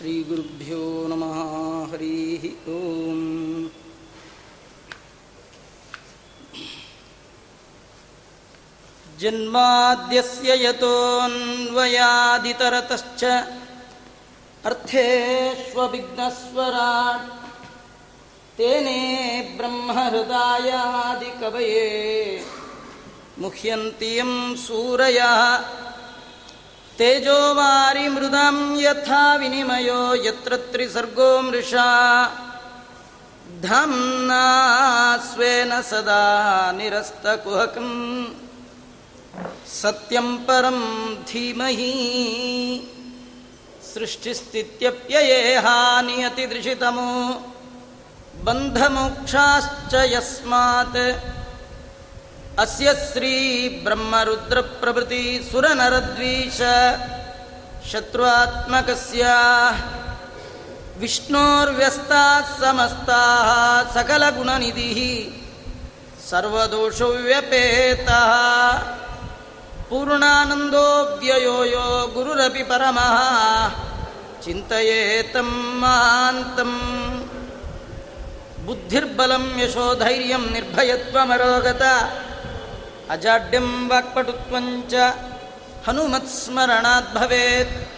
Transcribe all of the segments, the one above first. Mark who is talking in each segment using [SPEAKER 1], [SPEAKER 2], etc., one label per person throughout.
[SPEAKER 1] श्रीगुरुभ्यो नमः हरिः ओम् जन्माद्यस्य यतोऽन्वयादितरतश्च अर्थेष्वभिघ्नस्वराट् तेने ब्रह्महृदायादिकवये मुह्यन्ति यं सूरयः तेजोवारिमृदं यथा विनिमयो यत्र त्रिसर्गो मृषा। धम्ना स्वेन सदा निरस्तकुहकम् सत्यं परं धीमहि। सृष्टिस्थित्यप्ययेहा नियतिदृशितमो बन्धमोक्षाश्च यस्मात् ಅಸ್ಯ ಶ್ರೀ ಬ್ರಹ್ಮರುದ್ರ ಪ್ರಭೃತಿ ಸುರನರದ್ವೀಷ ಶತ್ರುತ್ಮಕಸ್ಯ ವಿಷ್ಣೋರ್ವ್ಯಸ್ತಾ ಸಮಸ್ತಾ ಸಕಲಗುಣನಿಧಿ ಸರ್ವದೋಷೋ ವ್ಯಪೇತ ಪೂರ್ಣಾನಂದೋವ್ಯಯೋ ಯೋ ಗುರುರಪಿ ಪರಮಃ ಚಿಂತೆಯೇತಂ ಮಹಾಂತಂ ಬುದ್ಧಿರ್ಬಲಂ ಯಶೋಧೈರ್ಯಂ ನಿರ್ಭಯತ್ವಮರೋಗತ ಅಜಾಡ್ಯಂ ವಾಕ್ಪಟುತ್ವಂಚ ಹನುಮತ್ಸ್ಮರಣಾತ್ ಭವೇತ್.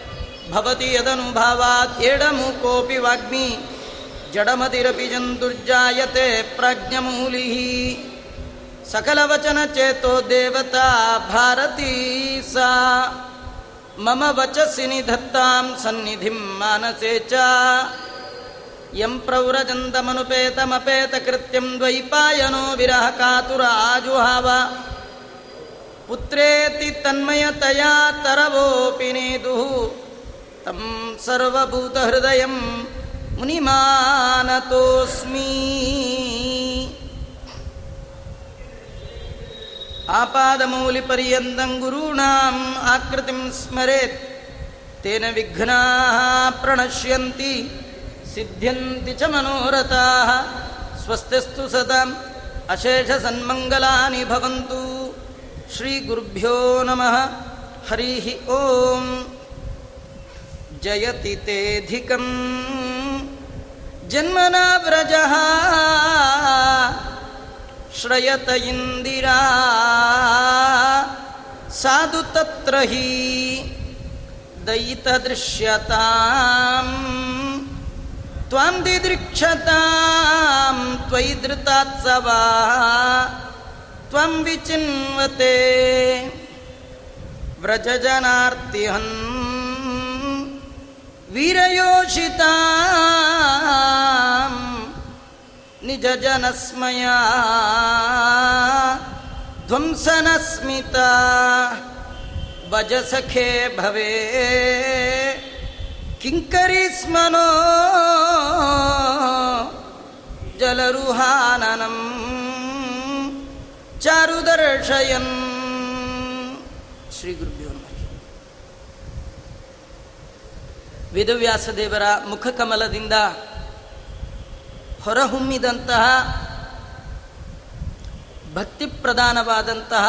[SPEAKER 1] ಭವತಿ ಯದನುಭಾವಾತ್ ಏಡಮು ಕೋಪಿ ವಾಗ್ಮಿ. ಜಡಮತಿರಪಿ ಜಂತುರ್ಜಾಯತೆ ಪ್ರಾಜ್ಞಮೂಲಿ ಸಕಲವಚನ ಚೇತೋ ದೇವತಾ ಭಾರತೀ ಸಾ. ಮಮ ವಚಸಿ ನಿಧತ್ತಾಂ ಸನ್ನಿಧಿಂ ಮಾನಸೆ ಚ. ಯಂ ಪ್ರವ್ರಜಂತಮನುಪೇತಮಪೇತಕೃತ್ಯಂ ದ್ವೈಪಾಯನೋ ವಿರಹ ಕಾತುರ ಆಜುಹಾವ. पुत्रेति तन्मयतया तरवोऽपि नेदुः तं सर्वभूतहृदयं मुनिमानतोऽस्मि। आपादमौलिपर्यन्तं गुरूणाम् आकृतिं स्मरेत् तेन विघ्नाः प्रणश्यन्ति सिद्ध्यन्ति च मनोरथाः। स्वस्तिस्तु सदाम् अशेषसन्मङ्गलानि भवन्तु श्रीगुरुभ्यो नमः। हरिः ॐ जयति तेऽधिकम् जन्मना व्रजः श्रयत इन्दिरा। साधु तत्र हि। दयितदृश्यताम् त्वां दिदृक्षतां त्वयि धृतात्सवा त्वं विचिन्वते व्रजजनार्तिहन् वीरयोषिताम् निजजनस्मया ध्वंसनस्मिता भजसखे भवे किङ्करी स्मनो जलरुहाननं ಚಾರುದರ್ಶಯನ್ ಶ್ರೀ ಗುರುಭ್ಯೋ ವೇದವ್ಯಾಸ ದೇವರ ಮುಖಕಮಲದಿಂದ ಹೊರಹೊಮ್ಮಿದಂತಹ ಭಕ್ತಿ ಪ್ರಧಾನವಾದಂತಹ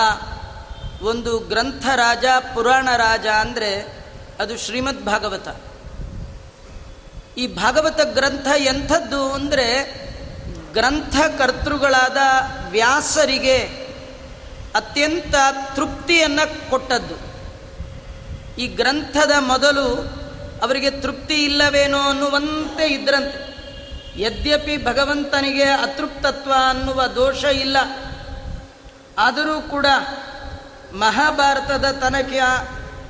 [SPEAKER 1] ಒಂದು ಗ್ರಂಥ ರಾಜ ಪುರಾಣ ರಾಜ ಅಂದರೆ ಅದು ಶ್ರೀಮದ್ ಭಾಗವತ ಈ ಭಾಗವತ ಗ್ರಂಥ ಎಂಥದ್ದು ಅಂದರೆ ಗ್ರಂಥಕರ್ತೃಗಳಾದ ವ್ಯಾಸರಿಗೆ ಅತ್ಯಂತ ತೃಪ್ತಿಯನ್ನು ಕೊಟ್ಟದ್ದು. ಈ ಗ್ರಂಥದ ಮೊದಲು ಅವರಿಗೆ ತೃಪ್ತಿ ಇಲ್ಲವೇನೋ ಅನ್ನುವಂತೆ ಇದ್ರಂತೆ. ಯದ್ಯಪಿ ಭಗವಂತನಿಗೆ ಅತೃಪ್ತತ್ವ ಅನ್ನುವ ದೋಷ ಇಲ್ಲ. ಆದರೂ ಕೂಡ ಮಹಾಭಾರತದ ತನಕ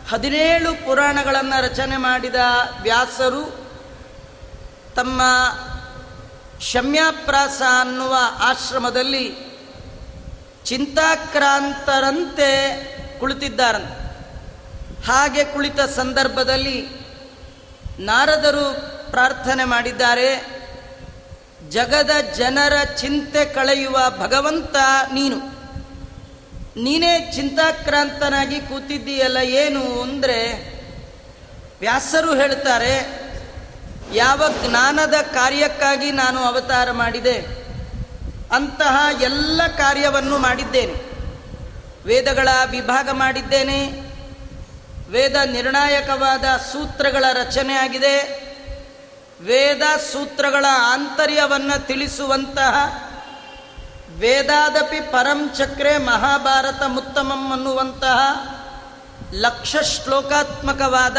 [SPEAKER 1] ಹದಿನೇಳು ಪುರಾಣಗಳನ್ನು ರಚನೆ ಮಾಡಿದ ವ್ಯಾಸರು ತಮ್ಮ ಶಮ್ಯಾಪ್ರಾಸ ಅನ್ನುವ ಆಶ್ರಮದಲ್ಲಿ ಚಿಂತಾಕ್ರಾಂತರಂತೆ ಕುಳಿತಿದ್ದಾರಂತೆ. ಹಾಗೆ ಕುಳಿತ ಸಂದರ್ಭದಲ್ಲಿ ನಾರದರು ಪ್ರಾರ್ಥನೆ ಮಾಡಿದ್ದಾರೆ, ಜಗದ ಜನರ ಚಿಂತೆ ಕಳೆಯುವ ಭಗವಂತ ನೀನು. ನೀನೇ ಚಿಂತಾಕ್ರಾಂತನಾಗಿ ಕೂತಿದ್ದೀಯಲ್ಲ ಏನು ಅಂದರೆ, ವ್ಯಾಸರು ಹೇಳ್ತಾರೆ, ಯಾವ ಜ್ಞಾನದ ಕಾರ್ಯಕ್ಕಾಗಿ ನಾನು ಅವತಾರ ಮಾಡಿದೆ. ಅಂತಹ ಎಲ್ಲ ಕಾರ್ಯವನ್ನು ಮಾಡಿದ್ದೇನೆ. ವೇದಗಳ ವಿಭಾಗ ಮಾಡಿದ್ದೇನೆ. ವೇದ ನಿರ್ಣಾಯಕವಾದ ಸೂತ್ರಗಳ ರಚನೆ ಆಗಿದೆ. ವೇದ ಸೂತ್ರಗಳ ಆಂತರ್ಯವನ್ನು ತಿಳಿಸುವಂತಹ ವೇದಾದಪಿ ಪರಂ ಚಕ್ರೆ ಮಹಾಭಾರತ ಮುತ್ತಮಂ ಅನ್ನುವಂತಹ ಲಕ್ಷ ಶ್ಲೋಕಾತ್ಮಕವಾದ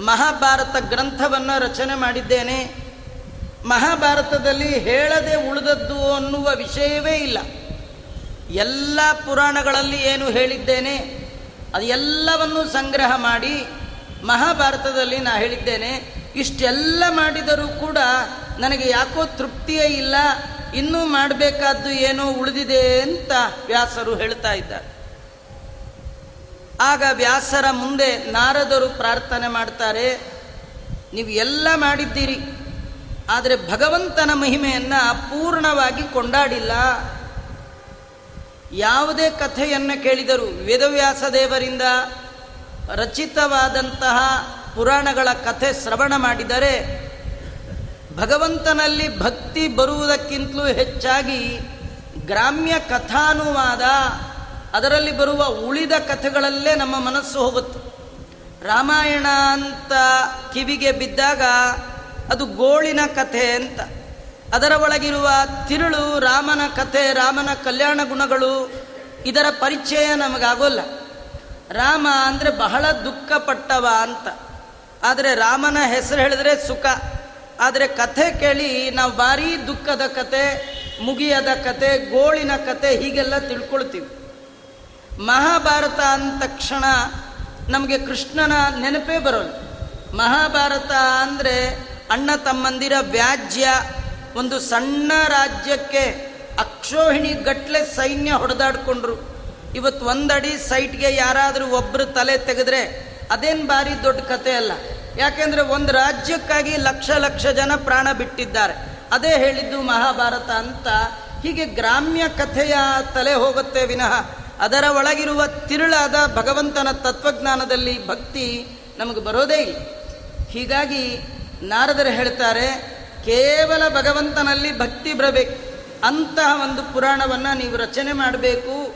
[SPEAKER 1] ಮಹಾಭಾರತ ಗ್ರಂಥವನ್ನು ರಚನೆ ಮಾಡಿದ್ದೇನೆ. ಮಹಾಭಾರತದಲ್ಲಿ ಹೇಳದೆ ಉಳಿದದ್ದು ಅನ್ನುವ ವಿಷಯವೇ ಇಲ್ಲ. ಎಲ್ಲ ಪುರಾಣಗಳಲ್ಲಿ ಏನು ಹೇಳಿದ್ದೇನೆ, ಅದೆಲ್ಲವನ್ನು ಸಂಗ್ರಹ ಮಾಡಿ ಮಹಾಭಾರತದಲ್ಲಿ ನಾ ಹೇಳಿದ್ದೇನೆ. ಇಷ್ಟೆಲ್ಲ ಮಾಡಿದರೂ ಕೂಡ ನನಗೆ ಯಾಕೋ ತೃಪ್ತಿಯೇ ಇಲ್ಲ, ಇನ್ನೂ ಮಾಡಬೇಕಾದ್ದು ಏನೋ ಉಳಿದಿದೆ ಅಂತ ವ್ಯಾಸರು ಹೇಳ್ತಾ ಇದ್ದಾರೆ. ಆಗ ವ್ಯಾಸರ ಮುಂದೆ ನಾರದರು ಪ್ರಾರ್ಥನೆ ಮಾಡ್ತಾರೆ, ನೀವು ಎಲ್ಲ ಮಾಡಿದ್ದೀರಿ ಆದರೆ ಭಗವಂತನ ಮಹಿಮೆಯನ್ನು ಪೂರ್ಣವಾಗಿ ಕೊಂಡಾಡಿಲ್ಲ. ಯಾವುದೇ ಕಥೆಯನ್ನು ಕೇಳಿದರು ವೇದವ್ಯಾಸ ದೇವರಿಂದ ರಚಿತವಾದಂತಹ ಪುರಾಣಗಳ ಕಥೆ ಶ್ರವಣ ಮಾಡಿದರೆ ಭಗವಂತನಲ್ಲಿ ಭಕ್ತಿ ಬರುವುದಕ್ಕಿಂತಲೂ ಹೆಚ್ಚಾಗಿ ಗ್ರಾಮ್ಯ ಕಥಾನುವಾದ, ಅದರಲ್ಲಿ ಬರುವ ಉಳಿದ ಕಥೆಗಳಲ್ಲೇ ನಮ್ಮ ಮನಸ್ಸು ಹೋಗುತ್ತೆ. ರಾಮಾಯಣ ಅಂತ ಕಿವಿಗೆ ಬಿದ್ದಾಗ ಅದು ಗೋಳಿನ ಕಥೆ ಅಂತ. ಅದರ ಒಳಗಿರುವ ತಿರುಳು, ರಾಮನ ಕಥೆ, ರಾಮನ ಕಲ್ಯಾಣ ಗುಣಗಳು, ಇದರ ಪರಿಚಯ ನಮಗಾಗೋಲ್ಲ. ರಾಮ ಅಂದರೆ ಬಹಳ ದುಃಖಪಟ್ಟವ ಅಂತ. ಆದರೆ ರಾಮನ ಹೆಸರು ಹೇಳಿದ್ರೆ ಸುಖ. ಆದರೆ ಕಥೆ ಕೇಳಿ ನಾವು ಭಾರೀ ದುಃಖದ ಕತೆ ಮುಗಿಯದ ಕತೆ ಗೋಳಿನ ಕತೆ ಹೀಗೆಲ್ಲ ತಿಳ್ಕೊಳ್ತೀವಿ. ಮಹಾಭಾರತ ಅಂದ ತಕ್ಷಣ ನಮಗೆ ಕೃಷ್ಣನ ನೆನಪೇ ಬರೋಲ್ಲ. ಮಹಾಭಾರತ ಅಂದರೆ ಅಣ್ಣ ತಮ್ಮಂದಿರ ವ್ಯಾಜ್ಯ ಒಂದು ಸಣ್ಣ ರಾಜ್ಯಕ್ಕೆ ಅಕ್ಷೋಹಿಣಿ ಗಟ್ಲೆ ಸೈನ್ಯ ಹೊಡೆದಾಡ್ಕೊಂಡ್ರು. ಇವತ್ತು ಒಂದಡಿ ಸೈಟ್ಗೆ ಯಾರಾದರೂ ಒಬ್ಬರು ತಲೆ ತೆಗೆದ್ರೆ ಅದೇನು ಭಾರಿ ದೊಡ್ಡ ಕತೆ ಅಲ್ಲ. ಯಾಕೆಂದರೆ ಒಂದು ರಾಜ್ಯಕ್ಕಾಗಿ ಲಕ್ಷ ಲಕ್ಷ ಜನ ಪ್ರಾಣ ಬಿಟ್ಟಿದ್ದಾರೆ. ಅದೇ ಹೇಳಿದ್ದು ಮಹಾಭಾರತ ಅಂತ ಹೀಗೆ ಗ್ರಾಮ್ಯ ಕಥೆಯ ತಲೆ ಹೋಗುತ್ತೆ ವಿನಃ. ಅದರ ಒಳಗಿರುವ ತಿರುಳಾದ ಭಗವಂತನ ತತ್ವಜ್ಞಾನದಲ್ಲಿ ಭಕ್ತಿ ನಮಗೆ ಬರೋದೇ ಇಲ್ಲ. ಹೀಗಾಗಿ ನಾರದರು ಹೇಳ್ತಾರೆ, ಕೇವಲ ಭಗವಂತನಲ್ಲಿ ಭಕ್ತಿ ಬರಬೇಕು. ಅಂತಹ ಒಂದು ಪುರಾಣವನ್ನು ನೀವು ರಚನೆ ಮಾಡಬೇಕು.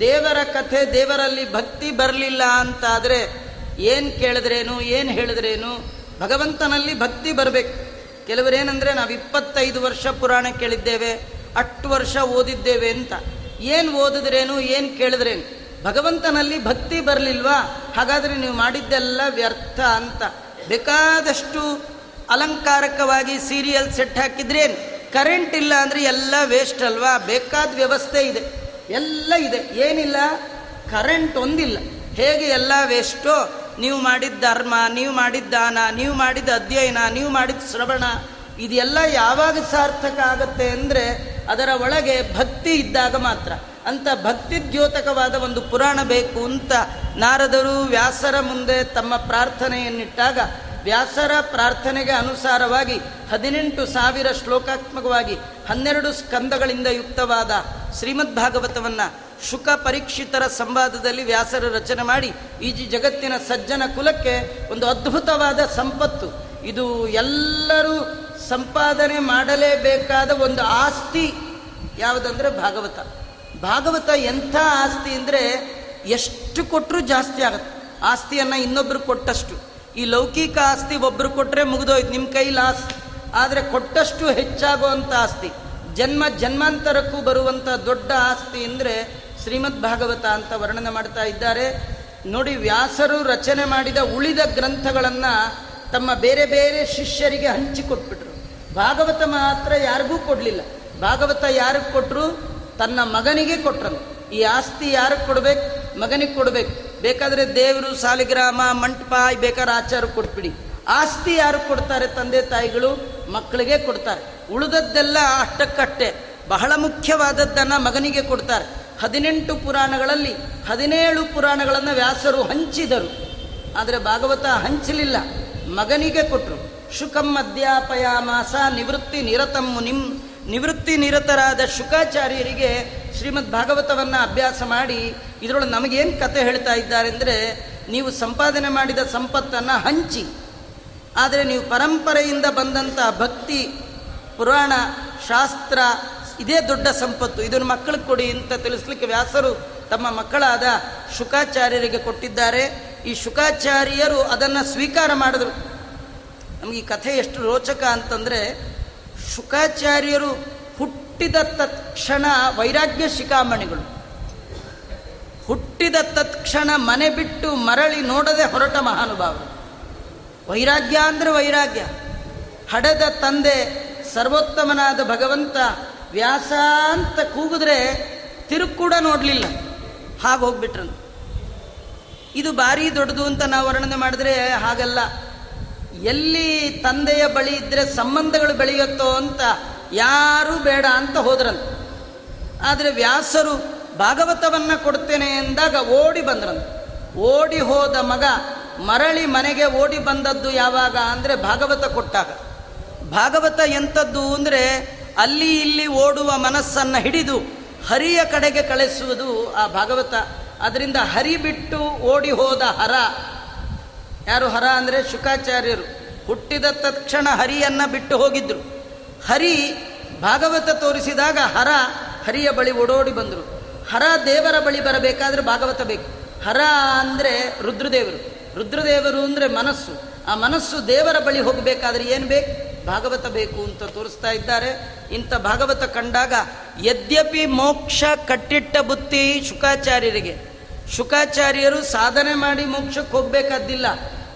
[SPEAKER 1] ದೇವರ ಕಥೆ ದೇವರಲ್ಲಿ ಭಕ್ತಿ ಬರಲಿಲ್ಲ ಅಂತಾದರೆ ಏನು ಕೇಳಿದ್ರೇನು, ಏನು ಹೇಳಿದ್ರೇನು, ಭಗವಂತನಲ್ಲಿ ಭಕ್ತಿ ಬರಬೇಕು. ಕೆಲವರೇನೆಂದರೆ, ನಾವು ಇಪ್ಪತ್ತೈದು ವರ್ಷ ಪುರಾಣ ಕೇಳಿದ್ದೇವೆ ಅಷ್ಟು ವರ್ಷ ಓದಿದ್ದೇವೆ ಅಂತ. ಏನು ಓದಿದ್ರೇನು, ಏನು ಕೇಳಿದ್ರೇನು, ಭಗವಂತನಲ್ಲಿ ಭಕ್ತಿ ಬರಲಿಲ್ವಾ? ಹಾಗಾದರೆ ನೀವು ಮಾಡಿದ್ದೆಲ್ಲ ವ್ಯರ್ಥ ಅಂತ. ಬೇಕಾದಷ್ಟು ಅಲಂಕಾರಕವಾಗಿ ಸೀರಿಯಲ್ ಸೆಟ್ ಹಾಕಿದ್ರೇನು? ಕರೆಂಟ್ ಇಲ್ಲ ಅಂದರೆ ಎಲ್ಲ ವೇಸ್ಟ್ ಅಲ್ವಾ? ಬೇಕಾದ ವ್ಯವಸ್ಥೆ ಇದೆ. ಎಲ್ಲ ಇದೆ. ಏನಿಲ್ಲ? ಕರೆಂಟ್ ಒಂದಿಲ್ಲ. ಹೇಗೆ ಎಲ್ಲ ವೇಸ್ಟೋ ನೀವು ಮಾಡಿದ ಧರ್ಮ, ನೀವು ಮಾಡಿದ ದಾನ, ನೀವು ಮಾಡಿದ ಅಧ್ಯಯನ, ನೀವು ಮಾಡಿದ ಶ್ರವಣ, ಇದೆಲ್ಲ ಯಾವಾಗ ಸಾರ್ಥಕ ಆಗುತ್ತೆ ಅಂದರೆ ಅದರ ಒಳಗೆ ಭಕ್ತಿ ಇದ್ದಾಗ ಮಾತ್ರ. ಅಂತ ಭಕ್ತಿ ದ್ಯೋತಕವಾದ ಒಂದು ಪುರಾಣ ಬೇಕು ಅಂತ ನಾರದರು ವ್ಯಾಸರ ಮುಂದೆ ತಮ್ಮ ಪ್ರಾರ್ಥನೆಯನ್ನಿಟ್ಟಾಗ ವ್ಯಾಸರ ಪ್ರಾರ್ಥನೆಗೆ ಅನುಸಾರವಾಗಿ ಹದಿನೆಂಟು ಸಾವಿರ ಶ್ಲೋಕಾತ್ಮಕವಾಗಿ ಹನ್ನೆರಡು ಸ್ಕಂದಗಳಿಂದ ಯುಕ್ತವಾದ ಶ್ರೀಮದ್ ಭಾಗವತವನ್ನು ಶುಕ ಪರೀಕ್ಷಿತರ ಸಂವಾದದಲ್ಲಿ ವ್ಯಾಸರು ರಚನೆ ಮಾಡಿ ಈ ಜಗತ್ತಿನ ಸಜ್ಜನ ಕುಲಕ್ಕೆ ಒಂದು ಅದ್ಭುತವಾದ ಸಂಪತ್ತು. ಇದು ಎಲ್ಲರೂ ಸಂಪಾದನೆ ಮಾಡಲೇಬೇಕಾದ ಒಂದು ಆಸ್ತಿ. ಯಾವುದಂದ್ರೆ ಭಾಗವತ. ಭಾಗವತ ಎಂಥ ಆಸ್ತಿ ಅಂದರೆ ಎಷ್ಟು ಕೊಟ್ಟರು ಜಾಸ್ತಿ ಆಗುತ್ತೆ. ಆಸ್ತಿಯನ್ನು ಇನ್ನೊಬ್ಬರು ಕೊಟ್ಟಷ್ಟು. ಈ ಲೌಕಿಕ ಆಸ್ತಿ ಒಬ್ರು ಕೊಟ್ಟರೆ ಮುಗಿದೋಯ್ತು. ನಿಮ್ಮ ಕೈ ಲಾಸ್. ಆದರೆ ಕೊಟ್ಟಷ್ಟು ಹೆಚ್ಚಾಗುವಂಥ ಆಸ್ತಿ. ಜನ್ಮ ಜನ್ಮಾಂತರಕ್ಕೂ ಬರುವಂಥ ದೊಡ್ಡ ಆಸ್ತಿ ಅಂದರೆ ಶ್ರೀಮದ್ ಭಾಗವತ ಅಂತ ವರ್ಣನೆ ಮಾಡ್ತಾ ಇದ್ದಾರೆ. ನೋಡಿ, ವ್ಯಾಸರು ರಚನೆ ಮಾಡಿದ ಉಳಿದ ಗ್ರಂಥಗಳನ್ನು ತಮ್ಮ ಬೇರೆ ಬೇರೆ ಶಿಷ್ಯರಿಗೆ ಹಂಚಿಕೊಟ್ಬಿಟ್ರು ಭಾಗವತ ಮಾತ್ರ ಯಾರಿಗೂ ಕೊಡಲಿಲ್ಲ. ಭಾಗವತ ಯಾರಿಗೆ ಕೊಟ್ಟರು ತನ್ನ ಮಗನಿಗೆ ಕೊಟ್ಟರು ಈ ಆಸ್ತಿ ಯಾರಿಗೆ ಕೊಡಬೇಕು? ಮಗನಿಗೆ ಕೊಡ್ಬೇಕು. ಬೇಕಾದರೆ ದೇವರು ಸಾಲಿಗ್ರಾಮ ಮಂಟಪ ಬೇಕಾದ್ರೆ ಆಚಾರ ಕೊಟ್ಬಿಡಿ. ಆಸ್ತಿ ಯಾರು ಕೊಡ್ತಾರೆ ತಂದೆ ತಾಯಿಗಳು? ಮಕ್ಕಳಿಗೆ ಕೊಡ್ತಾರೆ. ಉಳಿದದ್ದೆಲ್ಲ ಅಷ್ಟಕ್ಕಷ್ಟೇ. ಬಹಳ ಮುಖ್ಯವಾದದ್ದನ್ನು ಮಗನಿಗೆ ಕೊಡ್ತಾರೆ. ಹದಿನೆಂಟು ಪುರಾಣಗಳಲ್ಲಿ ಹದಿನೇಳು ಪುರಾಣಗಳನ್ನು ವ್ಯಾಸರು ಹಂಚಿದರು. ಆದರೆ ಭಾಗವತ ಹಂಚಲಿಲ್ಲ. ಮಗನಿಗೆ ಕೊಟ್ಟರು ಶುಕಂ ಅಧ್ಯಾಪಯಾಮಾಸ ನಿವೃತ್ತಿ ನಿರತಮ್ಮು ಮುನಿಂ. ನಿವೃತ್ತಿ ನಿರತರಾದ ಶುಕಾಚಾರ್ಯರಿಗೆ ಶ್ರೀಮದ್ ಭಾಗವತವನ್ನು ಅಭ್ಯಾಸ ಮಾಡಿ ಇದರೊಳಗೆ ನಮಗೇನು ಕತೆ ಹೇಳ್ತಾ ಇದ್ದಾರೆ ಅಂದರೆ ನೀವು ಸಂಪಾದನೆ ಮಾಡಿದ ಸಂಪತ್ತನ್ನು ಹಂಚಿ. ಆದರೆ ನೀವು ಪರಂಪರೆಯಿಂದ ಬಂದಂಥ ಭಕ್ತಿ, ಪುರಾಣ, ಶಾಸ್ತ್ರ, ಇದೇ ದೊಡ್ಡ ಸಂಪತ್ತು. ಇದನ್ನು ಮಕ್ಕಳಿಗೆ ಕೊಡಿ ಅಂತ ತಿಳಿಸ್ಲಿಕ್ಕೆ ವ್ಯಾಸರು ತಮ್ಮ ಮಕ್ಕಳಾದ ಶುಕಾಚಾರ್ಯರಿಗೆ ಕೊಟ್ಟಿದ್ದಾರೆ. ಈ ಶುಕಾಚಾರ್ಯರು ಅದನ್ನು ಸ್ವೀಕಾರ ಮಾಡಿದ್ರು. ನಮಗೆ ಈ ಕಥೆ ಎಷ್ಟು ರೋಚಕ ಅಂತಂದರೆ ಶುಕಾಚಾರ್ಯರು ಹುಟ್ಟಿದ ತತ್ಕ್ಷಣ ವೈರಾಗ್ಯ ಶಿಖಾಮಣಿಗಳು. ಹುಟ್ಟಿದ ತತ್ಕ್ಷಣ ಮನೆ ಬಿಟ್ಟು ಮರಳಿ ನೋಡದೆ ಹೊರಟ ಮಹಾನುಭಾವರು. ವೈರಾಗ್ಯ ಅಂದರೆ ವೈರಾಗ್ಯ. ಹಡೆದ ತಂದೆ ಸರ್ವೋತ್ತಮನಾದ ಭಗವಂತ ವ್ಯಾಸ ಅಂತ ಕೂಗಿದ್ರೆ ಕೂಡ ನೋಡಲಿಲ್ಲ. ಹಾಗೆ ಹೋಗ್ಬಿಟ್ರನು ಇದು ಭಾರಿ ದೊಡ್ಡದು ಅಂತ ನಾವು ವರ್ಣನೆ ಮಾಡಿದ್ರೆ ಹಾಗಲ್ಲ. ಎಲ್ಲಿ ತಂದೆಯ ಬಳಿ ಇದ್ದರೆ ಸಂಬಂಧಗಳು ಬೆಳೆಯುತ್ತೋ ಅಂತ ಯಾರೂ ಬೇಡ ಅಂತ ಹೋದ್ರಂತ. ಆದರೆ ವ್ಯಾಸರು ಭಾಗವತವನ್ನ ಕೊಡ್ತೇನೆ ಎಂದಾಗ ಓಡಿ ಬಂದ್ರಂತ. ಓಡಿ ಹೋದ ಮಗ ಮರಳಿ ಮನೆಗೆ ಓಡಿ ಬಂದದ್ದು ಯಾವಾಗ ಅಂದರೆ ಭಾಗವತ ಕೊಟ್ಟಾಗ. ಭಾಗವತ ಎಂಥದ್ದು ಅಂದರೆ ಅಲ್ಲಿ ಇಲ್ಲಿ ಓಡುವ ಮನಸ್ಸನ್ನು ಹಿಡಿದು ಹರಿಯ ಕಡೆಗೆ ಕಳಿಸುವುದು ಆ ಭಾಗವತ. ಅದರಿಂದ ಹರಿ ಬಿಟ್ಟು ಓಡಿ ಹೋದ ಹರ. ಯಾರು ಹರ ಅಂದರೆ ಶುಕಾಚಾರ್ಯರು. ಹುಟ್ಟಿದ ತಕ್ಷಣ ಹರಿಯನ್ನು ಬಿಟ್ಟು ಹೋಗಿದ್ರು. ಹರಿ ಭಾಗವತ ತೋರಿಸಿದಾಗ ಹರ ಹರಿಯ ಬಳಿ ಓಡೋಡಿ ಬಂದರು. ಹರ ದೇವರ ಬಳಿ ಬರಬೇಕಾದ್ರೆ ಭಾಗವತ ಬೇಕು. ಹರ ಅಂದರೆ ರುದ್ರದೇವರು. ರುದ್ರದೇವರು ಅಂದರೆ ಮನಸ್ಸು. ಆ ಮನಸ್ಸು ದೇವರ ಬಳಿ ಹೋಗಬೇಕಾದ್ರೆ ಏನು ಬೇಕು? ಭಾಗವತ ಬೇಕು ಅಂತ ತೋರಿಸ್ತಾ ಇದ್ದಾರೆ. ಇಂಥ ಭಾಗವತ ಕಂಡಾಗ ಯದ್ಯಪಿ ಮೋಕ್ಷ ಕಟ್ಟಿಟ್ಟ ಬುತ್ತಿ ಶುಕಾಚಾರ್ಯರಿಗೆ. ಶುಕಾಚಾರ್ಯರು ಸಾಧನೆ ಮಾಡಿ ಮೋಕ್ಷಕ್ಕೆ ಹೋಗಬೇಕಾದ್ದಿಲ್ಲ.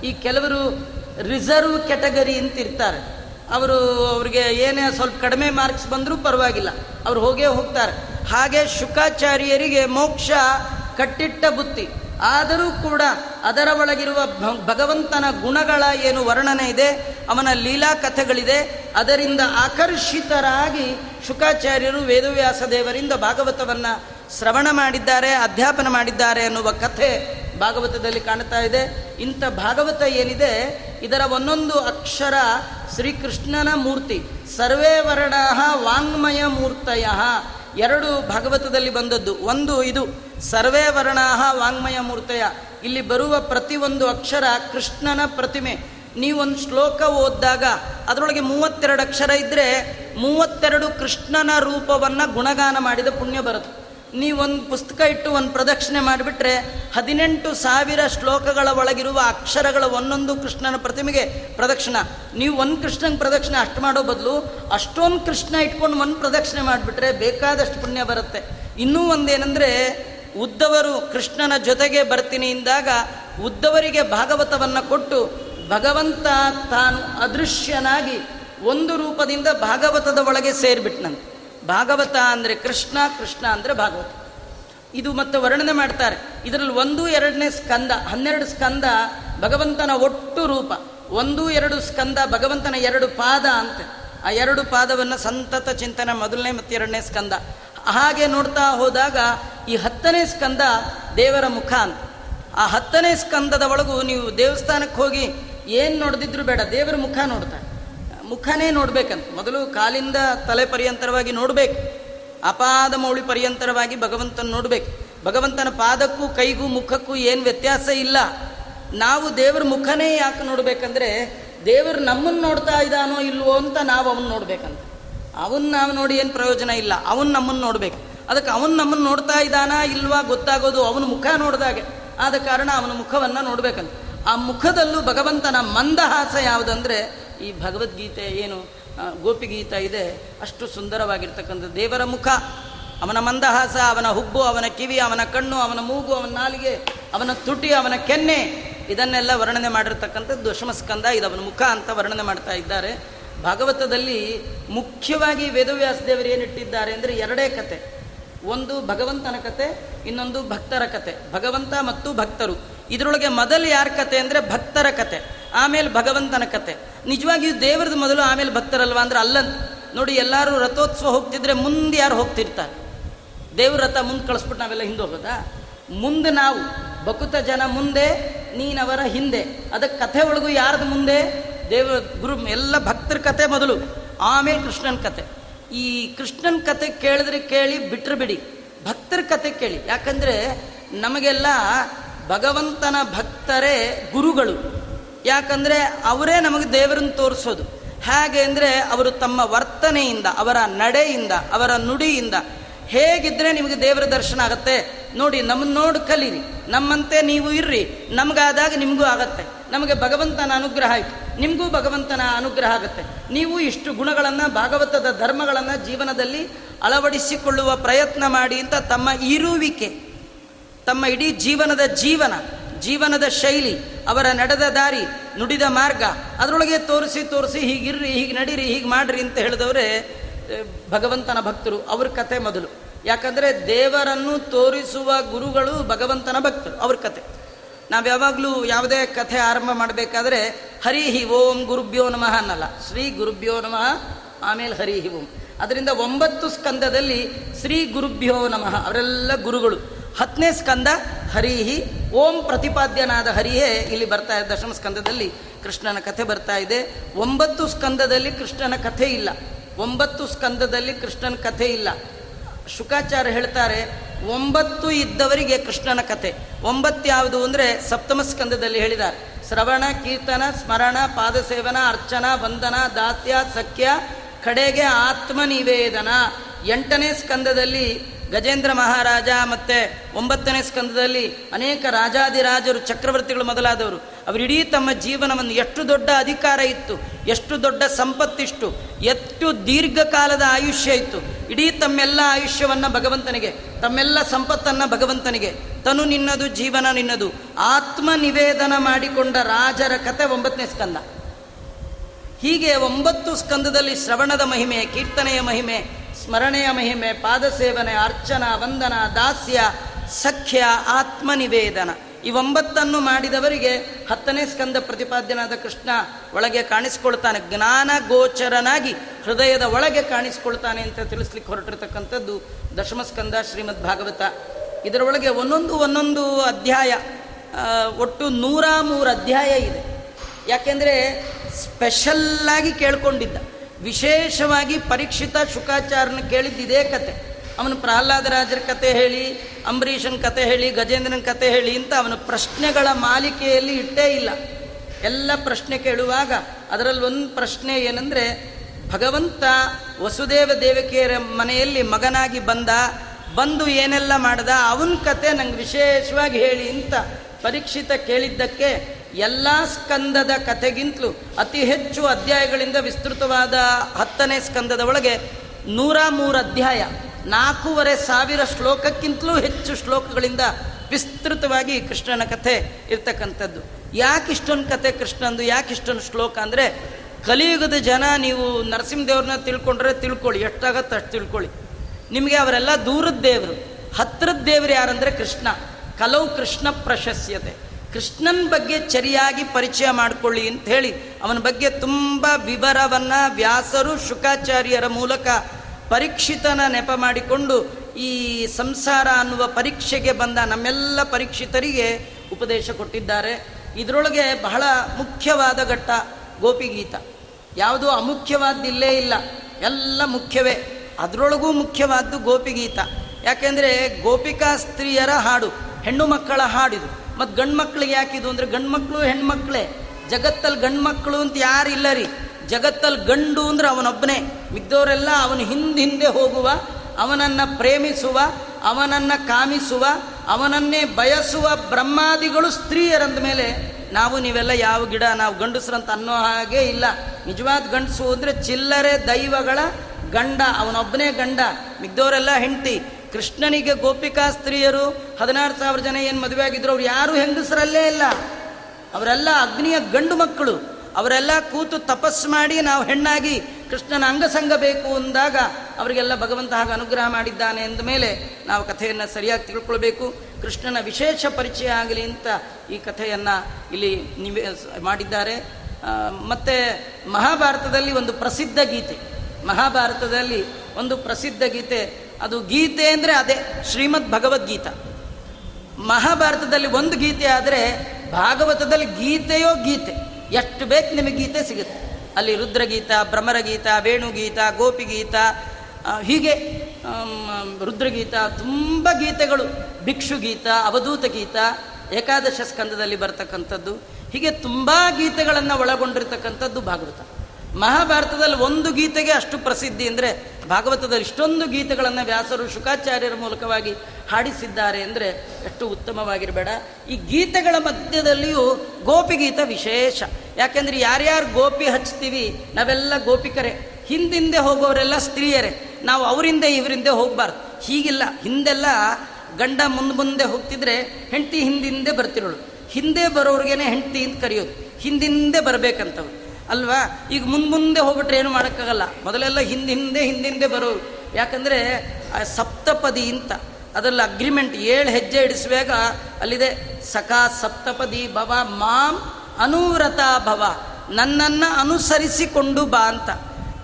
[SPEAKER 1] ಈ ಕೆಲವರು ರಿಸರ್ವ್ ಕ್ಯಾಟಗರಿ ಅಂತ ಇರ್ತಾರೆ. ಅವರು ಅವರಿಗೆ ಏನೇ ಸ್ವಲ್ಪ ಕಡಿಮೆ ಮಾರ್ಕ್ಸ್ ಬಂದರೂ ಪರವಾಗಿಲ್ಲ. ಅವರು ಹೋಗೇ ಹೋಗ್ತಾರೆ. ಹಾಗೆ ಶುಕಾಚಾರ್ಯರಿಗೆ ಮೋಕ್ಷ ಕಟ್ಟಿಟ್ಟ ಬುತ್ತಿ ಆದರೂ ಕೂಡ ಅದರ ಒಳಗಿರುವ ಭಗವಂತನ ಗುಣಗಳ ಏನು ವರ್ಣನೆ ಇದೆ, ಅವನ ಲೀಲಾ ಕಥೆಗಳಿದೆ, ಅದರಿಂದ ಆಕರ್ಷಿತರಾಗಿ ಶುಕಾಚಾರ್ಯರು ವೇದವ್ಯಾಸ ದೇವರಿಂದ ಭಾಗವತವನ್ನು ಶ್ರವಣ ಮಾಡಿದ್ದಾರೆ, ಅಧ್ಯಾಪನ ಮಾಡಿದ್ದಾರೆ ಅನ್ನುವ ಕಥೆ ಭಾಗವತದಲ್ಲಿ ಕಾಣ್ತಾ ಇದೆ. ಇಂಥ ಭಾಗವತ ಏನಿದೆ? ಇದರ ಒಂದೊಂದು ಅಕ್ಷರ ಶ್ರೀಕೃಷ್ಣನ ಮೂರ್ತಿ. ಸರ್ವೇ ವರ್ಣ ವಾಂಗ್ಮಯ ಮೂರ್ತಯ. ಎರಡು ಭಾಗವತದಲ್ಲಿ ಬಂದದ್ದು. ಒಂದು ಇದು ಸರ್ವೇ ವರ್ಣ ವಾಂಗ್ಮಯ ಮೂರ್ತಯ. ಇಲ್ಲಿ ಬರುವ ಪ್ರತಿಯೊಂದು ಅಕ್ಷರ ಕೃಷ್ಣನ ಪ್ರತಿಮೆ. ನೀವೊಂದು ಶ್ಲೋಕ ಓದಿದಾಗ ಅದರೊಳಗೆ ಮೂವತ್ತೆರಡು ಅಕ್ಷರ ಇದ್ದರೆ ಮೂವತ್ತೆರಡು ಕೃಷ್ಣನ ರೂಪವನ್ನು ಗುಣಗಾನ ಮಾಡಿದ ಪುಣ್ಯ ಬರುತ್ತೆ. ನೀವೊಂದು ಪುಸ್ತಕ ಇಟ್ಟು ಒಂದು ಪ್ರದಕ್ಷಿಣೆ ಮಾಡಿಬಿಟ್ರೆ ಹದಿನೆಂಟು ಸಾವಿರ ಶ್ಲೋಕಗಳ ಒಳಗಿರುವ ಅಕ್ಷರಗಳ ಒಂದೊಂದು ಕೃಷ್ಣನ ಪ್ರತಿಮೆಗೆ ಪ್ರದಕ್ಷಿಣ. ನೀವು ಒಂದು ಕೃಷ್ಣನ ಪ್ರದಕ್ಷಿಣೆ ಅಷ್ಟು ಮಾಡೋ ಬದಲು ಅಷ್ಟೊಂದು ಕೃಷ್ಣ ಇಟ್ಕೊಂಡು ಒಂದು ಪ್ರದಕ್ಷಿಣೆ ಮಾಡಿಬಿಟ್ರೆ ಬೇಕಾದಷ್ಟು ಪುಣ್ಯ ಬರುತ್ತೆ. ಇನ್ನೂ ಒಂದೇನೆಂದರೆ ಉದ್ದವರು ಕೃಷ್ಣನ ಜೊತೆಗೆ ಬರ್ತೀನಿ ಇಂದಾಗ ಉದ್ದವರಿಗೆ ಭಾಗವತವನ್ನು ಕೊಟ್ಟು ಭಗವಂತ ತಾನು ಅದೃಶ್ಯನಾಗಿ ಒಂದು ರೂಪದಿಂದ ಭಾಗವತದ ಒಳಗೆ ಸೇರಿಬಿಟ್ನಂತೆ. ಭಾಗವತ ಅಂದರೆ ಕೃಷ್ಣ ಕೃಷ್ಣ ಅಂದರೆ ಭಾಗವತ. ಇದು ಮತ್ತೆ ವರ್ಣನೆ ಮಾಡ್ತಾರೆ. ಇದರಲ್ಲಿ ಒಂದು, ಎರಡನೇ ಸ್ಕಂದ, ಹನ್ನೆರಡು ಸ್ಕಂದ ಭಗವಂತನ ಒಟ್ಟು ರೂಪ. ಒಂದು, ಎರಡು ಸ್ಕಂದ ಭಗವಂತನ ಎರಡು ಪಾದ ಅಂತ. ಆ ಎರಡು ಪಾದವನ್ನು ಸಂತತ ಚಿಂತನೆ ಮೊದಲನೇ ಮತ್ತು ಎರಡನೇ ಸ್ಕಂದ. ಹಾಗೆ ನೋಡ್ತಾ ಹೋದಾಗ ಈ ಹತ್ತನೇ ಸ್ಕಂದ ದೇವರ ಮುಖ ಅಂತ. ಆ ಹತ್ತನೇ ಸ್ಕಂದದ ಒಳಗೂ ನೀವು ದೇವಸ್ಥಾನಕ್ಕೆ ಹೋಗಿ ಏನು ನೋಡಿದ್ರು ಬೇಡ, ದೇವರ ಮುಖ ನೋಡ್ತಾರೆ. ಮುಖನೇ ನೋಡ್ಬೇಕಂತ. ಮೊದಲು ಕಾಲಿಂದ ತಲೆ ಪರ್ಯಂತರವಾಗಿ ನೋಡಬೇಕು. ಅಪಾದ ಮೌಳಿ ಪರ್ಯಂತರವಾಗಿ ಭಗವಂತನ ನೋಡ್ಬೇಕು. ಭಗವಂತನ ಪಾದಕ್ಕೂ ಕೈಗೂ ಮುಖಕ್ಕೂ ಏನು ವ್ಯತ್ಯಾಸ ಇಲ್ಲ. ನಾವು ದೇವರ ಮುಖನೇ ಯಾಕೆ ನೋಡ್ಬೇಕಂದ್ರೆ, ದೇವರು ನಮ್ಮನ್ನು ನೋಡ್ತಾ ಇದ್ದಾನೋ ಇಲ್ವೋ ಅಂತ ನಾವು ಅವನ್ನ ನೋಡ್ಬೇಕಂತ. ಅವನ್ ನಾವು ನೋಡಿ ಏನು ಪ್ರಯೋಜನ ಇಲ್ಲ. ಅವನ್ ನಮ್ಮನ್ನು ನೋಡ್ಬೇಕು. ಅದಕ್ಕೆ ಅವನ್ ನಮ್ಮನ್ನು ನೋಡ್ತಾ ಇದ್ದಾನಾ ಇಲ್ವಾ ಗೊತ್ತಾಗೋದು ಅವನ ಮುಖ ನೋಡಿದಾಗೆ. ಆದ ಕಾರಣ ಅವನ ಮುಖವನ್ನು ನೋಡ್ಬೇಕಂತ. ಆ ಮುಖದಲ್ಲೂ ಭಗವಂತನ ಮಂದಹಾಸ ಯಾವುದಂದ್ರೆ ಈ ಭಗವದ್ಗೀತೆ ಏನು ಗೋಪಿಗೀತ ಇದೆ, ಅಷ್ಟು ಸುಂದರವಾಗಿರ್ತಕ್ಕಂಥ ದೇವರ ಮುಖ. ಅವನ ಮಂದಹಾಸ, ಅವನ ಹುಬ್ಬು, ಅವನ ಕಿವಿ, ಅವನ ಕಣ್ಣು, ಅವನ ಮೂಗು, ಅವನ ನಾಲಿಗೆ, ಅವನ ತುಟಿ, ಅವನ ಕೆನ್ನೆ, ಇದನ್ನೆಲ್ಲ ವರ್ಣನೆ ಮಾಡಿರ್ತಕ್ಕಂಥದ್ದು ದಶಮಸ್ಕಂದ ಇದು ಅವನ ಮುಖ ಅಂತ ವರ್ಣನೆ ಮಾಡ್ತಾ ಇದ್ದಾರೆ. ಭಾಗವತದಲ್ಲಿ ಮುಖ್ಯವಾಗಿ ವೇದವ್ಯಾಸ ದೇವರು ಏನಿಟ್ಟಿದ್ದಾರೆ ಅಂದರೆ ಎರಡೇ ಕತೆ. ಒಂದು ಭಗವಂತನ ಕತೆ, ಇನ್ನೊಂದು ಭಕ್ತರ ಕತೆ. ಭಗವಂತ ಮತ್ತು ಭಕ್ತರು. ಇದರೊಳಗೆ ಮೊದಲು ಯಾರ ಕತೆ ಅಂದರೆ ಭಕ್ತರ ಕತೆ. ಆಮೇಲೆ ಭಗವಂತನ ಕತೆ. ನಿಜವಾಗಿಯೂ ದೇವರದು ಮೊದಲು ಆಮೇಲೆ ಭಕ್ತರಲ್ವಾ ಅಂದ್ರೆ ಅಲ್ಲಂತ. ನೋಡಿ, ಎಲ್ಲರೂ ರಥೋತ್ಸವ ಹೋಗ್ತಿದ್ರೆ ಮುಂದೆ ಯಾರು ಹೋಗ್ತಿರ್ತಾರೆ? ದೇವ್ರ ರಥ ಮುಂದೆ ಕಳಿಸ್ಬಿಟ್ಟು ನಾವೆಲ್ಲ ಹಿಂದೆ ಹೋಗೋದಾ? ಮುಂದೆ ನಾವು ಬಕುತ ಜನ ಮುಂದೆ, ನೀನವರ ಹಿಂದೆ. ಅದಕ್ಕೆ ಕಥೆ ಒಳಗು ಯಾರ್ದು ಮುಂದೆ? ದೇವ, ಗುರು, ಎಲ್ಲ ಭಕ್ತರ ಕತೆ ಮೊದಲು. ಆಮೇಲೆ ಕೃಷ್ಣನ ಕತೆ ಈ ಕೃಷ್ಣನ ಕತೆ ಕೇಳಿದ್ರೆ ಕೇಳಿ ಬಿಟ್ಟರೆ ಬಿಡಿ. ಭಕ್ತರ ಕತೆ ಕೇಳಿ. ಯಾಕಂದರೆ ನಮಗೆಲ್ಲ ಭಗವಂತನ ಭಕ್ತರೇ ಗುರುಗಳು. ಯಾಕಂದರೆ ಅವರೇ ನಮಗೆ ದೇವರನ್ನು ತೋರಿಸೋದು. ಹೇಗೆ ಅಂದರೆ ಅವರು ತಮ್ಮ ವರ್ತನೆಯಿಂದ, ಅವರ ನಡೆಯಿಂದ, ಅವರ ನುಡಿಯಿಂದ ಹೇಗಿದ್ದರೆ ನಿಮಗೆ ದೇವರ ದರ್ಶನ ಆಗುತ್ತೆ. ನೋಡಿ, ನಮ್ಮನ್ನ ನೋಡು ಕಲೀರಿ. ನಮ್ಮಂತೆ ನೀವು ಇರ್ರಿ. ನಮಗಾದಾಗ ನಿಮಗೂ ಆಗತ್ತೆ. ನಮಗೆ ಭಗವಂತನ ಅನುಗ್ರಹ ಆಯಿತು. ನಿಮಗೂ ಭಗವಂತನ ಅನುಗ್ರಹ ಆಗುತ್ತೆ. ನೀವು ಇಷ್ಟು ಗುಣಗಳನ್ನು, ಭಾಗವತದ ಧರ್ಮಗಳನ್ನು ಜೀವನದಲ್ಲಿ ಅಳವಡಿಸಿಕೊಳ್ಳುವ ಪ್ರಯತ್ನ ಮಾಡಿ ಅಂತ ತಮ್ಮ ಇರುವಿಕೆ, ತಮ್ಮ ಇಡೀ ಜೀವನದ ಜೀವನ ಜೀವನದ ಶೈಲಿ, ಅವರ ನಡೆದ ದಾರಿ, ನುಡಿದ ಮಾರ್ಗ, ಅದರೊಳಗೆ ತೋರಿಸಿ ತೋರಿಸಿ, ಹೀಗಿರ್ರಿ, ಹೀಗೆ ನಡೀರಿ, ಹೀಗೆ ಮಾಡ್ರಿ ಅಂತ ಹೇಳಿದವರೇ ಭಗವಂತನ ಭಕ್ತರು. ಅವ್ರ ಕತೆ ಮೊದಲು. ಯಾಕಂದರೆ ದೇವರನ್ನು ತೋರಿಸುವ ಗುರುಗಳು ಭಗವಂತನ ಭಕ್ತರು, ಅವ್ರ ಕತೆ. ನಾವು ಯಾವಾಗಲೂ ಯಾವುದೇ ಕಥೆ ಆರಂಭ ಮಾಡಬೇಕಾದ್ರೆ ಹರಿಹಿ ಓಂ ಗುರುಭ್ಯೋ ನಮಃ ಅನ್ನಲ್ಲ. ಶ್ರೀ ಗುರುಭ್ಯೋ ನಮಃ, ಆಮೇಲೆ ಹರಿಹಿ ಓಂ. ಅದರಿಂದ ಒಂಬತ್ತು ಸ್ಕಂದದಲ್ಲಿ ಶ್ರೀ ಗುರುಭ್ಯೋ ನಮಃ, ಅವರೆಲ್ಲ ಗುರುಗಳು. ಹತ್ತನೇ ಸ್ಕಂದ ಹರಿಹಿ. ಓಂ ಪ್ರತಿಪಾದ್ಯನಾದ ಹರಿಯೇ ಇಲ್ಲಿ ಬರ್ತಾ ಇದೆ ದಶಮ ಸ್ಕಂದದಲ್ಲಿ ಕೃಷ್ಣನ ಕಥೆ ಬರ್ತಾ ಇದೆ. ಒಂಬತ್ತು ಸ್ಕಂದದಲ್ಲಿ ಕೃಷ್ಣನ ಕಥೆ ಇಲ್ಲ. ಒಂಬತ್ತು ಸ್ಕಂದದಲ್ಲಿ ಕೃಷ್ಣನ ಕಥೆ ಇಲ್ಲ. ಶುಕಾಚಾರ್ಯ ಹೇಳ್ತಾರೆ, ಒಂಬತ್ತು ಇದ್ದವರಿಗೆ ಕೃಷ್ಣನ ಕಥೆ. ಒಂಬತ್ತು ಯಾವುದು ಅಂದರೆ ಸಪ್ತಮ ಸ್ಕಂದದಲ್ಲಿ ಹೇಳಿದ್ದಾರೆ. ಶ್ರವಣ, ಕೀರ್ತನ, ಸ್ಮರಣ, ಪಾದಸೇವನ, ಅರ್ಚನ, ವಂದನ ದಾತ್ಯ ಸಖ್ಯ, ಕಡೆಗೆ ಆತ್ಮನಿವೇದನ. ಎಂಟನೇ ಸ್ಕಂದದಲ್ಲಿ ಗಜೇಂದ್ರ ಮಹಾರಾಜ ಮತ್ತೆ ಒಂಬತ್ತನೇ ಸ್ಕಂದದಲ್ಲಿ ಅನೇಕ ರಾಜಾದಿರಾಜರು, ಚಕ್ರವರ್ತಿಗಳು ಮೊದಲಾದವರು. ಅವರಿಡೀ ತಮ್ಮ ಜೀವನವನ್ನು ಎಷ್ಟು ದೊಡ್ಡ ಅಧಿಕಾರ ಇತ್ತು, ಎಷ್ಟು ದೊಡ್ಡ ಸಂಪತ್ತಿಷ್ಟು, ಎಷ್ಟು ದೀರ್ಘಕಾಲದ ಆಯುಷ್ಯ ಇತ್ತು. ಇಡೀ ತಮ್ಮೆಲ್ಲ ಆಯುಷ್ಯವನ್ನು ಭಗವಂತನಿಗೆ, ತಮ್ಮೆಲ್ಲ ಸಂಪತ್ತನ್ನು ಭಗವಂತನಿಗೆ, ತನು ನಿನ್ನದು, ಜೀವನ ನಿನ್ನದು ಆತ್ಮ ನಿವೇದನ ಮಾಡಿಕೊಂಡ ರಾಜರ ಕತೆ ಒಂಬತ್ತನೇ ಸ್ಕಂದ. ಹೀಗೆ ಒಂಬತ್ತು ಸ್ಕಂದದಲ್ಲಿ ಶ್ರವಣದ ಮಹಿಮೆ, ಕೀರ್ತನೆಯ ಮಹಿಮೆ ಸ್ಮರಣೆಯ ಮಹಿಮೆ, ಪಾದಸೇವನೆ, ಅರ್ಚನ, ವಂದನ, ದಾಸ್ಯ, ಸಖ್ಯ, ಆತ್ಮನಿವೇದನ. ಈ ಒಂಬತ್ತನ್ನು ಮಾಡಿದವರಿಗೆ ಹತ್ತನೇ ಸ್ಕಂದ ಪ್ರತಿಪಾದ್ಯನಾದ ಕೃಷ್ಣ ಒಳಗೆ ಕಾಣಿಸ್ಕೊಳ್ತಾನೆ. ಜ್ಞಾನ ಗೋಚರನಾಗಿ ಹೃದಯದ ಒಳಗೆ ಕಾಣಿಸ್ಕೊಳ್ತಾನೆ ಅಂತ ತಿಳಿಸ್ಲಿಕ್ಕೆ ಹೊರಟಿರ್ತಕ್ಕಂಥದ್ದು ದಶಮಸ್ಕಂದ ಶ್ರೀಮದ್ ಭಾಗವತ. ಇದರೊಳಗೆ ಒಂದೊಂದು ಒಂದೊಂದು ಅಧ್ಯಾಯ ಒಟ್ಟು ನೂರ ಮೂರು ಅಧ್ಯಾಯ ಇದೆ. ಯಾಕೆಂದರೆ ಸ್ಪೆಷಲ್ಲಾಗಿ ಕೇಳ್ಕೊಂಡಿದ್ದ. ವಿಶೇಷವಾಗಿ ಪರೀಕ್ಷಿತ ಶುಕಾಚಾರನ ಕೇಳಿದ್ದು ಇದೇ ಕತೆ. ಅವನು ಪ್ರಹ್ಲಾದರಾಜರ ಕತೆ ಹೇಳಿ, ಅಂಬರೀಷನ್ ಕತೆ ಹೇಳಿ, ಗಜೇಂದ್ರನ ಕತೆ ಹೇಳಿ ಅಂತ ಅವನ ಪ್ರಶ್ನೆಗಳ ಮಾಲಿಕೆಯಲ್ಲಿ ಇಟ್ಟೇ ಇಲ್ಲ. ಎಲ್ಲ ಪ್ರಶ್ನೆ ಕೇಳುವಾಗ ಅದರಲ್ಲಿ ಒಂದು ಪ್ರಶ್ನೆ ಏನಂದರೆ, ಭಗವಂತ ವಸುದೇವ ದೇವಕಿಯರ ಮನೆಯಲ್ಲಿ ಮಗನಾಗಿ ಬಂದ ಬಂದು ಏನೆಲ್ಲ ಮಾಡ್ದ, ಅವನ ಕತೆ ನಂಗೆ ವಿಶೇಷವಾಗಿ ಹೇಳಿ ಅಂತ ಪರೀಕ್ಷಿತ ಕೇಳಿದ್ದಕ್ಕೆ ಎಲ್ಲ ಸ್ಕಂದದ ಕಥೆಗಿಂತಲೂ ಅತಿ ಹೆಚ್ಚು ಅಧ್ಯಾಯಗಳಿಂದ ವಿಸ್ತೃತವಾದ ಹತ್ತನೇ ಸ್ಕಂದದ ಒಳಗೆ ನೂರ ಮೂರು ಅಧ್ಯಾಯ, ನಾಲ್ಕೂವರೆ ಸಾವಿರ ಶ್ಲೋಕಕ್ಕಿಂತಲೂ ಹೆಚ್ಚು ಶ್ಲೋಕಗಳಿಂದ ವಿಸ್ತೃತವಾಗಿ ಕೃಷ್ಣನ ಕಥೆ ಇರ್ತಕ್ಕಂಥದ್ದು. ಯಾಕೆ ಇಷ್ಟೊಂದು ಕಥೆ ಕೃಷ್ಣಂದು ಯಾಕೆ ಇಷ್ಟೊಂದು ಶ್ಲೋಕ ಅಂದರೆ, ಕಲಿಯುಗದ ಜನ ನೀವು ನರಸಿಂಹದೇವ್ರನ್ನ ತಿಳ್ಕೊಂಡ್ರೆ ತಿಳ್ಕೊಳ್ಳಿ ಎಷ್ಟಾಗತ್ತೆ ಅಷ್ಟು ತಿಳ್ಕೊಳ್ಳಿ. ನಿಮಗೆ ಅವರೆಲ್ಲ ದೂರದ ದೇವರು. ಹತ್ತಿರದ ದೇವರು ಯಾರಂದರೆ ಕೃಷ್ಣ. ಕಲವು ಕೃಷ್ಣ ಪ್ರಶಸ್ಯತೆ. ಕೃಷ್ಣನ ಬಗ್ಗೆ ಸರಿಯಾಗಿ ಪರಿಚಯ ಮಾಡಿಕೊಳ್ಳಿ ಅಂತ ಹೇಳಿ ಅವನ ಬಗ್ಗೆ ತುಂಬ ವಿವರವನ್ನು ವ್ಯಾಸರು, ಶುಕಾಚಾರ್ಯರ ಮೂಲಕ ಪರೀಕ್ಷಿತನ ನೆಪ ಮಾಡಿಕೊಂಡು ಈ ಸಂಸಾರ ಅನ್ನುವ ಪರೀಕ್ಷೆಗೆ ಬಂದ ನಮ್ಮೆಲ್ಲ ಪರೀಕ್ಷಿತರಿಗೆ ಉಪದೇಶ ಕೊಟ್ಟಿದ್ದಾರೆ. ಇದರೊಳಗೆ ಬಹಳ ಮುಖ್ಯವಾದ ಘಟ್ಟ ಗೋಪಿಗೀತ. ಯಾವುದೂ ಅಮುಖ್ಯವಾದ್ದಿಲ್ಲೇ ಇಲ್ಲ. ಎಲ್ಲ ಮುಖ್ಯವೇ. ಅದರೊಳಗೂ ಮುಖ್ಯವಾದ್ದು ಗೋಪಿಗೀತ. ಯಾಕೆಂದರೆ ಗೋಪಿಕಾ ಸ್ತ್ರೀಯರ ಹಾಡು, ಹೆಣ್ಣು ಮಕ್ಕಳ ಹಾಡಿದು. ಮತ್ತು ಗಂಡು ಮಕ್ಳಿಗೆ ಯಾಕಿದು ಅಂದರೆ ಗಂಡು ಮಕ್ಕಳು ಹೆಣ್ಮಕ್ಳೇ ಜಗತ್ತಲ್ಲಿ ಗಂಡು ಮಕ್ಕಳು ಅಂತ ಯಾರು ಇಲ್ಲ ರೀ ಜಗತ್ತಲ್ಲಿ ಗಂಡು ಅಂದ್ರೆ ಅವನೊಬ್ಬನೇ ಮಿದ್ದವರೆಲ್ಲ ಅವನು ಹಿಂದೆ ಹಿಂದೆ ಹೋಗುವ, ಅವನನ್ನು ಪ್ರೇಮಿಸುವ, ಅವನನ್ನು ಕಾಮಿಸುವ, ಅವನನ್ನೇ ಬಯಸುವ ಬ್ರಹ್ಮಾದಿಗಳು ಸ್ತ್ರೀಯರಂದ ಮೇಲೆ ನಾವು ನೀವೆಲ್ಲ ಯಾವ ಗಿಡ, ನಾವು ಗಂಡಸ್ರಂತ ಅನ್ನೋ ಹಾಗೆ ಇಲ್ಲ. ನಿಜವಾದ ಗಂಡಸು ಅಂದರೆ ಚಿಲ್ಲರೆ ದೈವಗಳ ಗಂಡ, ಅವನೊಬ್ಬನೇ ಗಂಡ ಮಿಗ್ದವರೆಲ್ಲ ಹೆಂಡತಿ, ಕೃಷ್ಣನಿಗೆ ಗೋಪಿಕಾ ಸ್ತ್ರೀಯರು ಹದಿನಾರು ಸಾವಿರ ಜನ ಏನು ಮದುವೆ ಆಗಿದ್ರು, ಅವ್ರು ಯಾರು ಹೆಂಗಸರಲ್ಲೇ ಇಲ್ಲ. ಅವರೆಲ್ಲ ಅಗ್ನಿಯ ಗಂಡು ಮಕ್ಕಳು. ಅವರೆಲ್ಲ ಕೂತು ತಪಸ್ಸು ಮಾಡಿ ನಾವು ಹೆಣ್ಣಾಗಿ ಕೃಷ್ಣನ ಅಂಗಸಂಗ ಬೇಕು ಅಂದಾಗ ಅವರಿಗೆಲ್ಲ ಭಗವಂತ ಹಾಗೆ ಅನುಗ್ರಹ ಮಾಡಿದ್ದಾನೆ ಅಂದ ಮೇಲೆ ನಾವು ಕಥೆಯನ್ನು ಸರಿಯಾಗಿ ತಿಳ್ಕೊಳ್ಬೇಕು. ಕೃಷ್ಣನ ವಿಶೇಷ ಪರಿಚಯ ಆಗಲಿ ಅಂತ ಈ ಕಥೆಯನ್ನು ಇಲ್ಲಿ ನಿವೇ ಮಾಡಿದ್ದಾರೆ. ಮತ್ತು ಮಹಾಭಾರತದಲ್ಲಿ ಒಂದು ಪ್ರಸಿದ್ಧ ಗೀತೆ. ಮಹಾಭಾರತದಲ್ಲಿ ಒಂದು ಪ್ರಸಿದ್ಧ ಗೀತೆ. ಅದು ಗೀತೆ ಅಂದರೆ ಅದೇ, ಶ್ರೀಮದ್ ಭಗವದ್ಗೀತ. ಮಹಾಭಾರತದಲ್ಲಿ ಒಂದು ಗೀತೆ ಆದರೆ ಭಾಗವತದಲ್ಲಿ ಗೀತೆಯೋ ಗೀತೆ. ಎಷ್ಟು ಬೇಕು ನಿಮಗೆ ಗೀತೆ ಸಿಗುತ್ತೆ. ಅಲ್ಲಿ ರುದ್ರಗೀತ, ಭ್ರಮರಗೀತ, ವೇಣುಗೀತ, ಗೋಪಿಗೀತ ಹೀಗೆ ರುದ್ರಗೀತ, ತುಂಬ ಗೀತೆಗಳು. ಭಿಕ್ಷು ಗೀತ ಅವಧೂತ ಗೀತ ಏಕಾದಶ ಸ್ಕಂದದಲ್ಲಿ ಬರ್ತಕ್ಕಂಥದ್ದು. ಹೀಗೆ ತುಂಬ ಗೀತೆಗಳನ್ನು ಒಳಗೊಂಡಿರ್ತಕ್ಕಂಥದ್ದು ಭಾಗವತ. ಮಹಾಭಾರತದಲ್ಲಿ ಒಂದು ಗೀತೆಗೆ ಅಷ್ಟು ಪ್ರಸಿದ್ಧಿ ಅಂದರೆ ಭಾಗವತದಲ್ಲಿ ಇಷ್ಟೊಂದು ಗೀತೆಗಳನ್ನು ವ್ಯಾಸರು ಶುಕಾಚಾರ್ಯರ ಮೂಲಕವಾಗಿ ಹಾಡಿಸಿದ್ದಾರೆ ಅಂದರೆ ಎಷ್ಟು ಉತ್ತಮವಾಗಿರಬೇಡ. ಈ ಗೀತೆಗಳ ಮಧ್ಯದಲ್ಲಿಯೂ ಗೋಪಿಗೀತ ವಿಶೇಷ. ಯಾಕೆಂದರೆ ಯಾರ್ಯಾರು ಗೋಪಿ ಹಚ್ತೀವಿ, ನಾವೆಲ್ಲ ಗೋಪಿಕರೇ. ಹಿಂದಿಂದೆ ಹೋಗೋರೆಲ್ಲ ಸ್ತ್ರೀಯರೇ. ನಾವು ಅವರಿಂದ ಇವರಿಂದ ಹೋಗಬಾರ್ದು. ಹೀಗಿಲ್ಲ. ಹಿಂದೆಲ್ಲ ಗಂಡ ಮುಂದೆ ಮುಂದೆ ಹೋಗ್ತಿದ್ರೆ ಹೆಂಡತಿ ಹಿಂದಿಂದೆ ಬರ್ತಿರೋಳು ಹಿಂದೆ ಬರೋರಿಗೇನೆ ಹೆಂಡತಿ ಅಂತ ಕರೆಯೋದು. ಹಿಂದಿಂದೆ ಬರಬೇಕಂತವ್ರು. ಅಲ್ವಾ? ಈಗ ಮುಂದೆ ಮುಂದೆ ಹೋಗ್ಬಿಟ್ರೆ ಏನು ಮಾಡೋಕ್ಕಾಗಲ್ಲ. ಮೊದಲೆಲ್ಲ ಹಿಂದೆ ಹಿಂದೆ ಹಿಂದೆ ಬರೋರು. ಯಾಕಂದರೆ ಸಪ್ತಪದಿ ಅಂತ. ಅದರಲ್ಲಿ ಅಗ್ರಿಮೆಂಟ್ ಏಳು ಹೆಜ್ಜೆ ಇಡಿಸುವಾಗ ಅಲ್ಲಿದೆ. ಸಖಾ ಸಪ್ತಪದಿ ಭವ ಮಾಂ ಅನುವ್ರತ ಭವ. ನನ್ನನ್ನು ಅನುಸರಿಸಿಕೊಂಡು ಬಾ ಅಂತ.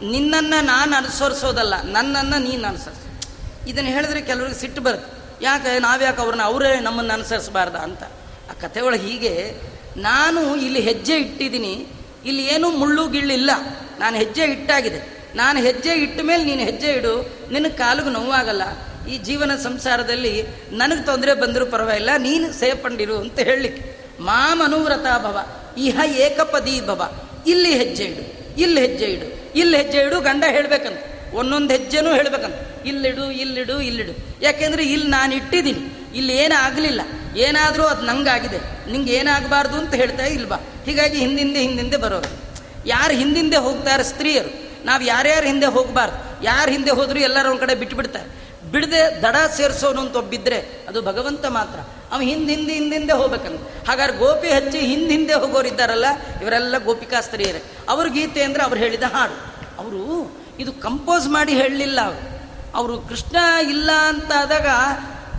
[SPEAKER 1] ನಿನ್ನನ್ನು ನಾನು ಅನುಸರಿಸೋದಲ್ಲ, ನನ್ನನ್ನು ನೀನು ಅನುಸರಿಸ. ಇದನ್ನು ಹೇಳಿದ್ರೆ ಕೆಲವರಿಗೆ ಸಿಟ್ಟು ಬರುತ್ತೆ. ಯಾಕೆ, ನಾವ್ಯಾಕೆ ಅವ್ರನ್ನ ಅವರೇ ನಮ್ಮನ್ನು ಅನುಸರಿಸಬಾರ್ದ ಅಂತ. ಆ ಕಥೆ ಒಳಗೆ ಹೀಗೆ. ನಾನು ಇಲ್ಲಿ ಹೆಜ್ಜೆ ಇಟ್ಟಿದ್ದೀನಿ. ಇಲ್ಲಿ ಏನೂ ಮುಳ್ಳು ಗಿಳ್ಳಿಲ್ಲ ನಾನು ಹೆಜ್ಜೆ ಇಟ್ಟಾಗಿದೆ. ನಾನು ಹೆಜ್ಜೆ ಇಟ್ಟ ಮೇಲೆ ನೀನು ಹೆಜ್ಜೆ ಇಡು. ನಿನ್ನ ಕಾಲಿಗೆ ನೋವಾಗಲ್ಲ. ಈ ಜೀವನ ಸಂಸಾರದಲ್ಲಿ ನನಗೆ ತೊಂದರೆ ಬಂದರೂ ಪರವಾಗಿಲ್ಲ, ನೀನು ಸೇಪಂಡಿರು ಅಂತ ಹೇಳಲಿಕ್ಕೆ. ಮಾಮನುವ್ರತಾ ಭವ, ಇಹ ಏಕಪದಿ ಭವ. ಇಲ್ಲಿ ಹೆಜ್ಜೆ ಇಡು, ಇಲ್ಲಿ ಹೆಜ್ಜೆ ಇಡು, ಇಲ್ಲಿ ಹೆಜ್ಜೆ ಇಡು ಗಂಡ ಹೇಳ್ಬೇಕಂತ. ಒಂದೊಂದು ಹೆಜ್ಜೆನೂ ಹೇಳ್ಬೇಕಂತ. ಇಲ್ಲಿಡು ಇಲ್ಲಿಡು ಇಲ್ಲಿಡು. ಯಾಕೆಂದ್ರೆ ಇಲ್ಲಿ ನಾನು ಇಟ್ಟಿದ್ದೀನಿ ಇಲ್ಲಿ ಏನಾಗಲಿಲ್ಲ. ಏನಾದರೂ ಅದು ನಂಗಾಗಿದೆ. ನಿಂಗೆ ಏನಾಗಬಾರ್ದು ಅಂತ ಹೇಳ್ತಾ ಇಲ್ವಾ? ಹೀಗಾಗಿ ಹಿಂದಿಂದೆ ಹಿಂದಿಂದೆ ಬರೋರು. ಯಾರು ಹಿಂದಿಂದೆ ಹೋಗ್ತಾರೆ ಸ್ತ್ರೀಯರು? ನಾವು ಯಾರ್ಯಾರು ಹಿಂದೆ ಹೋಗಬಾರ್ದು? ಯಾರು ಹಿಂದೆ ಹೋದರೂ ಎಲ್ಲರೂ ಒಂದು ಕಡೆ ಬಿಟ್ಬಿಡ್ತಾರೆ. ಬಿಡದೆ ದಡ ಸೇರಿಸೋನು ಅಂತ ಒಬ್ಬಿದ್ರೆ ಅದು ಭಗವಂತ ಮಾತ್ರ. ಅವ ಹಿಂದೆ ಹಿಂದೆ ಹಿಂದಿಂದೆ ಹೋಗ್ಬೇಕಂತ. ಹಾಗಾದ್ರೆ ಗೋಪಿ ಹಚ್ಚಿ ಹಿಂದೆ ಹಿಂದೆ ಹೋಗೋರು ಇದ್ದಾರಲ್ಲ, ಇವರೆಲ್ಲ ಗೋಪಿಕಾ ಸ್ತ್ರೀಯರೇ. ಅವ್ರ ಗೀತೆ ಅಂದರೆ ಅವ್ರು ಹೇಳಿದ ಹಾಡು. ಅವರು ಇದು ಕಂಪೋಸ್ ಮಾಡಿ ಹೇಳಲಿಲ್ಲ ಅವರು. ಅವರು ಕೃಷ್ಣ ಇಲ್ಲ ಅಂತ ಆದಾಗ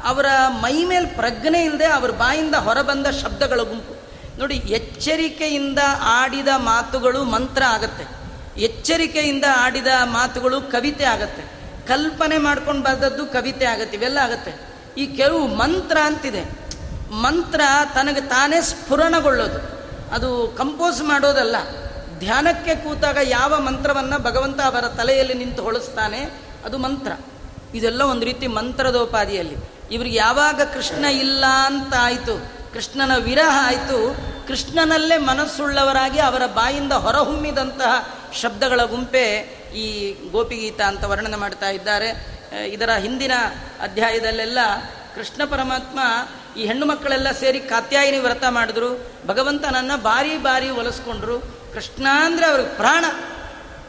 [SPEAKER 1] ಅವರ ಮೈ ಮೇಲೆ ಪ್ರಜ್ಞೆ ಇಲ್ಲದೆ ಅವ್ರ ಬಾಯಿಂದ ಹೊರಬಂದ ಶಬ್ದಗಳ ಗುಂಪು. ನೋಡಿ, ಎಚ್ಚರಿಕೆಯಿಂದ ಆಡಿದ ಮಾತುಗಳು ಮಂತ್ರ ಆಗತ್ತೆ. ಎಚ್ಚರಿಕೆಯಿಂದ ಆಡಿದ ಮಾತುಗಳು ಕವಿತೆ ಆಗತ್ತೆ. ಕಲ್ಪನೆ ಮಾಡ್ಕೊಂಡು ಬಂದದ್ದು ಕವಿತೆ ಆಗತ್ತೆ, ಇವೆಲ್ಲ ಆಗತ್ತೆ. ಈ ಕೆಲವು ಮಂತ್ರ ಅಂತಿದೆ. ಮಂತ್ರ ತನಗೆ ತಾನೇ ಸ್ಫುರಣಗೊಳ್ಳೋದು. ಅದು ಕಂಪೋಸ್ ಮಾಡೋದಲ್ಲ. ಧ್ಯಾನಕ್ಕೆ ಕೂತಾಗ ಯಾವ ಮಂತ್ರವನ್ನು ಭಗವಂತ ಅವರ ತಲೆಯಲ್ಲಿ ನಿಂತು ಹೊಳಿಸ್ತಾನೆ, ಅದು ಮಂತ್ರ. ಇದೆಲ್ಲ ಒಂದು ರೀತಿ ಮಂತ್ರದೋಪಾದಿಯಲ್ಲಿ. ಇವ್ರಿಗೆ ಯಾವಾಗ ಕೃಷ್ಣ ಇಲ್ಲ ಅಂತ ಆಯಿತು ಕೃಷ್ಣನ ವಿರಹ ಆಯಿತು, ಕೃಷ್ಣನಲ್ಲೇ ಮನಸ್ಸುಳ್ಳವರಾಗಿ ಅವರ ಬಾಯಿಂದ ಹೊರಹೊಮ್ಮಿದಂತಹ ಶಬ್ದಗಳ ಗುಂಪೆ ಈ ಗೋಪಿಗೀತ ಅಂತ ವರ್ಣನೆ ಮಾಡ್ತಾ ಇದ್ದಾರೆ. ಇದರ ಹಿಂದಿನ ಅಧ್ಯಾಯದಲ್ಲೆಲ್ಲ ಕೃಷ್ಣ ಪರಮಾತ್ಮ ಈ ಹೆಣ್ಣು ಮಕ್ಕಳೆಲ್ಲ ಸೇರಿ ಕಾತ್ಯಾಯಿನಿ ವ್ರತ ಮಾಡಿದ್ರು. ಭಗವಂತನನ್ನ ಬಾರಿ ಬಾರಿ ಒಲಿಸ್ಕೊಂಡ್ರು. ಕೃಷ್ಣ ಅಂದರೆ ಅವ್ರಿಗೆ ಪ್ರಾಣ.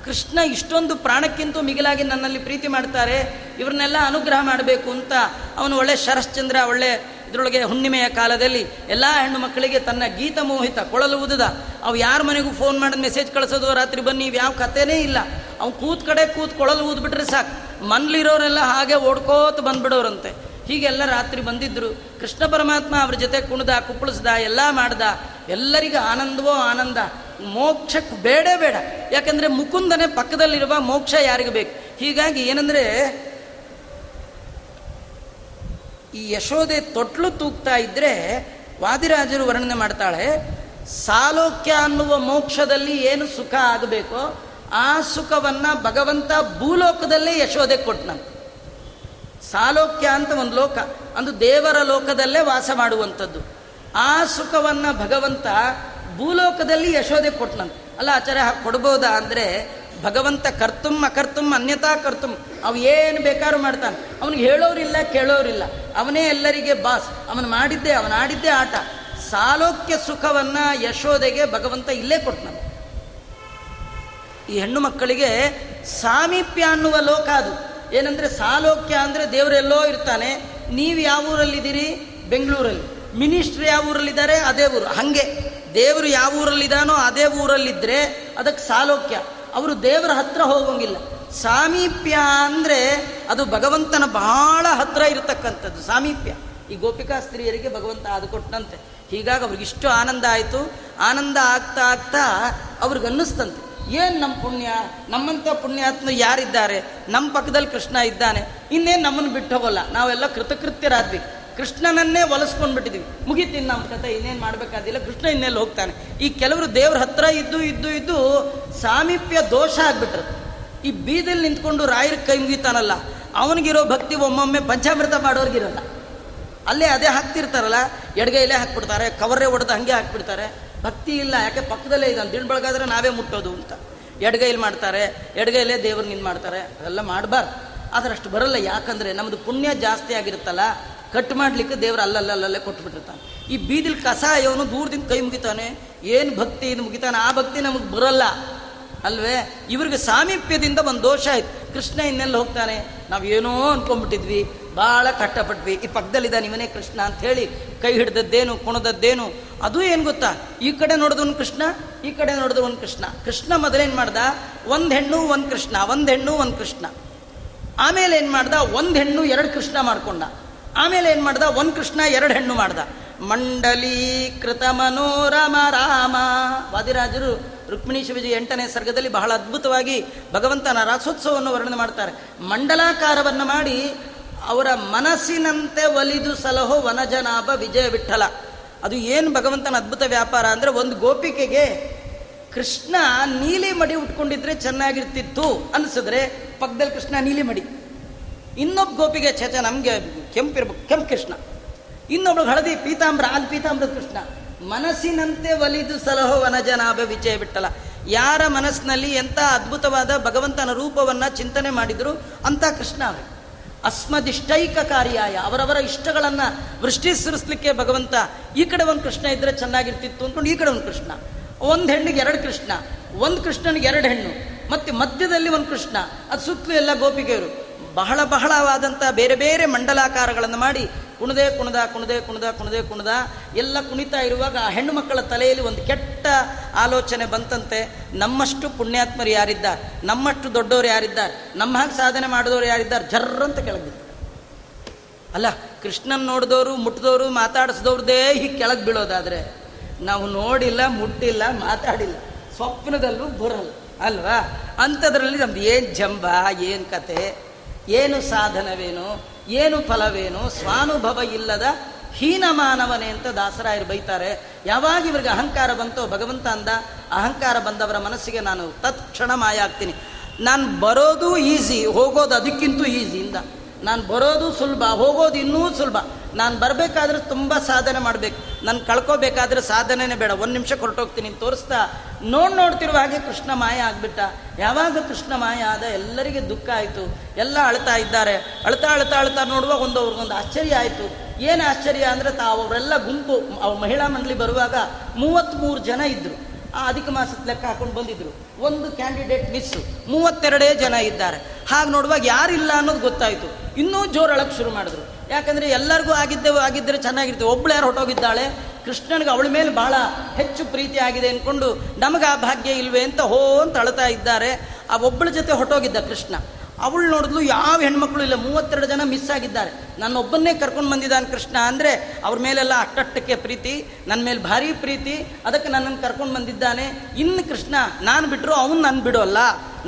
[SPEAKER 1] ಕೃಷ್ಣ ಇಷ್ಟೊಂದು ಪ್ರಾಣಕ್ಕಿಂತ ಮಿಗಿಲಾಗಿ ನನ್ನಲ್ಲಿ ಪ್ರೀತಿ ಮಾಡ್ತಾರೆ, ಇವ್ರನ್ನೆಲ್ಲ ಅನುಗ್ರಹ ಮಾಡಬೇಕು ಅಂತ ಅವನು ಒಳ್ಳೆ ಶರಶ್ಚಂದ್ರ, ಒಳ್ಳೆ ಇದರೊಳಗೆ ಹುಣ್ಣಿಮೆಯ ಕಾಲದಲ್ಲಿ ಎಲ್ಲ ಹೆಣ್ಣು ಮಕ್ಕಳಿಗೆ ತನ್ನ ಗೀತ ಮೋಹಿತ ಕೊಳಲು ಉದದ. ಅವು ಯಾರ ಮನೆಗೂ ಫೋನ್ ಮಾಡಿದ ಮೆಸೇಜ್ ಕಳಿಸೋದು, ರಾತ್ರಿ ಬನ್ನಿ, ಇವು ಯಾವ ಕಥೆನೇ ಇಲ್ಲ. ಅವ್ನು ಕೂತ್ ಕಡೆ ಕೂತ್ ಕೊಳಲು ಊದ್ಬಿಟ್ರೆ ಸಾಕು. ಮನ್ಲಿರೋರೆಲ್ಲ ಹಾಗೆ ಓಡ್ಕೋತ ಬಂದ್ಬಿಡೋರಂತೆ. ಹೀಗೆಲ್ಲ ರಾತ್ರಿ ಬಂದಿದ್ರು. ಕೃಷ್ಣ ಪರಮಾತ್ಮ ಅವ್ರ ಜೊತೆ ಕುಣಿದ, ಕುಪ್ಪಳಿಸ್ದ, ಎಲ್ಲ ಮಾಡ್ದ. ಎಲ್ಲರಿಗೂ ಆನಂದವೋ ಆನಂದ. ಮೋಕ್ಷಕ್ಕೆ ಬೇಡೇ ಬೇಡ. ಯಾಕಂದ್ರೆ ಮುಕುಂದನೆ ಪಕ್ಕದಲ್ಲಿರುವ ಮೋಕ್ಷ ಯಾರಿಗೆ ಬೇಕು? ಹೀಗಾಗಿ ಏನಂದ್ರೆ, ಈ ಯಶೋದೆ ತೊಟ್ಲು ತೂಗ್ತಾ ಇದ್ರೆ ವಾದಿರಾಜರು ವರ್ಣನೆ ಮಾಡ್ತಾಳೆ, ಸಾಲೋಕ್ಯ ಅನ್ನುವ ಮೋಕ್ಷದಲ್ಲಿ ಏನು ಸುಖ ಆಗಬೇಕೋ, ಆ ಸುಖವನ್ನ ಭಗವಂತ ಭೂಲೋಕದಲ್ಲೇ ಯಶೋದೆ ಕೊಟ್ಟನಂತ ಸಾಲೋಕ್ಯ ಅಂತ ಒಂದು ಲೋಕ, ಅಂದು ದೇವರ ಲೋಕದಲ್ಲೇ ವಾಸ ಮಾಡುವಂಥದ್ದು. ಆ ಸುಖವನ್ನ ಭಗವಂತ ಭೂಲೋಕದಲ್ಲಿ ಯಶೋದೆ ಕೊಟ್ಲಂತ ಅಲ್ಲ, ಆಚಾರ್ಯ ಕೊಡ್ಬೋದಾ ಅಂದರೆ, ಭಗವಂತ ಕರ್ತುಮ್ ಅಕರ್ತುಮ್ ಅನ್ಯತಾ ಕರ್ತುಮ್ ಅವು ಏನು ಬೇಕಾದ್ರೂ ಮಾಡ್ತಾನೆ. ಅವನಿಗೆ ಹೇಳೋರಿಲ್ಲ, ಕೇಳೋರಿಲ್ಲ. ಅವನೇ ಎಲ್ಲರಿಗೆ ಬಾಸ್. ಅವನು ಮಾಡಿದ್ದೆ, ಅವನು ಆಡಿದ್ದೆ ಆಟ. ಸಾಲೋಕ್ಯ ಸುಖವನ್ನ ಯಶೋದೆಗೆ ಭಗವಂತ ಇಲ್ಲೇ ಕೊಟ್ಟನ ಈ ಹೆಣ್ಣು ಮಕ್ಕಳಿಗೆ ಸಾಮೀಪ್ಯ ಅನ್ನುವ ಲೋಕ ಅದು. ಏನಂದ್ರೆ, ಸಾಲೋಕ್ಯ ಅಂದ್ರೆ ದೇವರೆಲ್ಲೋ ಇರ್ತಾನೆ. ನೀವು ಯಾವ ಊರಲ್ಲಿದ್ದೀರಿ? ಬೆಂಗಳೂರಲ್ಲಿ. ಮಿನಿಸ್ಟ್ರ್ ಯಾವ ಊರಲ್ಲಿದ್ದಾರೆ? ಅದೇ ಊರು. ಹಂಗೆ ದೇವರು ಯಾವ ಊರಲ್ಲಿದ್ದಾನೋ ಅದೇ ಊರಲ್ಲಿದ್ದರೆ ಅದಕ್ಕೆ ಸಾಲೋಕ್ಯ. ಅವರು ದೇವರ ಹತ್ರ ಹೋಗೋಂಗಿಲ್ಲ. ಸಾಮೀಪ್ಯ ಅಂದರೆ ಅದು ಭಗವಂತನ ಬಹಳ ಹತ್ರ ಇರತಕ್ಕಂಥದ್ದು, ಸಾಮೀಪ್ಯ. ಈ ಗೋಪಿಕಾ ಸ್ತ್ರೀಯರಿಗೆ ಭಗವಂತ ಅದು ಕೊಟ್ಟಂತೆ ಹೀಗಾಗಿ ಅವ್ರಿಗೆ ಇಷ್ಟು ಆನಂದ ಆಯಿತು. ಆನಂದ ಆಗ್ತಾ ಆಗ್ತಾ ಅವ್ರಿಗನ್ನಿಸ್ತಂತೆ ಏನು ನಮ್ಮ ಪುಣ್ಯ? ನಮ್ಮಂಥ ಪುಣ್ಯಾತ್ಮ ಯಾರಿದ್ದಾರೆ? ನಮ್ಮ ಪಕ್ಕದಲ್ಲಿ ಕೃಷ್ಣ ಇದ್ದಾನೆ. ಇನ್ನೇನು ನಮ್ಮನ್ನು ಬಿಟ್ಟು ಹೋಗಲ್ಲ. ನಾವೆಲ್ಲ ಕೃತಕೃತ್ಯರಾದ್ವಿ. ಕೃಷ್ಣನನ್ನೇ ಒಲಿಸ್ಕೊಂಡ್ಬಿಟ್ಟಿದ್ವಿ. ಮುಗಿತೀನಿ ನಮ್ಮ ಕಥೆ, ಇನ್ನೇನು ಮಾಡಬೇಕಾದಿಲ್ಲ. ಕೃಷ್ಣ ಇನ್ನೆಲ್ಲಿ ಹೋಗ್ತಾನೆ? ಈ ಕೆಲವರು ದೇವ್ರ ಹತ್ರ ಇದ್ದು ಇದ್ದು ಇದ್ದು ಸಾಮೀಪ್ಯ ದೋಷ ಆಗ್ಬಿಟ್ರು. ಈ ಬೀದಿಲಿ ನಿಂತ್ಕೊಂಡು ರಾಯರ ಕೈ ಮುಗಿತಾನಲ್ಲ. ಅವನಿಗಿರೋ ಭಕ್ತಿ ಒಮ್ಮೊಮ್ಮೆ ಪಂಚಾಮೃತ ಮಾಡೋರ್ಗಿರಲ್ಲ. ಅಲ್ಲೇ ಅದೇ ಹಾಕ್ತಿರ್ತಾರಲ್ಲ, ಎಡಗೈಲೇ ಹಾಕ್ಬಿಡ್ತಾರೆ, ಕವರೇ ಹೊಡೆದು ಹಂಗೆ ಹಾಕ್ಬಿಡ್ತಾರೆ. ಭಕ್ತಿ ಇಲ್ಲ, ಯಾಕೆ ಪಕ್ಕದಲ್ಲೇ ಇದ್ದಾನೆ ದಿನ ಬೆಳಗಾದ್ರೆ ನಾವೇ ಮುಟ್ಟೋದು ಅಂತ. ಎಡಗೈಲಿ ಮಾಡ್ತಾರೆ, ಎಡಗೈಲೇ ದೇವ್ರ ನಿಂದು ಮಾಡ್ತಾರೆ. ಅದೆಲ್ಲ ಮಾಡಬಾರ್ದು. ಆದ್ರೆ ಅಷ್ಟು ಬರಲ್ಲ. ಯಾಕಂದ್ರೆ ನಮ್ಮದು ಪುಣ್ಯ ಜಾಸ್ತಿ ಆಗಿರುತ್ತಲ್ಲ ಕಟ್ ಮಾಡ್ಲಿಕ್ಕೆ ದೇವ್ರು ಅಲ್ಲಲ್ಲಲ್ಲೇ ಕೊಟ್ಬಿಟ್ಟಿರ್ತಾನೆ. ಈ ಬೀದಿಲ್ ಕಸ ಇವನು ದೂರದಿಂದ ಕೈ ಮುಗಿತಾನೆ. ಏನು ಭಕ್ತಿ ಇದು ಮುಗಿತಾನೆ. ಆ ಭಕ್ತಿ ನಮಗೆ ಬರಲ್ಲ. ಅಲ್ವೇ? ಇವ್ರಿಗೆ ಸಾಮೀಪ್ಯದಿಂದ ಒಂದು ದೋಷ ಆಯ್ತು. ಕೃಷ್ಣ ಇನ್ನೆಲ್ಲ ಹೋಗ್ತಾನೆ? ನಾವು ಏನೋ ಅನ್ಕೊಂಡ್ಬಿಟ್ಟಿದ್ವಿ. ಭಾಳ ಕಷ್ಟಪಟ್ವಿ. ಈ ಪಕ್ಕದಲ್ಲಿದ್ದಾನೆ ಇವನೇ ಕೃಷ್ಣ ಅಂತ ಹೇಳಿ ಕೈ ಹಿಡ್ದದ್ದೇನು, ಕುಣದದ್ದೇನು, ಅದು ಏನು ಗೊತ್ತಾ? ಈ ಕಡೆ ನೋಡಿದ ಒಂದು ಕೃಷ್ಣ, ಈ ಕಡೆ ನೋಡಿದ ಒಂದು ಕೃಷ್ಣ ಕೃಷ್ಣ ಮೊದಲೇನು ಮಾಡ್ದ? ಒಂದು ಹೆಣ್ಣು, ಒಂದು ಕೃಷ್ಣ. ಒಂದು ಹೆಣ್ಣು, ಒಂದು ಕೃಷ್ಣ. ಆಮೇಲೆ ಏನು ಮಾಡ್ದ? ಒಂದು ಹೆಣ್ಣು, ಎರಡು ಕೃಷ್ಣ ಮಾಡ್ಕೊಂಡ. ಆಮೇಲೆ ಏನು ಮಾಡ್ದ? ಒಂದು ಕೃಷ್ಣ, ಎರಡು ಹೆಣ್ಣು ಮಾಡ್ದ. ಮಂಡಲೀಕೃತ ಮನೋರಮ ರಾಮ. ವಾದಿರಾಜರು ರುಕ್ಮಿಣಿ ಶಿವಜಿ ಎಂಟನೇ ಸರ್ಗದಲ್ಲಿ ಬಹಳ ಅದ್ಭುತವಾಗಿ ಭಗವಂತನ ರಾಸೋತ್ಸವವನ್ನು ವರ್ಣನೆ ಮಾಡ್ತಾರೆ. ಮಂಡಲಾಕಾರವನ್ನು ಮಾಡಿ ಅವರ ಮನಸ್ಸಿನಂತೆ ಒಲಿದು ಸಲಹೋ ವನಜನಾಭ ವಿಜಯ ವಿಠಲ. ಅದು ಏನು ಭಗವಂತನ ಅದ್ಭುತ ವ್ಯಾಪಾರ ಅಂದರೆ ಒಂದು ಗೋಪಿಕೆಗೆ ಕೃಷ್ಣ ನೀಲಿ ಮಡಿ ಉಟ್ಕೊಂಡಿದ್ರೆ ಚೆನ್ನಾಗಿರ್ತಿತ್ತು ಅನಿಸಿದ್ರೆ ಪಕ್ಕದಲ್ಲಿ ಕೃಷ್ಣ ನೀಲಿ ಮಡಿ. ಇನ್ನೊಬ್ಬ ಗೋಪಿಗೆ ಛೇಚ ನಮಗೆ ಕೆಂಪಿರ್ಬೇಕು ಕೆಂಪು ಕೃಷ್ಣ ಇನ್ನೊಬ್ಳು ಹಳದಿ, ಪೀತಾಂಬ್ರ ಅಲ್ಲಿ ಪೀತಾಂಬ್ರ ಕೃಷ್ಣ. ಮನಸ್ಸಿನಂತೆ ಒಲಿದು ಸಲಹೋ ವನಜನಾಭ ವಿಜಯ ಬಿಟ್ಟಲ್ಲ ಯಾರ ಮನಸ್ಸಿನಲ್ಲಿ ಎಂಥ ಅದ್ಭುತವಾದ ಭಗವಂತನ ರೂಪವನ್ನ ಚಿಂತನೆ ಮಾಡಿದ್ರು ಅಂತ ಕೃಷ್ಣ ಅವರು. ಅಸ್ಮದಿಷ್ಟೈಕಕಾರಿಯಾಯ, ಅವರವರ ಇಷ್ಟಗಳನ್ನ ವೃಷ್ಟಿ ಸುರಿಸ್ಲಿಕ್ಕೆ ಭಗವಂತ, ಈ ಕಡೆ ಒಂದು ಕೃಷ್ಣ ಇದ್ರೆ ಚೆನ್ನಾಗಿರ್ತಿತ್ತು ಅಂದ್ಕೊಂಡು ಈ ಕಡೆ ಒಂದು ಕೃಷ್ಣ. ಒಂದು ಹೆಣ್ಣಿಗೆ ಎರಡು ಕೃಷ್ಣ, ಒಂದು ಕೃಷ್ಣನಿಗೆ ಎರಡು ಹೆಣ್ಣು, ಮತ್ತೆ ಮಧ್ಯದಲ್ಲಿ ಒಂದು ಕೃಷ್ಣ, ಅದು ಸುತ್ತಲೂ ಎಲ್ಲ ಬಹಳ ಬಹಳವಾದಂಥ ಬೇರೆ ಬೇರೆ ಮಂಡಲಾಕಾರಗಳನ್ನು ಮಾಡಿ ಕುಣದೆ ಕುಣದ ಕುಣದೆ ಕುಣದ ಕುಣದೆ ಕುಣದ, ಎಲ್ಲ ಕುಣಿತಾ ಇರುವಾಗ ಆ ಹೆಣ್ಣು ಮಕ್ಕಳ ತಲೆಯಲ್ಲಿ ಒಂದು ಕೆಟ್ಟ ಆಲೋಚನೆ ಬಂತಂತೆ. ನಮ್ಮಷ್ಟು ಪುಣ್ಯಾತ್ಮರು ಯಾರಿದ್ದಾರೆ? ನಮ್ಮಷ್ಟು ದೊಡ್ಡವರು ಯಾರಿದ್ದಾರೆ? ನಮ್ಮ ಹಾಗೆ ಸಾಧನೆ ಮಾಡಿದವರು ಯಾರಿದ್ದಾರೆ? ಜರ್ರಂತ ಕೆಳಗೆ ಅಲ್ಲ, ಕೃಷ್ಣನ್ ನೋಡಿದವರು ಮುಟ್ಟಿದವರು ಮಾತಾಡಿಸಿದವ್ರದೇ ಹೀಗೆ ಕೆಳಗೆ ಬೀಳೋದಾದರೆ ನಾವು ನೋಡಿಲ್ಲ, ಮುಟ್ಟಿಲ್ಲ, ಮಾತಾಡಿಲ್ಲ. ಸ್ವಪ್ನದಲ್ಲೂ ಬರಲ್ಲ ಅಲ್ವಾ? ಅಂಥದ್ರಲ್ಲಿ ನಮ್ದು ಏನು ಜಂಬ, ಏನು ಕತೆ? ಏನು ಸಾಧನವೇನು, ಏನು ಫಲವೇನು, ಸ್ವಾನುಭವ ಇಲ್ಲದ ಹೀನ ಮಾನವನೇ ಅಂತ ದಾಸರಾಯರು ಬೈತಾರೆ. ಯಾವಾಗ ಇವ್ರಿಗೆ ಅಹಂಕಾರ ಬಂತೋ, ಭಗವಂತ ಅಂದ, ಅಹಂಕಾರ ಬಂದವರ ಮನಸ್ಸಿಗೆ ನಾನು ತತ್ಕ್ಷಣ ಮಾಯ ಆಗ್ತೀನಿ. ನಾನು ಬರೋದು ಈಸಿ, ಹೋಗೋದು ಅದಕ್ಕಿಂತೂ ಈಸಿ ಇಂದ. ನಾನು ಬರೋದು ಸುಲಭ, ಹೋಗೋದು ಇನ್ನೂ ಸುಲಭ. ನಾನು ಬರಬೇಕಾದ್ರೆ ತುಂಬ ಸಾಧನೆ ಮಾಡಬೇಕು. ನಾನು ಕಳ್ಕೋಬೇಕಾದ್ರೆ ಸಾಧನೆನೇ ಬೇಡ. ಒಂದು ನಿಮಿಷ ಹೊರಟೋಗ್ತೀನಿ ತೋರಿಸ್ತಾ ನೋಡ್ ನೋಡ್ತಿರುವ ಹಾಗೆ ಕೃಷ್ಣ ಮಾಯ ಆಗ್ಬಿಟ್ಟ. ಯಾವಾಗ ಕೃಷ್ಣ ಮಾಯ ಆದ? ಎಲ್ಲರಿಗೆ ದುಃಖ ಆಯಿತು. ಎಲ್ಲ ಅಳ್ತಾ ಇದ್ದಾರೆ. ಅಳ್ತಾ ಅಳ್ತಾ ಅಳ್ತಾ ನೋಡುವಾಗ ಒಂದು ಅವ್ರಿಗೊಂದು ಆಶ್ಚರ್ಯ ಆಯಿತು. ಏನು ಆಶ್ಚರ್ಯ ಅಂದರೆ ತಾವು ಅವರೆಲ್ಲ ಗುಂಪು ಮಹಿಳಾ ಮಂಡಳಿ ಬರುವಾಗ ಮೂವತ್ತ್ಮೂರು ಜನ ಇದ್ದರು ಆ ಅಧಿಕ ಮಾಸದ ಲೆಕ್ಕ ಹಾಕೊಂಡು ಬಂದಿದ್ರು. ಒಂದು ಕ್ಯಾಂಡಿಡೇಟ್ ಮಿಸ್ಸು ಮೂವತ್ತೆರಡೇ ಜನ ಇದ್ದಾರೆ. ಹಾಗೆ ನೋಡುವಾಗ ಯಾರಿಲ್ಲ ಅನ್ನೋದು ಗೊತ್ತಾಯಿತು. ಇನ್ನೂ ಜೋರಳಕ್ಕೆ ಶುರು ಮಾಡಿದ್ರು. ಯಾಕಂದರೆ ಎಲ್ಲರಿಗೂ ಆಗಿದ್ದೆ ಆಗಿದ್ದರೆ ಚೆನ್ನಾಗಿರುತ್ತೆ. ಒಬ್ಳು ಯಾರು ಹೊಟ್ಟೋಗಿದ್ದಾಳೆ ಕೃಷ್ಣನಿಗೆ ಅವಳ ಮೇಲೆ ಬಹಳ ಹೆಚ್ಚು ಪ್ರೀತಿ ಆಗಿದೆ ಅಂದ್ಕೊಂಡು ನಮಗೆ ಆ ಭಾಗ್ಯ ಇಲ್ವೇ ಅಂತ ಹೋ ಅಂತ ಅಳ್ತಾ ಇದ್ದಾರೆ. ಆ ಒಬ್ಬಳ ಜೊತೆ ಹೊಟ್ಟೋಗಿದ್ದ ಕೃಷ್ಣ. ಅವಳು ನೋಡಿದ್ಲು ಯಾವ ಹೆಣ್ಮಕ್ಳು ಇಲ್ಲ, ಮೂವತ್ತೆರಡು ಜನ ಮಿಸ್ ಆಗಿದ್ದಾರೆ. ನನ್ನೊಬ್ಬನ್ನೇ ಕರ್ಕೊಂಡು ಬಂದಿದ್ದಾನೆ ಕೃಷ್ಣ ಅಂದರೆ ಅವ್ರ ಮೇಲೆಲ್ಲ ಅಟ್ಟಟ್ಟಕ್ಕೆ ಪ್ರೀತಿ ನನ್ನ ಮೇಲೆ ಭಾರಿ ಪ್ರೀತಿ, ಅದಕ್ಕೆ ನನ್ನನ್ನು ಕರ್ಕೊಂಡು ಬಂದಿದ್ದಾನೆ. ಇನ್ನು ಕೃಷ್ಣ ನಾನು ಬಿಟ್ಟರು ಅವನು ನಾನು ಬಿಡೋಲ್ಲ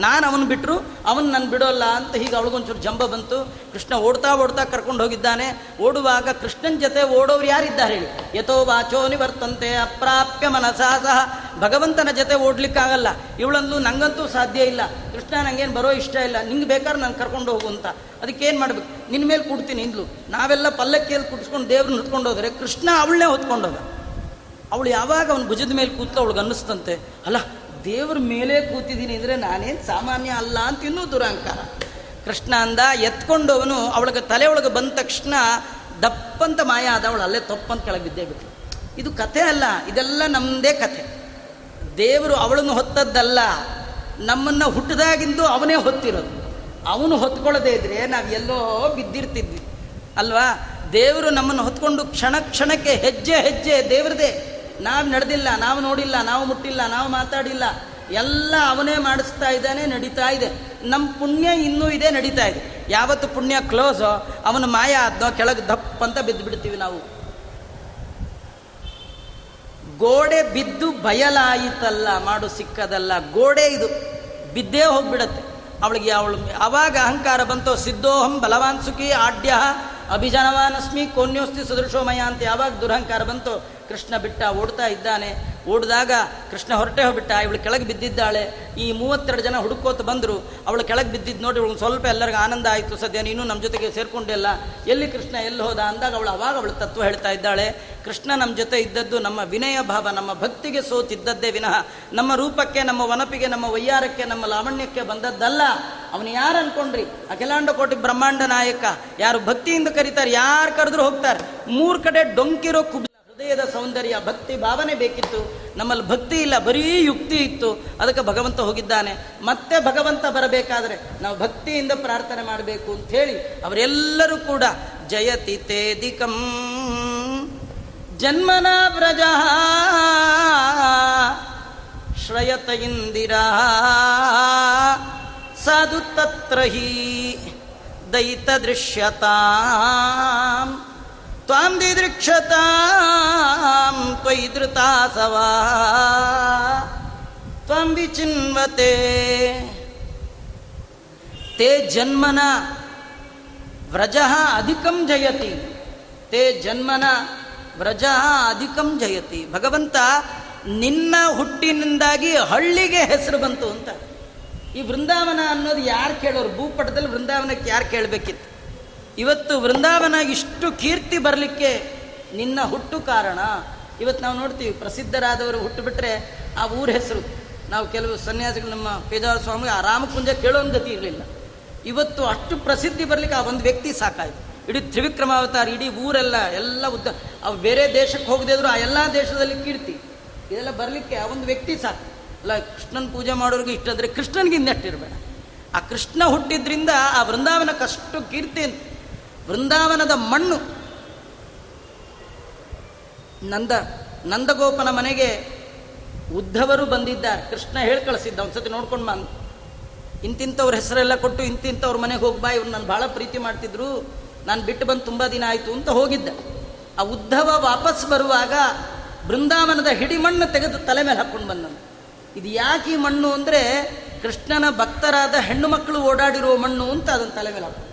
[SPEAKER 1] ನಾನು ಅವನು ಬಿಟ್ಟರು ಅವನು ನಾನು ಬಿಡೋಲ್ಲ ಅಂತ ಹೀಗೆ ಅವಳಿಗೊಂಚೂರು ಜಂಬ ಬಂತು. ಕೃಷ್ಣ ಓಡ್ತಾ ಓಡ್ತಾ ಕರ್ಕೊಂಡು ಹೋಗಿದ್ದಾನೆ. ಓಡುವಾಗ ಕೃಷ್ಣನ ಜೊತೆ ಓಡೋರು ಯಾರಿದ್ದಾರೆ ಹೇಳಿ? ಯಥೋ ವಾಚೋ ನಿವರ್ತಂತೆ, ಅಪ್ರಾಪ್ಯ ಮನಸಾ ಸಹ. ಭಗವಂತನ ಜೊತೆ ಓಡ್ಲಿಕ್ಕಾಗಲ್ಲ. ಇವಳಂದು ನಂಗಂತೂ ಸಾಧ್ಯ ಇಲ್ಲ. ಕೃಷ್ಣ ನಂಗೇನು ಬರೋ ಇಷ್ಟ ಇಲ್ಲ. ನಿಂಗೆ ಬೇಕಾದ್ರೆ ನಾನು ಕರ್ಕೊಂಡು ಹೋಗು ಅಂತ. ಅದಕ್ಕೇನು ಮಾಡ್ಬೇಕು? ನಿನ್ನ ಮೇಲೆ ಕೊಡ್ತೀನಿ ಇಂದ್ಲು. ನಾವೆಲ್ಲ ಪಲ್ಲಕ್ಕಿಯಲ್ಲಿ ಕುಟ್ಸ್ಕೊಂಡು ದೇವ್ರನ್ನ ಹೊತ್ಕೊಂಡು ಹೋದರೆ ಕೃಷ್ಣ ಅವಳನ್ನೇ ಹೊತ್ಕೊಂಡೋಗ ಅವಳು ಯಾವಾಗ ಅವನ ಭುಜದ ಮೇಲೆ ಕೂತ ಅವಳಿಗೆ ಅನ್ನಿಸ್ತಂತೆ. ಅಲ್ಲ ದೇವ್ರ ಮೇಲೆ ಕೂತಿದ್ದೀನಿ ಅಂದರೆ ನಾನೇನು ಸಾಮಾನ್ಯ ಅಲ್ಲ ಅಂತ ಇನ್ನೂ ದುರಹಂಕಾರ ಕೃಷ್ಣ ಅಂದ, ಎತ್ಕೊಂಡವನು ಅವಳಿಗೆ ತಲೆ ಒಳಗೆ ಬಂದ ತಕ್ಷಣ ದಪ್ಪಂತ ಮಾಯ ಆದ, ಅವಳು ಅಲ್ಲೇ ತಪ್ಪಂತ ಕೆಳಗೆ ಬಿದ್ದೇ ಬಿಟ್ಟು ಇದು ಕಥೆ ಅಲ್ಲ, ಇದೆಲ್ಲ ನಮ್ಮದೇ ಕಥೆ. ದೇವರು ಅವಳನ್ನು ಹೊತ್ತದ್ದಲ್ಲ, ನಮ್ಮನ್ನು ಹುಟ್ಟಿದಾಗಿಂದು ಅವನೇ ಹೊತ್ತಿರೋದು. ಅವನು ಹೊತ್ಕೊಳ್ಳದೇ ಇದ್ರೆ ನಾವು ಎಲ್ಲೋ ಬಿದ್ದಿರ್ತಿದ್ವಿ. ಅಲ್ವಾ? ದೇವರು ನಮ್ಮನ್ನು ಹೊತ್ಕೊಂಡು ಕ್ಷಣ ಕ್ಷಣಕ್ಕೆ ಹೆಜ್ಜೆ ಹೆಜ್ಜೆ ದೇವ್ರದೇ. ನಾವು ನಡೆದಿಲ್ಲ, ನಾವು ನೋಡಿಲ್ಲ, ನಾವು ಮುಟ್ಟಿಲ್ಲ, ನಾವು ಮಾತಾಡಿಲ್ಲ. ಎಲ್ಲ ಅವನೇ ಮಾಡಿಸ್ತಾ ಇದ್ದಾನೆ, ನಡೀತಾ ಇದೆ. ನಮ್ಮ ಪುಣ್ಯ ಇನ್ನೂ ಇದೆ, ನಡೀತಾ ಇದೆ. ಯಾವತ್ತು ಪುಣ್ಯ ಕ್ಲೋಸೋ ಅವನ ಮಾಯ ಆದ್ನೋ, ಕೆಳಗೆ ದಪ್ಪ ಅಂತ ಬಿದ್ದು ಬಿಡ್ತೀವಿ ನಾವು. ಗೋಡೆ ಬಿದ್ದು ಬಯಲಾಯಿತಲ್ಲ, ಮಾಡು ಸಿಕ್ಕದಲ್ಲ. ಗೋಡೆ ಇದು, ಬಿದ್ದೇ ಹೋಗ್ಬಿಡತ್ತೆ. ಅವಳಿಗೆ, ಅವಳು, ಅವಾಗ ಅಹಂಕಾರ ಬಂತೋ, ಸಿದ್ಧೋಹಂ ಬಲವಾನ್ ಸುಖಿ ಆಡ್ಯ. ಅಭಿಜನವಾನಸ್ಮಿ ಕೋನ್ಯೋಸ್ತಿ ಸದೃಶೋಮಯ ಅಂತ ಯಾವಾಗ ದುರಹಂಕಾರ ಬಂತು. ಕೃಷ್ಣ ಬಿಟ್ಟ ಓಡ್ತಾ ಇದ್ದಾನೆ. ಓಡಿದಾಗ ಕೃಷ್ಣ ಹೊರಟೆ ಹೋಗ್ಬಿಟ್ಟ. ಇವಳು ಕೆಳಗೆ ಬಿದ್ದಿದ್ದಾಳೆ. ಈ ಮೂವತ್ತೆರಡು ಜನ ಹುಡುಕೋತ ಬಂದರು. ಅವಳು ಕೆಳಗೆ ಬಿದ್ದಿದ್ದು ನೋಡಿ ಇವಳು ಸ್ವಲ್ಪ ಎಲ್ಲರಿಗೂ ಆನಂದ ಆಯಿತು. ಸದ್ಯ ನೀನು ನಮ್ಮ ಜೊತೆಗೆ ಸೇರ್ಕೊಂಡಿಲ್ಲ ಎಲ್ಲಿ ಕೃಷ್ಣ ಎಲ್ಲಿ ಹೋದ ಅಂದಾಗ ಅವಳು ಅವಾಗ ಅವಳು ತತ್ವ ಹೇಳ್ತಾ ಇದ್ದಾಳೆ. ಕೃಷ್ಣ ನಮ್ಮ ಜೊತೆ ಇದ್ದದ್ದು ನಮ್ಮ ವಿನಯ ಭಾವ, ನಮ್ಮ ಭಕ್ತಿಗೆ ಸೋತಿದ್ದದ್ದೇ ವಿನಃ. ನಮ್ಮ ರೂಪಕ್ಕೆ, ನಮ್ಮ ವನಪಿಗೆ ನಮ್ಮ ವೈಯಾರಕ್ಕೆ ನಮ್ಮ ಲಾವಣ್ಯಕ್ಕೆ ಬಂದದ್ದಲ್ಲ. ಅವನು ಯಾರು ಅನ್ಕೊಂಡ್ರಿ? ಅಖಿಲಾಂಡ ಕೋಟಿ ಬ್ರಹ್ಮಾಂಡ ನಾಯಕ. ಯಾರು ಭಕ್ತಿಯಿಂದ ಕರೀತಾರೆ, ಯಾರು ಕರೆದ್ರು ಹೋಗ್ತಾರೆ. ಮೂರ್ ಕಡೆ ಡೊಂಕಿರೋ ಕುಬ್ ಹೃದಯದ ಸೌಂದರ್ಯ, ಭಕ್ತಿ ಭಾವನೆ ಬೇಕಿತ್ತು. ನಮ್ಮಲ್ಲಿ ಭಕ್ತಿ ಇಲ್ಲ, ಬರೀ ಯುಕ್ತಿ ಇತ್ತು. ಅದಕ್ಕೆ ಭಗವಂತ ಹೋಗಿದ್ದಾನೆ. ಮತ್ತೆ ಭಗವಂತ ಬರಬೇಕಾದ್ರೆ ನಾವು ಭಕ್ತಿಯಿಂದ ಪ್ರಾರ್ಥನೆ ಮಾಡಬೇಕು ಅಂತ ಹೇಳಿ ಅವರೆಲ್ಲರೂ ಕೂಡ ಜಯತಿ ತೇದಿಕಂ. ಜನ್ಮನ ವ್ರಜ ಶ್ರಯತ ಇಂದಿರಾ. ಸಾಧು ತತ್ರ ಹಿ ದೈತ ದೃಶ್ಯತಾಂ. ತ್ವಾಂ ದಿದೃಕ್ಷತಾಂ ತ್ವಯಿ ಧೃತಾಸವಾ ತ್ವಂ ವಿಚಿನ್ವತೆ. ತೇ ಜನ್ಮನ ವ್ರಜ ಅಧಿಕಂ ಜಯತಿ. ತೇ ಜನ್ಮನ ವ್ರಜ ಅಧಿಕಂ ಜಯತಿ. ಭಗವಂತ ನಿನ್ನ ಹುಟ್ಟಿನಿಂದಾಗಿ ಹಳ್ಳಿಗೆ ಹೆಸರು ಬಂತು ಅಂತ. ಈ ವೃಂದಾವನ ಅನ್ನೋದು ಯಾರು ಕೇಳೋರು? ಭೂಪಟದಲ್ಲಿ ವೃಂದಾವನಕ್ಕೆ ಯಾರು ಕೇಳಬೇಕಿತ್ತು? ಇವತ್ತು ವೃಂದಾವನ ಇಷ್ಟು ಕೀರ್ತಿ ಬರಲಿಕ್ಕೆ ನಿನ್ನ ಹುಟ್ಟು ಕಾರಣ. ಇವತ್ತು ನಾವು ನೋಡ್ತೀವಿ, ಪ್ರಸಿದ್ಧರಾದವರು ಹುಟ್ಟು ಬಿಟ್ಟರೆ ಆ ಊರ ಹೆಸರು. ನಾವು ಕೆಲವು ಸನ್ಯಾಸಿಗಳು ನಮ್ಮ ಪೇಜಾವರ ಸ್ವಾಮಿ ಆ ರಾಮಕುಂಜ ಕೇಳೋನ್ ಗತಿ ಇರಲಿಲ್ಲ. ಇವತ್ತು ಅಷ್ಟು ಪ್ರಸಿದ್ಧಿ ಬರಲಿಕ್ಕೆ ಆ ಒಂದು ವ್ಯಕ್ತಿ ಸಾಕಾಯಿತು. ಇಡೀ ತ್ರಿವಿಕ್ರಮಾವತಾರ, ಇಡೀ ಊರೆಲ್ಲ, ಎಲ್ಲ ಉದ್ದ, ಅವು ಬೇರೆ ದೇಶಕ್ಕೆ ಹೋಗದೇ ಆ ಎಲ್ಲ ದೇಶದಲ್ಲಿ ಕೀರ್ತಿ. ಇದೆಲ್ಲ ಬರಲಿಕ್ಕೆ ಆ ಒಂದು ವ್ಯಕ್ತಿ ಸಾಕು. ಅಲ್ಲ, ಕೃಷ್ಣನ ಪೂಜೆ ಮಾಡೋರಿಗೆ ಇಷ್ಟ ಅಂದರೆ ಕೃಷ್ಣನಿಗೆ ಇನ್ನಷ್ಟಿರಬೇಡ ಆ ಕೃಷ್ಣ ಹುಟ್ಟಿದ್ರಿಂದ ಆ ವೃಂದಾವನಕ್ಕಷ್ಟು ಕೀರ್ತಿ ವೃಂದಾವನದ ಮಣ್ಣು. ನಂದ, ನಂದಗೋಪನ ಮನೆಗೆ ಉದ್ಧವರು ಬಂದಿದ್ದಾರೆ. ಕೃಷ್ಣ ಹೇಳಿ ಕಳಿಸಿದ್ದ ಒಂದ್ಸತಿ ನೋಡ್ಕೊಂಡು ಬಂದು ಇಂತಿಂಥವ್ರ ಹೆಸರೆಲ್ಲ ಕೊಟ್ಟು ಇಂತಿಂಥವ್ರ ಮನೆಗೆ ಹೋಗ್ಬಾ ಇವ್ರು ನಾನು ಭಾಳ ಪ್ರೀತಿ ಮಾಡ್ತಿದ್ರು. ನಾನು ಬಿಟ್ಟು ಬಂದು ತುಂಬ ದಿನ ಆಯಿತು ಅಂತ ಹೋಗಿದ್ದ. ಆ ಉದ್ಧವ ವಾಪಸ್ ಬರುವಾಗ ಬೃಂದಾವನದ ಹಿಡಿ ಮಣ್ಣು ತೆಗೆದು ತಲೆ ಮೇಲೆ ಹಾಕ್ಕೊಂಡು ಬಂದನು ಇದು ಯಾಕೆ ಈ ಮಣ್ಣು ಅಂದರೆ ಕೃಷ್ಣನ ಭಕ್ತರಾದ ಹೆಣ್ಣು ಮಕ್ಕಳು ಓಡಾಡಿರೋ ಮಣ್ಣು ಅಂತ ಅದನ್ನು ತಲೆ ಮೇಲೆ ಹಾಕೊಂಡು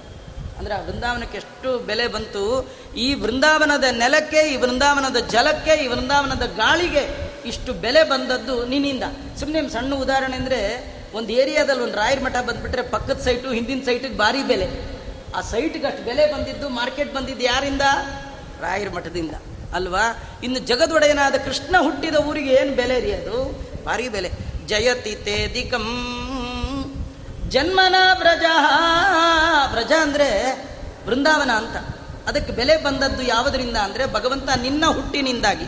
[SPEAKER 1] ಅಂದರೆ ಆ ವೃಂದಾವನಕ್ಕೆ ಎಷ್ಟು ಬೆಲೆ ಬಂತು, ಈ ವೃಂದಾವನದ ನೆಲಕ್ಕೆ, ಈ ವೃಂದಾವನದ ಜಲಕ್ಕೆ, ಈ ವೃಂದಾವನದ ಗಾಳಿಗೆ ಇಷ್ಟು ಬೆಲೆ ಬಂದದ್ದು ನಿನ್ನಿಂದ. ಸುಮ್ಮನೆ ಸಣ್ಣ ಉದಾಹರಣೆ ಅಂದರೆ, ಒಂದು ಏರಿಯಾದಲ್ಲಿ ಒಂದು ರಾಯರ ಮಠ ಬಂದುಬಿಟ್ರೆ ಪಕ್ಕದ ಸೈಟು ಹಿಂದಿನ ಸೈಟಿಗೆ ಭಾರಿ ಬೆಲೆ. ಆ ಸೈಟ್ಗೆ ಅಷ್ಟು ಬೆಲೆ ಬಂದಿದ್ದು ಮಾರ್ಕೆಟ್ ಬಂದಿದ್ದು ಯಾರಿಂದ? ರಾಯರ ಮಠದಿಂದ. ಅಲ್ವಾ? ಇನ್ನು ಜಗದೊಡೆಯನಾದ ಕೃಷ್ಣ ಹುಟ್ಟಿದ ಊರಿಗೆ ಏನು ಬೆಲೆ ರೀ ಅದು? ಭಾರಿ ಬೆಲೆ. ಜಯತಿ ತೇದಿಕಂ ಜನ್ಮನ ವ್ರಜ ವ್ರಜ ಅಂದರೆ ಬೃಂದಾವನ ಅಂತ. ಅದಕ್ಕೆ ಬೆಲೆ ಬಂದದ್ದು ಯಾವುದರಿಂದ ಅಂದರೆ ಭಗವಂತ ನಿನ್ನ ಹುಟ್ಟಿನಿಂದಾಗಿ.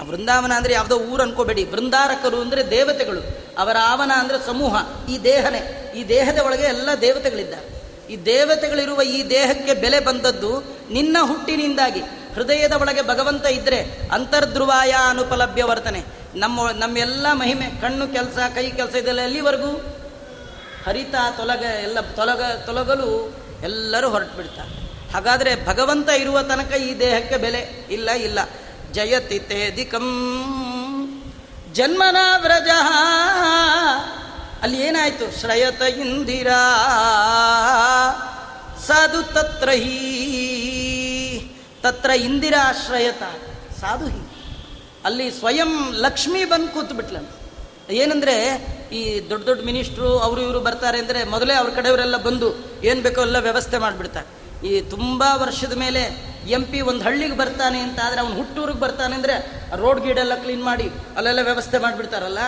[SPEAKER 1] ಆ ಬೃಂದಾವನ ಅಂದರೆ ಯಾವುದೋ ಊರು ಅನ್ಕೋಬೇಡಿ. ಬೃಂದಾರಕರು ಅಂದರೆ ದೇವತೆಗಳು. ಅವರ ಆವನ ಅಂದರೆ ಸಮೂಹ, ಈ ದೇಹನೇ. ಈ ದೇಹದ ಒಳಗೆ ಎಲ್ಲ ದೇವತೆಗಳಿದ್ದಾರೆ. ಈ ದೇವತೆಗಳಿರುವ ಈ ದೇಹಕ್ಕೆ ಬೆಲೆ ಬಂದದ್ದು ನಿನ್ನ ಹುಟ್ಟಿನಿಂದಾಗಿ. ಹೃದಯದ ಒಳಗೆ ಭಗವಂತ ಇದ್ರೆ ಅಂತರ್ಧ್ರುವಾಯ ಅನುಪಲಭ್ಯ ವರ್ತನೆ ನಮ್ಮ ನಮ್ಮೆಲ್ಲ ಮಹಿಮೆ, ಕಣ್ಣು, ಕೆಲಸ, ಕೈ, ಕೆಲಸ ಇದೆಲ್ಲ ಎಲ್ಲಿವರೆಗೂ? ಹರಿತ ತೊಲಗ ಎಲ್ಲ ತೊಲಗ ತೊಲಗಲು ಎಲ್ಲರೂ ಹೊರಟು ಬಿಡ್ತಾರೆ ಹಾಗಾದರೆ ಭಗವಂತ ಇರುವ ತನಕ ಈ ದೇಹಕ್ಕೆ ಬೆಲೆ ಇಲ್ಲ ಇಲ್ಲ. ಜಯತಿ ತೇದಿಕಂ ಜನ್ಮನ ವ್ರಜ. ಅಲ್ಲಿ ಏನಾಯ್ತು? ಶ್ರಯತ ಇಂದಿರಾ. ಸಾಧು ತತ್ರ ಹೀ. ತತ್ರ ಇಂದಿರಾಶ್ರಯತ ಸಾಧು ಹಿ. ಅಲ್ಲಿ ಸ್ವಯಂ ಲಕ್ಷ್ಮಿ ಬಂದು ಕೂತು ಏನಂದ್ರೆ ಈ ದೊಡ್ಡ ದೊಡ್ಡ ಮಿನಿಸ್ಟ್ರು ಅವರು ಇವರು ಬರ್ತಾರೆ ಅಂದರೆ ಮೊದಲೇ ಅವ್ರ ಕಡೆಯವರೆಲ್ಲ ಬಂದು ಏನು ಬೇಕೋ ಎಲ್ಲ ವ್ಯವಸ್ಥೆ ಮಾಡಿಬಿಡ್ತಾರೆ. ಈ ತುಂಬ ವರ್ಷದ ಮೇಲೆ ಎಂ ಪಿ ಒಂದು ಹಳ್ಳಿಗೆ ಬರ್ತಾನೆ ಅಂತ ಆದರೆ ಅವ್ನು ಹುಟ್ಟೂರಿಗೆ ಬರ್ತಾನೆ ಅಂದರೆ ರೋಡ್ ಗೀಡೆಲ್ಲ ಕ್ಲೀನ್ ಮಾಡಿ ಅಲ್ಲೆಲ್ಲ ವ್ಯವಸ್ಥೆ ಮಾಡಿಬಿಡ್ತಾರಲ್ಲ?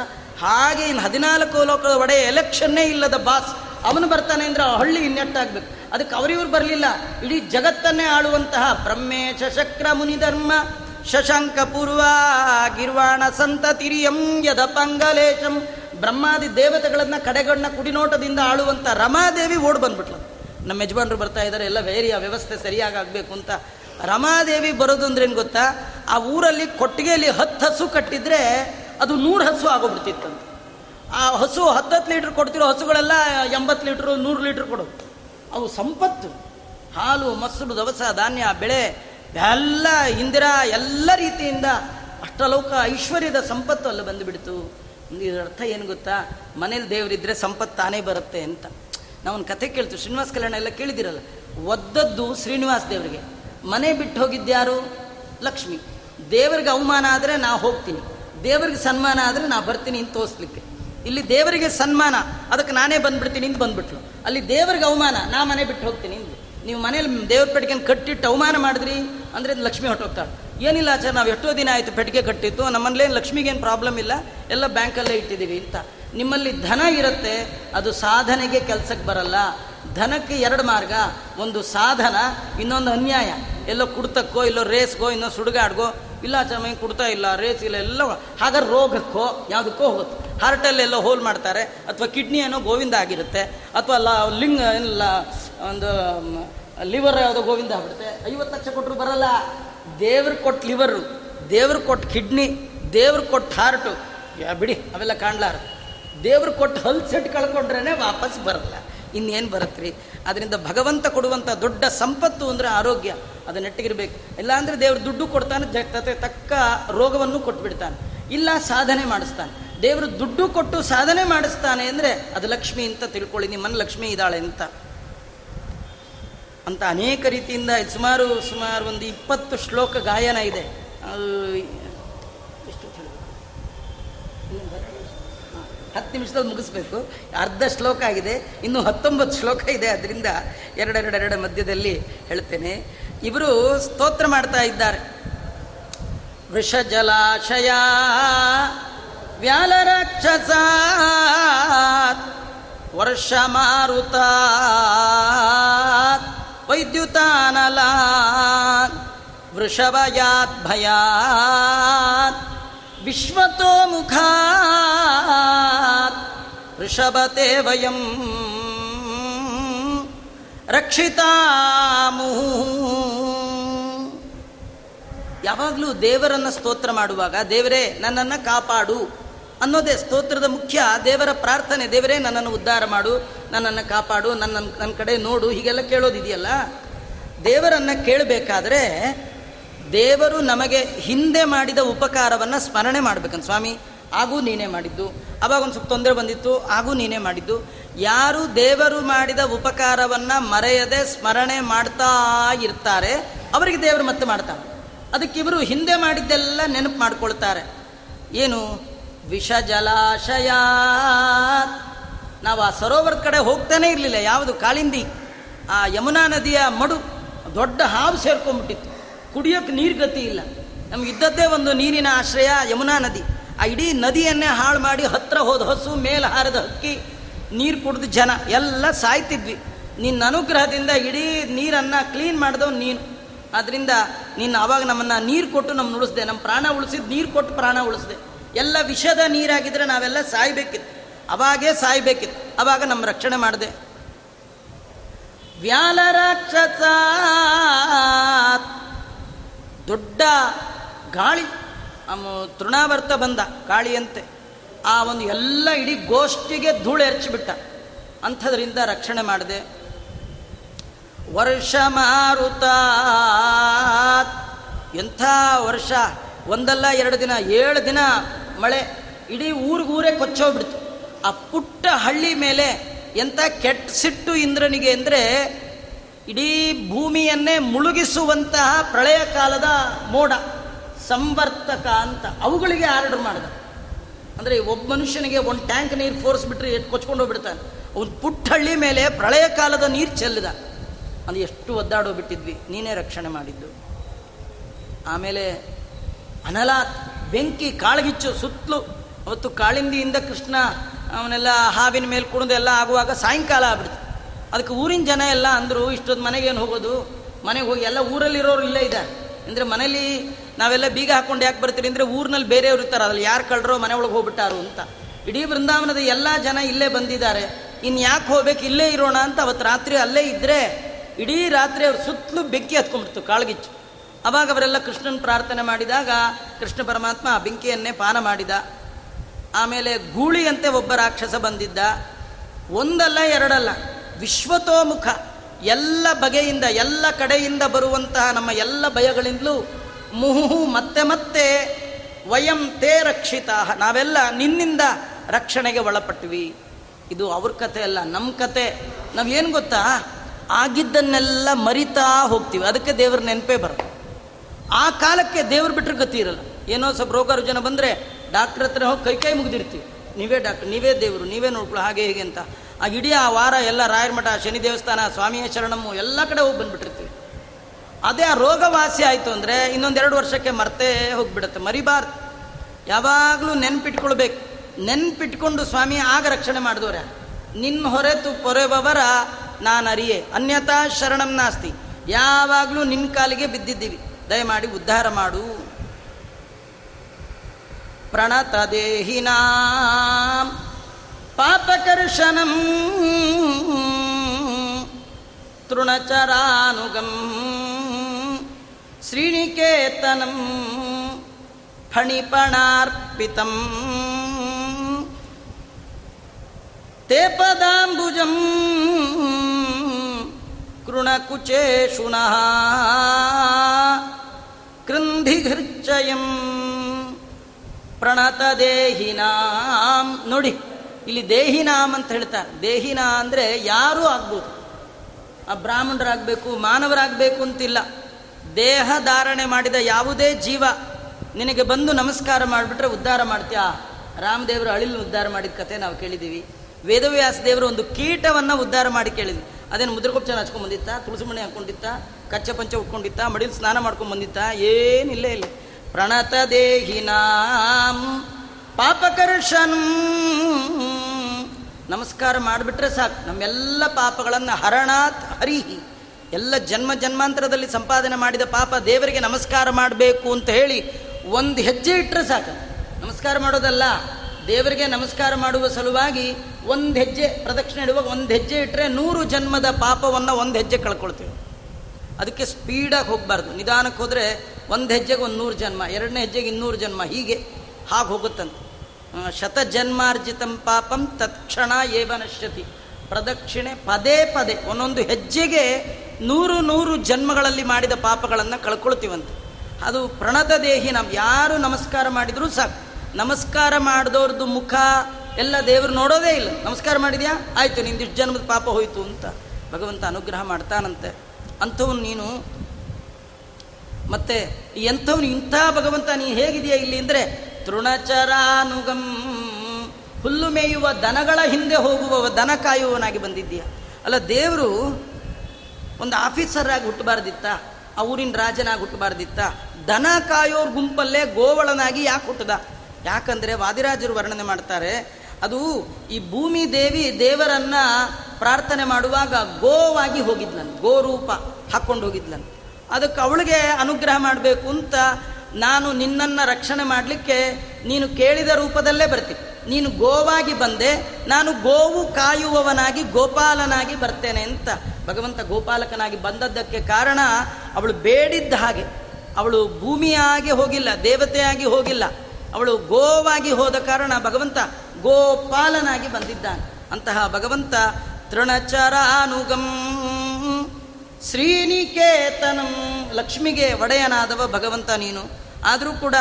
[SPEAKER 1] ಹಾಗೆ ಇನ್ನು ಹದಿನಾಲ್ಕು ಲೋಕದ ಒಡೆಯ ಎಲೆಕ್ಷನ್ನೇ ಇಲ್ಲದ ಬಾಸ್ ಅವನು ಬರ್ತಾನೆ ಅಂದ್ರೆ ಆ ಹಳ್ಳಿ ಇನ್ನೆಟ್ಟಾಗಬೇಕು. ಅದಕ್ಕೆ ಅವರಿವ್ರು ಬರಲಿಲ್ಲ. ಇಡೀ ಜಗತ್ತನ್ನೇ ಆಳುವಂತಹ ಬ್ರಹ್ಮೇಶ ಶಕ್ರ ಮುನಿಧರ್ಮ ಶಶಾಂಕ ಪೂರ್ವ ಗಿರ್ವಾಣ ಸಂತತಿರಿಯಂ ಯದ ಪಂಗಲೇಶಂ. ಬ್ರಹ್ಮಾದಿ ದೇವತೆಗಳನ್ನ ಕಡೆಗಣ್ಣ ಕುಡಿನೋಟದಿಂದ ಆಳುವಂತ ರಮಾದೇವಿ ಓಡ್ ಬಂದ್ಬಿಟ್ಲು. ನಮ್ಮ ಯಜಮಾನರು ಬರ್ತಾ ಇದ್ದಾರೆ ಎಲ್ಲ ವೇರಿ ವ್ಯವಸ್ಥೆ ಸರಿಯಾಗಿ ಆಗಬೇಕು ಅಂತ. ರಮಾದೇವಿ ಬರೋದು ಏನು ಗೊತ್ತಾ? ಆ ಊರಲ್ಲಿ ಕೊಟ್ಟಿಗೆಯಲ್ಲಿ ಹತ್ತು ಹಸು ಕಟ್ಟಿದ್ರೆ ಅದು ನೂರು ಹಸು ಆಗೋಗ್ಬಿಡ್ತಿತ್ತಂತ ಆ ಹಸು ಹತ್ತತ್ತು ಲೀಟ್ರ್ ಕೊಡ್ತಿರೋ ಹಸುಗಳೆಲ್ಲ ಎಂಬತ್ತು ಲೀಟ್ರು, ನೂರು ಲೀಟ್ರ್ ಕೊಡೋದು ಅವು ಸಂಪತ್ತು. ಹಾಲು, ಮೊಸರು, ದವಸ, ಧಾನ್ಯ, ಬೆಳೆ ಎಲ್ಲ ಇಂದಿರಾ ಎಲ್ಲ ರೀತಿಯಿಂದ ಅಷ್ಟಲೋಕ ಐಶ್ವರ್ಯದ ಸಂಪತ್ತು ಅಲ್ಲಿ ಬಂದುಬಿಡ್ತು. ಇದರ ಅರ್ಥ ಏನು ಗೊತ್ತಾ? ಮನೇಲಿ ದೇವರಿದ್ರೆ ಸಂಪತ್ತು ತಾನೇ ಬರುತ್ತೆ ಅಂತ. ನಾವೊಂದು ಕಥೆ ಕೇಳ್ತೀವಿ, ಶ್ರೀನಿವಾಸ ಕಲ್ಯಾಣ ಎಲ್ಲ ಕೇಳಿದಿರಲ್ಲ ಒದ್ದದ್ದು ಶ್ರೀನಿವಾಸ ದೇವರಿಗೆ. ಮನೆ ಬಿಟ್ಟು ಹೋಗಿದ್ಯಾರು ಲಕ್ಷ್ಮಿ. ದೇವರಿಗೆ ಅವಮಾನ ಆದರೆ ನಾ ಹೋಗ್ತೀನಿ. ದೇವರಿಗೆ ಸನ್ಮಾನ ಆದರೆ ನಾ ಬರ್ತೀನಿ ಅಂತ ತೋರಿಸ್ಲಿಕ್ಕೆ. ಇಲ್ಲಿ ದೇವರಿಗೆ ಸನ್ಮಾನ, ಅದಕ್ಕೆ ನಾನೇ ಬಂದ್ಬಿಡ್ತೀನಿ ಅಂತ ಬಂದ್ಬಿಟ್ಲು. ಅಲ್ಲಿ ದೇವರಿಗೆ ಅವಮಾನ, ನಾ ಮನೆ ಬಿಟ್ಟು ಹೋಗ್ತೀನಿ ನೀವು ಮನೇಲಿ ದೇವ್ರ ಪೆಟ್ಟಿಗೆನ ಕಟ್ಟಿಟ್ಟು ಅವಮಾನ ಮಾಡಿದ್ರಿ ಅಂದರೆ ಲಕ್ಷ್ಮಿ ಹೊಟ್ಟೋಗ್ತಾಳೆ ಏನಿಲ್ಲ ಆಚಾರ ನಾವು ಎಷ್ಟೋ ದಿನ ಆಯಿತು ಪೆಟ್ಟಿಗೆ ಕಟ್ಟಿತ್ತು ನಮ್ಮಲ್ಲೇನು ಲಕ್ಷ್ಮಿಗೇನು ಪ್ರಾಬ್ಲಮ್ ಇಲ್ಲ, ಎಲ್ಲ ಬ್ಯಾಂಕಲ್ಲೇ ಇಟ್ಟಿದ್ದೀವಿ ಅಂತ. ನಿಮ್ಮಲ್ಲಿ ಧನ ಇರುತ್ತೆ, ಅದು ಸಾಧನೆಗೆ ಕೆಲಸಕ್ಕೆ ಬರಲ್ಲ. ಧನಕ್ಕೆ ಎರಡು ಮಾರ್ಗ, ಒಂದು ಸಾಧನ, ಇನ್ನೊಂದು ಅನ್ಯಾಯ. ಎಲ್ಲೋ ಕುಡ್ತಕ್ಕೋ, ಇಲ್ಲೋ ರೇಸ್ಗೋ, ಇನ್ನೋ ಸುಡುಗಾಡ್ಗೋ, ಇಲ್ಲ ಆಚಾರ ಕುಡ್ತಾ ಇಲ್ಲ, ರೇಸ್ ಇಲ್ಲ, ಎಲ್ಲ ಹಾಗಾದ್ರೆ ರೋಗಕ್ಕೋ, ಯಾವುದಕ್ಕೋ ಹೋಗುತ್ತೆ. ಹಾರ್ಟಲ್ಲಿ ಎಲ್ಲೋ ಹೋಲ್ ಮಾಡ್ತಾರೆ, ಅಥವಾ ಕಿಡ್ನಿ ಏನೋ ಗೋವಿಂದ ಆಗಿರುತ್ತೆ, ಅಥವಾ ಲ ಲಿಂಗ್ ಇಲ್ಲ ಒಂದು ಲಿವರ್ ಯಾವುದೋ ಗೋವಿಂದ ಆಗ್ಬಿಡುತ್ತೆ. ಐವತ್ತು ಲಕ್ಷ ಕೊಟ್ಟರು ಬರಲ್ಲ. ದೇವ್ರು ಕೊಟ್ಟು ಲಿವರು ದೇವ್ರು ಕೊಟ್ಟು ಕಿಡ್ನಿ ದೇವ್ರು ಕೊಟ್ಟು ಹಾರ್ಟು ಯಾ, ಬಿಡಿ, ಅವೆಲ್ಲ ಕಾಣ್ಲಾರ ದೇವ್ರು ಕೊಟ್ಟು ಹಲ್ ಸೆಟ್ ಕಳ್ಕೊಂಡ್ರೇ ವಾಪಸ್ ಬರಲ್ಲ. ಇನ್ನೇನು ಬರುತ್ತ್ರಿ ಅದರಿಂದ ಭಗವಂತ ಕೊಡುವಂಥ ದೊಡ್ಡ ಸಂಪತ್ತು ಅಂದರೆ ಆರೋಗ್ಯ. ಅದು ನೆಟ್ಟಿಗಿರ್ಬೇಕು. ಇಲ್ಲಾಂದರೆ ದೇವ್ರು ದುಡ್ಡು ಕೊಡ್ತಾನೆ ತಕ್ಕ ರೋಗವನ್ನು ಕೊಟ್ಬಿಡ್ತಾನೆ. ಇಲ್ಲ ಸಾಧನೆ ಮಾಡಿಸ್ತಾನೆ. ದೇವರು ದುಡ್ಡು ಕೊಟ್ಟು ಸಾಧನೆ ಮಾಡಿಸ್ತಾನೆ ಅಂದರೆ ಅದು ಲಕ್ಷ್ಮಿ ಅಂತ ತಿಳ್ಕೊಳ್ಳಿ ನಿಮ್ಮನ್ನು ಲಕ್ಷ್ಮಿ ಇದ್ದಾಳೆ ಅಂತ. ಅಂತ ಅನೇಕ ರೀತಿಯಿಂದ ಸುಮಾರು ಸುಮಾರು ಒಂದು ಇಪ್ಪತ್ತು ಶ್ಲೋಕ ಗಾಯನ ಇದೆ. ಎಷ್ಟು ಹತ್ತು ನಿಮಿಷದಲ್ಲಿ ಮುಗಿಸ್ಬೇಕು. ಅರ್ಧ ಶ್ಲೋಕ ಆಗಿದೆ. ಇನ್ನು ಹತ್ತೊಂಬತ್ತು ಶ್ಲೋಕ ಇದೆ. ಅದರಿಂದ ಎರಡೆರಡೆರಡು ಮಧ್ಯದಲ್ಲಿ ಹೇಳ್ತೇನೆ. ಇವರು ಸ್ತೋತ್ರ ಮಾಡ್ತಾ ಇದ್ದಾರೆ. ವೃಷ ಜಲಾಶಯ ವ್ಯಾಲರಾಕ್ಷಸ ವರ್ಷ ಮಾರುತ ವೈದ್ಯುತಾನಲ ವೃಷಭಯಾತ್ ಭಯಾತ್ ವಿಶ್ವತೋ ಮುಖಾತ್ ವೃಷಭತೆ ವಯಂ ರಕ್ಷಿತಾಮು ಯಾವಾಗಲೂ ದೇವರನ್ನು ಸ್ತೋತ್ರ ಮಾಡುವಾಗ ದೇವರೇ ನನ್ನನ್ನು ಕಾಪಾಡು. ಅನ್ನೋದೇ ಸ್ತೋತ್ರದ ಮುಖ್ಯ. ದೇವರ ಪ್ರಾರ್ಥನೆ, ದೇವರೇ ನನ್ನನ್ನು ಉದ್ಧಾರ ಮಾಡು, ನನ್ನನ್ನು ಕಾಪಾಡು, ನನ್ನ ನನ್ನ ಕಡೆ ನೋಡು, ಹೀಗೆಲ್ಲ ಕೇಳೋದಿದೆಯಲ್ಲ? ದೇವರನ್ನು ಕೇಳಬೇಕಾದ್ರೆ ದೇವರು ನಮಗೆ ಹಿಂದೆ ಮಾಡಿದ ಉಪಕಾರವನ್ನು ಸ್ಮರಣೆ ಮಾಡ್ಬೇಕಂತ ಸ್ವಾಮಿ. ಆಗೂ ನೀನೇ ಮಾಡಿದ್ದು. ಅವಾಗ ಒಂದು ಸ್ವಲ್ಪ ತೊಂದರೆ ಬಂದಿತ್ತು, ಆಗೂ ನೀನೇ ಮಾಡಿದ್ದು. ಯಾರು ದೇವರು ಮಾಡಿದ ಉಪಕಾರವನ್ನು ಮರೆಯದೆ ಸ್ಮರಣೆ ಮಾಡ್ತಾ ಇರ್ತಾರೆ, ಅವರಿಗೆ ದೇವರು ಮತ್ತೆ ಮಾಡ್ತಾರೆ ಅದಕ್ಕೆ ಇವರು ಹಿಂದೆ ಮಾಡಿದ್ದೆಲ್ಲ ನೆನಪು ಮಾಡ್ಕೊಳ್ತಾರೆ. ಏನು? ವಿಷ ಜಲಾಶಯ ನಾವು ಆ ಸರೋವರದ ಕಡೆ ಹೋಗ್ತಾನೆ ಇರಲಿಲ್ಲ, ಯಾವುದು ಕಾಳಿಂದಿ. ಆ ಯಮುನಾ ನದಿಯ ಮಡು, ದೊಡ್ಡ ಹಾವು ಸೇರ್ಕೊಂಡ್ಬಿಟ್ಟಿತ್ತು. ಕುಡಿಯೋಕ್ಕೆ ನೀರು ಗತಿ ಇಲ್ಲ. ನಮ್ಗೆ ಇದ್ದದ್ದೇ ಒಂದು ನೀರಿನ ಆಶ್ರಯ ಯಮುನಾ ನದಿ. ಆ ಇಡೀ ನದಿಯನ್ನೇ ಹಾಳು ಮಾಡಿ ಹತ್ರ ಹೋದ ಹಸು, ಮೇಲೆ ಹಾರದ ಹಕ್ಕಿ, ನೀರು ಕುಡಿದು ಜನ, ಎಲ್ಲ ಸಾಯ್ತಿದ್ವಿ. ನಿನ್ನ ಅನುಗ್ರಹದಿಂದ ಇಡೀ ನೀರನ್ನು ಕ್ಲೀನ್ ಮಾಡಿದವ್ ನೀನು. ಆದ್ದರಿಂದ ನಿನ್ನ ಆವಾಗ ನಮ್ಮನ್ನು ನೀರು ಕೊಟ್ಟು ನಮ್ಮ ಉಳಿಸ್ದೆ. ನಮ್ಮ ಪ್ರಾಣ ಉಳಿಸಿದ ನೀರು ಕೊಟ್ಟು ಪ್ರಾಣ ಉಳಿಸ್ದೆ. ಎಲ್ಲ ವಿಷದ ನೀರಾಗಿದ್ದರೆ ನಾವೆಲ್ಲ ಸಾಯ್ಬೇಕಿತ್ತು. ಅವಾಗೇ ಸಾಯ್ಬೇಕಿತ್ತು. ಅವಾಗ ನಮ್ಮ ರಕ್ಷಣೆ ಮಾಡಿದೆ. ವ್ಯಾಲರಾಕ್ಷಸ ದೊಡ್ಡ ಗಾಳಿ. ತೃಣಾವರ್ತ ಬಂದ ಗಾಳಿಯಂತೆ. ಆ ಒಂದು ಎಲ್ಲ ಇಡೀ ಗೋಷ್ಠಿಗೆ ಧೂಳು ಎರಚಿಬಿಟ್ಟ. ಅಂಥದ್ರಿಂದ ರಕ್ಷಣೆ ಮಾಡಿದೆ. ವರ್ಷ ಮಾರುತ ಎಂಥ ವರ್ಷ? ಒಂದಲ್ಲ ಎರಡು ದಿನ, ಏಳು ದಿನ ಮಳೆ ಇಡೀ ಊರಿಗೂರೇ ಕೊಚ್ಚೋಗ್ಬಿಡ್ತು. ಆ ಪುಟ್ಟ ಹಳ್ಳಿ ಮೇಲೆ ಎಂಥ ಕೆಟ್ಟ ಸಿಟ್ಟು ಇಂದ್ರನಿಗೆ ಅಂದರೆ ಇಡೀ ಭೂಮಿಯನ್ನೇ ಮುಳುಗಿಸುವಂತಹ ಪ್ರಳಯ ಕಾಲದ ಮೋಡ, ಸಂವರ್ತಕ ಅಂತ. ಅವುಗಳಿಗೆ ಆರ್ಡರ್ ಮಾಡಿದ. ಅಂದರೆ ಒಬ್ಬ ಮನುಷ್ಯನಿಗೆ ಒಂದು ಟ್ಯಾಂಕ್ ನೀರು ಫೋರ್ಸ್ಬಿಟ್ರೆ ಎಷ್ಟು ಕೊಚ್ಕೊಂಡು ಹೋಗ್ಬಿಡ್ತಾನೆ. ಒಂದು ಪುಟ್ಟ ಹಳ್ಳಿ ಮೇಲೆ ಪ್ರಳಯ ಕಾಲದ ನೀರು ಚೆಲ್ಲಿದ. ಅದು ಎಷ್ಟು ಒದ್ದಾಡೋಗ್ಬಿಟ್ಟಿದ್ವಿ. ನೀನೇ ರಕ್ಷಣೆ ಮಾಡಿದ್ದು. ಆಮೇಲೆ ಅನಲಾತ್. ಬೆಂಕಿ ಕಾಳಗಿಚ್ಚು ಸುತ್ತಲೂ ಅವತ್ತು ಕಾಳಿಂದಿಯಿಂದ ಕೃಷ್ಣ ಅವನೆಲ್ಲ ಹಾವಿನ ಮೇಲೆ ಕುಣಿದು ಎಲ್ಲ ಆಗುವಾಗ ಸಾಯಂಕಾಲ ಆಗ್ಬಿಡ್ತು. ಅದಕ್ಕೆ ಊರಿನ ಜನ ಎಲ್ಲ ಅಂದರು ಇಷ್ಟೊಂದು ಮನೆಗೆ ಏನು ಹೋಗೋದು? ಮನೆಗೆ ಹೋಗಿ ಎಲ್ಲ ಊರಲ್ಲಿರೋರು ಇಲ್ಲೇ ಇದೆ ಅಂದರೆ ಮನೇಲಿ ನಾವೆಲ್ಲ ಬೀಗ ಹಾಕ್ಕೊಂಡು ಯಾಕೆ ಬರ್ತೀರಿ? ಅಂದರೆ ಊರಿನಲ್ಲಿ ಬೇರೆಯವ್ರು ಇರ್ತಾರೆ, ಅದ್ರಲ್ಲಿ ಯಾರು ಕಳ್ರೋ ಮನೆ ಒಳಗೆ ಹೋಗ್ಬಿಟ್ಟಾರು ಅಂತ. ಇಡೀ ಬೃಂದಾವನದ ಎಲ್ಲ ಜನ ಇಲ್ಲೇ ಬಂದಿದ್ದಾರೆ. ಇನ್ನು ಯಾಕೆ ಹೋಗ್ಬೇಕು? ಇಲ್ಲೇ ಇರೋಣ ಅಂತ ಅವತ್ತು ರಾತ್ರಿ ಅಲ್ಲೇ ಇದ್ದರೆ ಇಡೀ ರಾತ್ರಿ ಅವ್ರು ಸುತ್ತಲೂ ಬೆಂಕಿ ಹತ್ಕೊಂಡ್ಬಿಡ್ತು, ಕಾಳ್ಗಿಚ್ಚು. ಅವಾಗ ಅವರೆಲ್ಲ ಕೃಷ್ಣನ್ ಪ್ರಾರ್ಥನೆ ಮಾಡಿದಾಗ ಕೃಷ್ಣ ಪರಮಾತ್ಮ ಆ ಬೆಂಕಿಯನ್ನೇ ಪಾನ ಮಾಡಿದ. ಆಮೇಲೆ ಗೂಳಿಯಂತೆ ಒಬ್ಬ ರಾಕ್ಷಸ ಬಂದಿದ್ದ. ಒಂದಲ್ಲ ಎರಡಲ್ಲ, ವಿಶ್ವತೋಮುಖ, ಎಲ್ಲ ಬಗೆಯಿಂದ, ಎಲ್ಲ ಕಡೆಯಿಂದ ಬರುವಂತಹ ನಮ್ಮ ಎಲ್ಲ ಭಯಗಳಿಂದಲೂ ಮುಹು ಮತ್ತೆ ಮತ್ತೆ ವಯಂ ತೇ ರಕ್ಷಿತ ನಾವೆಲ್ಲ ನಿನ್ನಿಂದ ರಕ್ಷಣೆಗೆ ಒಳಪಟ್ವಿ ಇದು ಅವ್ರ ಕತೆ ಅಲ್ಲ ನಮ್ಮ ಕತೆ. ನಾವೇನು ಗೊತ್ತಾ? ಆಗಿದ್ದನ್ನೆಲ್ಲ ಮರಿತಾ ಹೋಗ್ತೀವಿ. ಅದಕ್ಕೆ ದೇವ್ರ ನೆನಪೇ ಬರೋದು ಆ ಕಾಲಕ್ಕೆ ದೇವ್ರು ಬಿಟ್ಟರೆ ಗತಿ ಇರಲ್ಲ. ಏನೋ ಸ್ವಲ್ಪ ರೋಗ ರುಜನ ಬಂದರೆ ಡಾಕ್ಟ್ರ್ ಹತ್ರ ಹೋಗಿ ಕೈ ಕೈ ಮುಗಿದಿರ್ತೀವಿ ನೀವೇ ಡಾಕ್ಟ್ರ್, ನೀವೇ ದೇವರು, ನೀವೇ ನೋಡ್ಕೊಳ್ಳೋ ಹಾಗೆ ಹೀಗೆ ಅಂತ. ಆ ಇಡೀ ಆ ವಾರ ಎಲ್ಲ ರಾಯರ ಮಠ, ಶನಿ ದೇವಸ್ಥಾನ, ಸ್ವಾಮಿಯ ಶರಣಮ್ಮು ಎಲ್ಲ ಕಡೆ ಹೋಗಿ ಬಂದ್ಬಿಟ್ಟಿರ್ತೀವಿ. ಅದೇ ಆ ರೋಗ ವಾಸಿ ಆಯಿತು ಅಂದರೆ ಇನ್ನೊಂದೆರಡು ವರ್ಷಕ್ಕೆ ಮರ್ತೇ ಹೋಗ್ಬಿಡುತ್ತೆ, ಮರಿಬಾರ್ದು. ಯಾವಾಗಲೂ ನೆನ್ಪಿಟ್ಕೊಳ್ಬೇಕು. ನೆನ್ಪಿಟ್ಕೊಂಡು ಸ್ವಾಮಿ ಆಗ ರಕ್ಷಣೆ ಮಾಡಿದವ್ರೆ. ನಿನ್ನ ಹೊರೆತು ಪೊರೆಬವರ ನಾನು ಅರಿಯೇ ಅನ್ಯಥಾ ಶರಣಂ ನಾಸ್ತಿ. ಯಾವಾಗಲೂ ನಿನ್ನ ಕಾಲಿಗೆ ಬಿದ್ದಿದ್ದೀವಿ. ದಯಮಾಡಿ ಉದ್ಧಾರ ಮಾಡು ಪ್ರಣತದೇಹಿನಾಂ ಪಾಪಕರ್ಷಣಂ తృణచరానుగం శ్రీనికేతనం ఫణిపణార్పితం తేపదాంబుజం कृणकुचेषुणः ಕೃಂಧಿಘೃಚ್ಚಯಂ ಪ್ರಣತ ದೇಹಿನಾಂ ನೋಡಿ ಇಲ್ಲಿ ದೇಹಿನಾಮ್ ಅಂತ ಹೇಳ್ತಾರೆ ದೇಹಿನ ಅಂದರೆ ಯಾರೂ ಆಗ್ಬೋದು ಆ ಬ್ರಾಹ್ಮಣರಾಗಬೇಕು ಮಾನವರಾಗಬೇಕು ಅಂತಿಲ್ಲ ದೇಹ ಧಾರಣೆ ಮಾಡಿದ ಯಾವುದೇ ಜೀವ ನಿನಗೆ ಬಂದು ನಮಸ್ಕಾರ ಮಾಡಿಬಿಟ್ರೆ ಉದ್ಧಾರ ಮಾಡ್ತೀಯಾ ರಾಮದೇವರು ಅಳಿಲ್ ಉದ್ಧಾರ ಮಾಡಿದ ಕತೆ ನಾವು ಕೇಳಿದ್ದೀವಿ ವೇದವ್ಯಾಸ ದೇವರು ಒಂದು ಕೀಟವನ್ನು ಉದ್ಧಾರ ಮಾಡಿ ಕೇಳಿದ್ವಿ ಅದೇನು ಮುದ್ರೆಗೊಬ್ಬ ಚೆನ್ನಾಗಿ ಹಚ್ಕೊಂಡು ಬಂದಿತ್ತ ತುಳಸಿ ಮಣಿ ಹಾಕೊಂಡಿತ್ತ? ಕಚ್ಚ ಪಂಚ ಉಟ್ಕೊಂಡಿತ್ತ? ಮಡಿಲ್ ಸ್ನಾನ ಮಾಡ್ಕೊಂಡು ಬಂದಿತ್ತ ಏನಿಲ್ಲ ಇಲ್ಲ. ಪ್ರಣತ ದೇಹಿನಾಂ ಪಾಪಕರ್ಷನ್ ನಮಸ್ಕಾರ ಮಾಡಿಬಿಟ್ರೆ ಸಾಕು. ನಮ್ಮೆಲ್ಲ ಪಾಪಗಳನ್ನು ಹರಣಾತ್ ಹರಿಹಿ. ಎಲ್ಲ ಜನ್ಮ ಜನ್ಮಾಂತರದಲ್ಲಿ ಸಂಪಾದನೆ ಮಾಡಿದ ಪಾಪ ದೇವರಿಗೆ ನಮಸ್ಕಾರ ಮಾಡಬೇಕು ಅಂತ ಹೇಳಿ ಒಂದು ಹೆಜ್ಜೆ ಇಟ್ಟರೆ ಸಾಕು. ನಮಸ್ಕಾರ ಮಾಡೋದಲ್ಲ? ದೇವರಿಗೆ ನಮಸ್ಕಾರ ಮಾಡುವ ಸಲುವಾಗಿ ಒಂದು ಹೆಜ್ಜೆ, ಪ್ರದಕ್ಷಿಣೆ ಇಡುವಾಗ ಒಂದು ಹೆಜ್ಜೆ ಇಟ್ಟರೆ ನೂರು ಜನ್ಮದ ಪಾಪವನ್ನು ಒಂದು ಹೆಜ್ಜೆ ಕಳ್ಕೊಳ್ತೀವಿ. ಅದಕ್ಕೆ ಸ್ಪೀಡಾಗಿ ಹೋಗಬಾರ್ದು. ನಿಧಾನಕ್ಕೆ ಹೋದರೆ ಒಂದು ಹೆಜ್ಜೆಗೆ ಒಂದು ನೂರು ಜನ್ಮ, ಎರಡನೇ ಹೆಜ್ಜೆಗೆ ಇನ್ನೂರು ಜನ್ಮ, ಹೀಗೆ ಹಾಗೆ ಹೋಗುತ್ತಂತೆ. ಶತ ಜನ್ಮಾರ್ಜಿತಂ ಪಾಪಂ ತತ್ಕ್ಷಣ ಏವ ನಶ್ಯತಿ. ಪ್ರದಕ್ಷಿಣೆ ಪದೇ ಪದೇ, ಒಂದೊಂದು ಹೆಜ್ಜೆಗೆ ನೂರು ನೂರು ಜನ್ಮಗಳಲ್ಲಿ ಮಾಡಿದ ಪಾಪಗಳನ್ನು ಕಳ್ಕೊಳ್ತೀವಂತೆ. ಅದು ಪ್ರಣತ ದೇಹಿ ನಾವು ಯಾರು ನಮಸ್ಕಾರ ಮಾಡಿದರೂ ಸಾಕು. ನಮಸ್ಕಾರ ಮಾಡಿದವ್ರದ್ದು ಮುಖ ಎಲ್ಲ ದೇವರು ನೋಡೋದೇ ಇಲ್ಲ. ನಮಸ್ಕಾರ ಮಾಡಿದ್ಯಾ? ಆಯಿತು ನಿಂದಿಷ್ಟು ಜನ್ಮದ ಪಾಪ ಹೋಯಿತು ಅಂತ ಭಗವಂತ ಅನುಗ್ರಹ ಮಾಡ್ತಾನಂತೆ. ಅಂಥವ್ನು ನೀನು ಮತ್ತೆ ಎಂಥವ್ನು ಇಂಥ ಭಗವಂತ ನೀ ಹೇಗಿದೆಯಾ ಇಲ್ಲಿ ಅಂದರೆ ತೃಣಚರಾನುಗಂ ಹುಲ್ಲು ಮೇಯುವ ದನಗಳ ಹಿಂದೆ ಹೋಗುವವ ದನ ಕಾಯುವವನಾಗಿ ಬಂದಿದ್ದೀಯ? ಅಲ್ಲ, ದೇವರು ಒಂದು ಆಫೀಸರ್ ಆಗಿ ಹುಟ್ಟಬಾರ್ದಿತ್ತ? ಆ ಊರಿನ ರಾಜನಾಗಿ ಹುಟ್ಟಬಾರ್ದಿತ್ತ? ದನ ಕಾಯೋರ್ ಗುಂಪಲ್ಲೇ ಗೋವಳನಾಗಿ ಯಾಕೆ ಹುಟ್ಟದ? ಯಾಕಂದರೆ ವಾದಿರಾಜರು ವರ್ಣನೆ ಮಾಡ್ತಾರೆ, ಅದು ಈ ಭೂಮಿ ದೇವಿ ದೇವರನ್ನ ಪ್ರಾರ್ಥನೆ ಮಾಡುವಾಗ ಗೋವಾಗಿ ಹೋಗಿದ್ಲನ್ ಗೋರೂಪ ಹಾಕ್ಕೊಂಡು ಹೋಗಿದ್ಲನ್ ಅದಕ್ಕೆ ಅವಳಿಗೆ ಅನುಗ್ರಹ ಮಾಡಬೇಕು ಅಂತ ನಾನು ನಿನ್ನನ್ನು ರಕ್ಷಣೆ ಮಾಡಲಿಕ್ಕೆ ನೀನು ಕೇಳಿದ ರೂಪದಲ್ಲೇ ಬರ್ತೀನಿ. ನೀನು ಗೋವಾಗಿ ಬಂದೆ, ನಾನು ಗೋವು ಕಾಯುವವನಾಗಿ, ಗೋಪಾಲನಾಗಿ ಬರ್ತೇನೆ ಅಂತ. ಭಗವಂತ ಗೋಪಾಲಕನಾಗಿ ಬಂದದ್ದಕ್ಕೆ ಕಾರಣ ಅವಳು ಬೇಡಿದ್ದ ಹಾಗೆ. ಅವಳು ಭೂಮಿಯಾಗಿ ಹೋಗಿಲ್ಲ, ದೇವತೆಯಾಗಿ ಹೋಗಿಲ್ಲ. ಅವಳು ಗೋವಾಗಿ ಹೋದ ಕಾರಣ ಭಗವಂತ ಗೋಪಾಲನಾಗಿ ಬಂದಿದ್ದಾನೆ. ಅಂತಹ ಭಗವಂತ ತೃಣಚರಾನುಗಂ, ಶ್ರೀನಿಕೇತನಂ, ಲಕ್ಷ್ಮಿಗೆ ಒಡೆಯನಾದವ ಭಗವಂತ ನೀನು. ಆದರೂ ಕೂಡ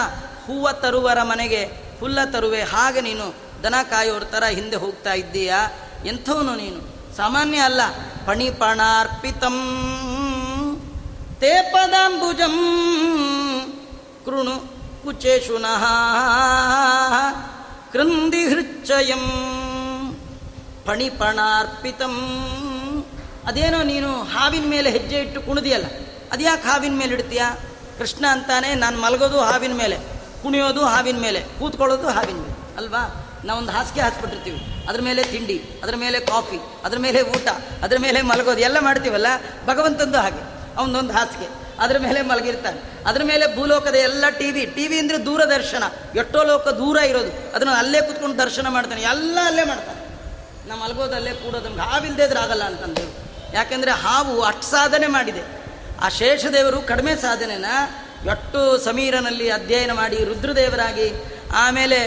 [SPEAKER 1] ಹೂವ ತರುವರ ಮನೆಗೆ ಹುಲ್ಲ ತರುವೆ ಹಾಗೆ ನೀನು ದನ ಕಾಯೋರ ಥರ ಹಿಂದೆ ಹೋಗ್ತಾ ಇದ್ದೀಯಾ? ಎಂಥವನು ನೀನು? ಸಾಮಾನ್ಯ ಅಲ್ಲ. ಪಣಿಪಣಾರ್ಪಿತಂ ತೇ ಪದಾಂಬುಜಂ ಕೃಣು ಕುಚೇಶುನಃ ಕೃಂದಿಹೃಚ್ಚಯಂ ಪಣಿಪಣಾರ್ಪಿತಂ ಅದೇನೋ ನೀನು ಹಾವಿನ ಮೇಲೆ ಹೆಜ್ಜೆ ಇಟ್ಟು ಕುಣಿದಿಯಲ್ಲ, ಅದ್ಯಾಕೆ ಹಾವಿನ ಮೇಲೆ ಇಡ್ತೀಯಾ? ಕೃಷ್ಣ ಅಂತಾನೆ, ನಾನು ಮಲಗೋದು ಹಾವಿನ ಮೇಲೆ, ಕುಣಿಯೋದು ಹಾವಿನ ಮೇಲೆ, ಕೂತ್ಕೊಳ್ಳೋದು ಹಾವಿನ ಮೇಲೆ, ಅಲ್ವಾ? ನಾವೊಂದು ಹಾಸಿಗೆ ಹಾಸ್ಬಿಟ್ಟಿರ್ತೀವಿ, ಅದ್ರ ಮೇಲೆ ತಿಂಡಿ, ಅದ್ರ ಮೇಲೆ ಕಾಫಿ, ಅದ್ರ ಮೇಲೆ ಊಟ, ಅದ್ರ ಮೇಲೆ ಮಲಗೋದು, ಎಲ್ಲ ಮಾಡ್ತೀವಲ್ಲ? ಭಗವಂತಂದು ಹಾಗೆ, ಅವನೊಂದು ಹಾಸಿಗೆ. ಅದ್ರ ಮೇಲೆ ಮಲಗಿರ್ತಾನೆ. ಅದ್ರ ಮೇಲೆ ಭೂಲೋಕದ ಎಲ್ಲ ಟಿ ವಿ ಟಿ ವಿ ಅಂದರೆ ದೂರದರ್ಶನ. ಎಷ್ಟೋ ಲೋಕ ದೂರ ಇರೋದು. ಅದನ್ನು ಅಲ್ಲೇ ಕೂತ್ಕೊಂಡು ದರ್ಶನ ಮಾಡ್ತಾನೆ. ಎಲ್ಲ ಅಲ್ಲೇ ಮಾಡ್ತಾನೆ. ನಾವು ಮಲಗೋದು ಅಲ್ಲೇ ಕೂಡೋದು ನಮ್ಗೆ ಹಾವಿಲ್ದೇ ಇದ್ರೆ ಆಗಲ್ಲ ಅಂತಂದೇವು ಯಾಕೆಂದರೆ ಹಾವು ಅಷ್ಟು ಸಾಧನೆ ಮಾಡಿದೆ. ಆ ಶೇಷದೇವರು ಕಡಿಮೆ ಸಾಧನೆನ ಎಷ್ಟು ಸಮೀರನಲ್ಲಿ ಅಧ್ಯಯನ ಮಾಡಿ ರುದ್ರದೇವರಾಗಿ ಆಮೇಲೆ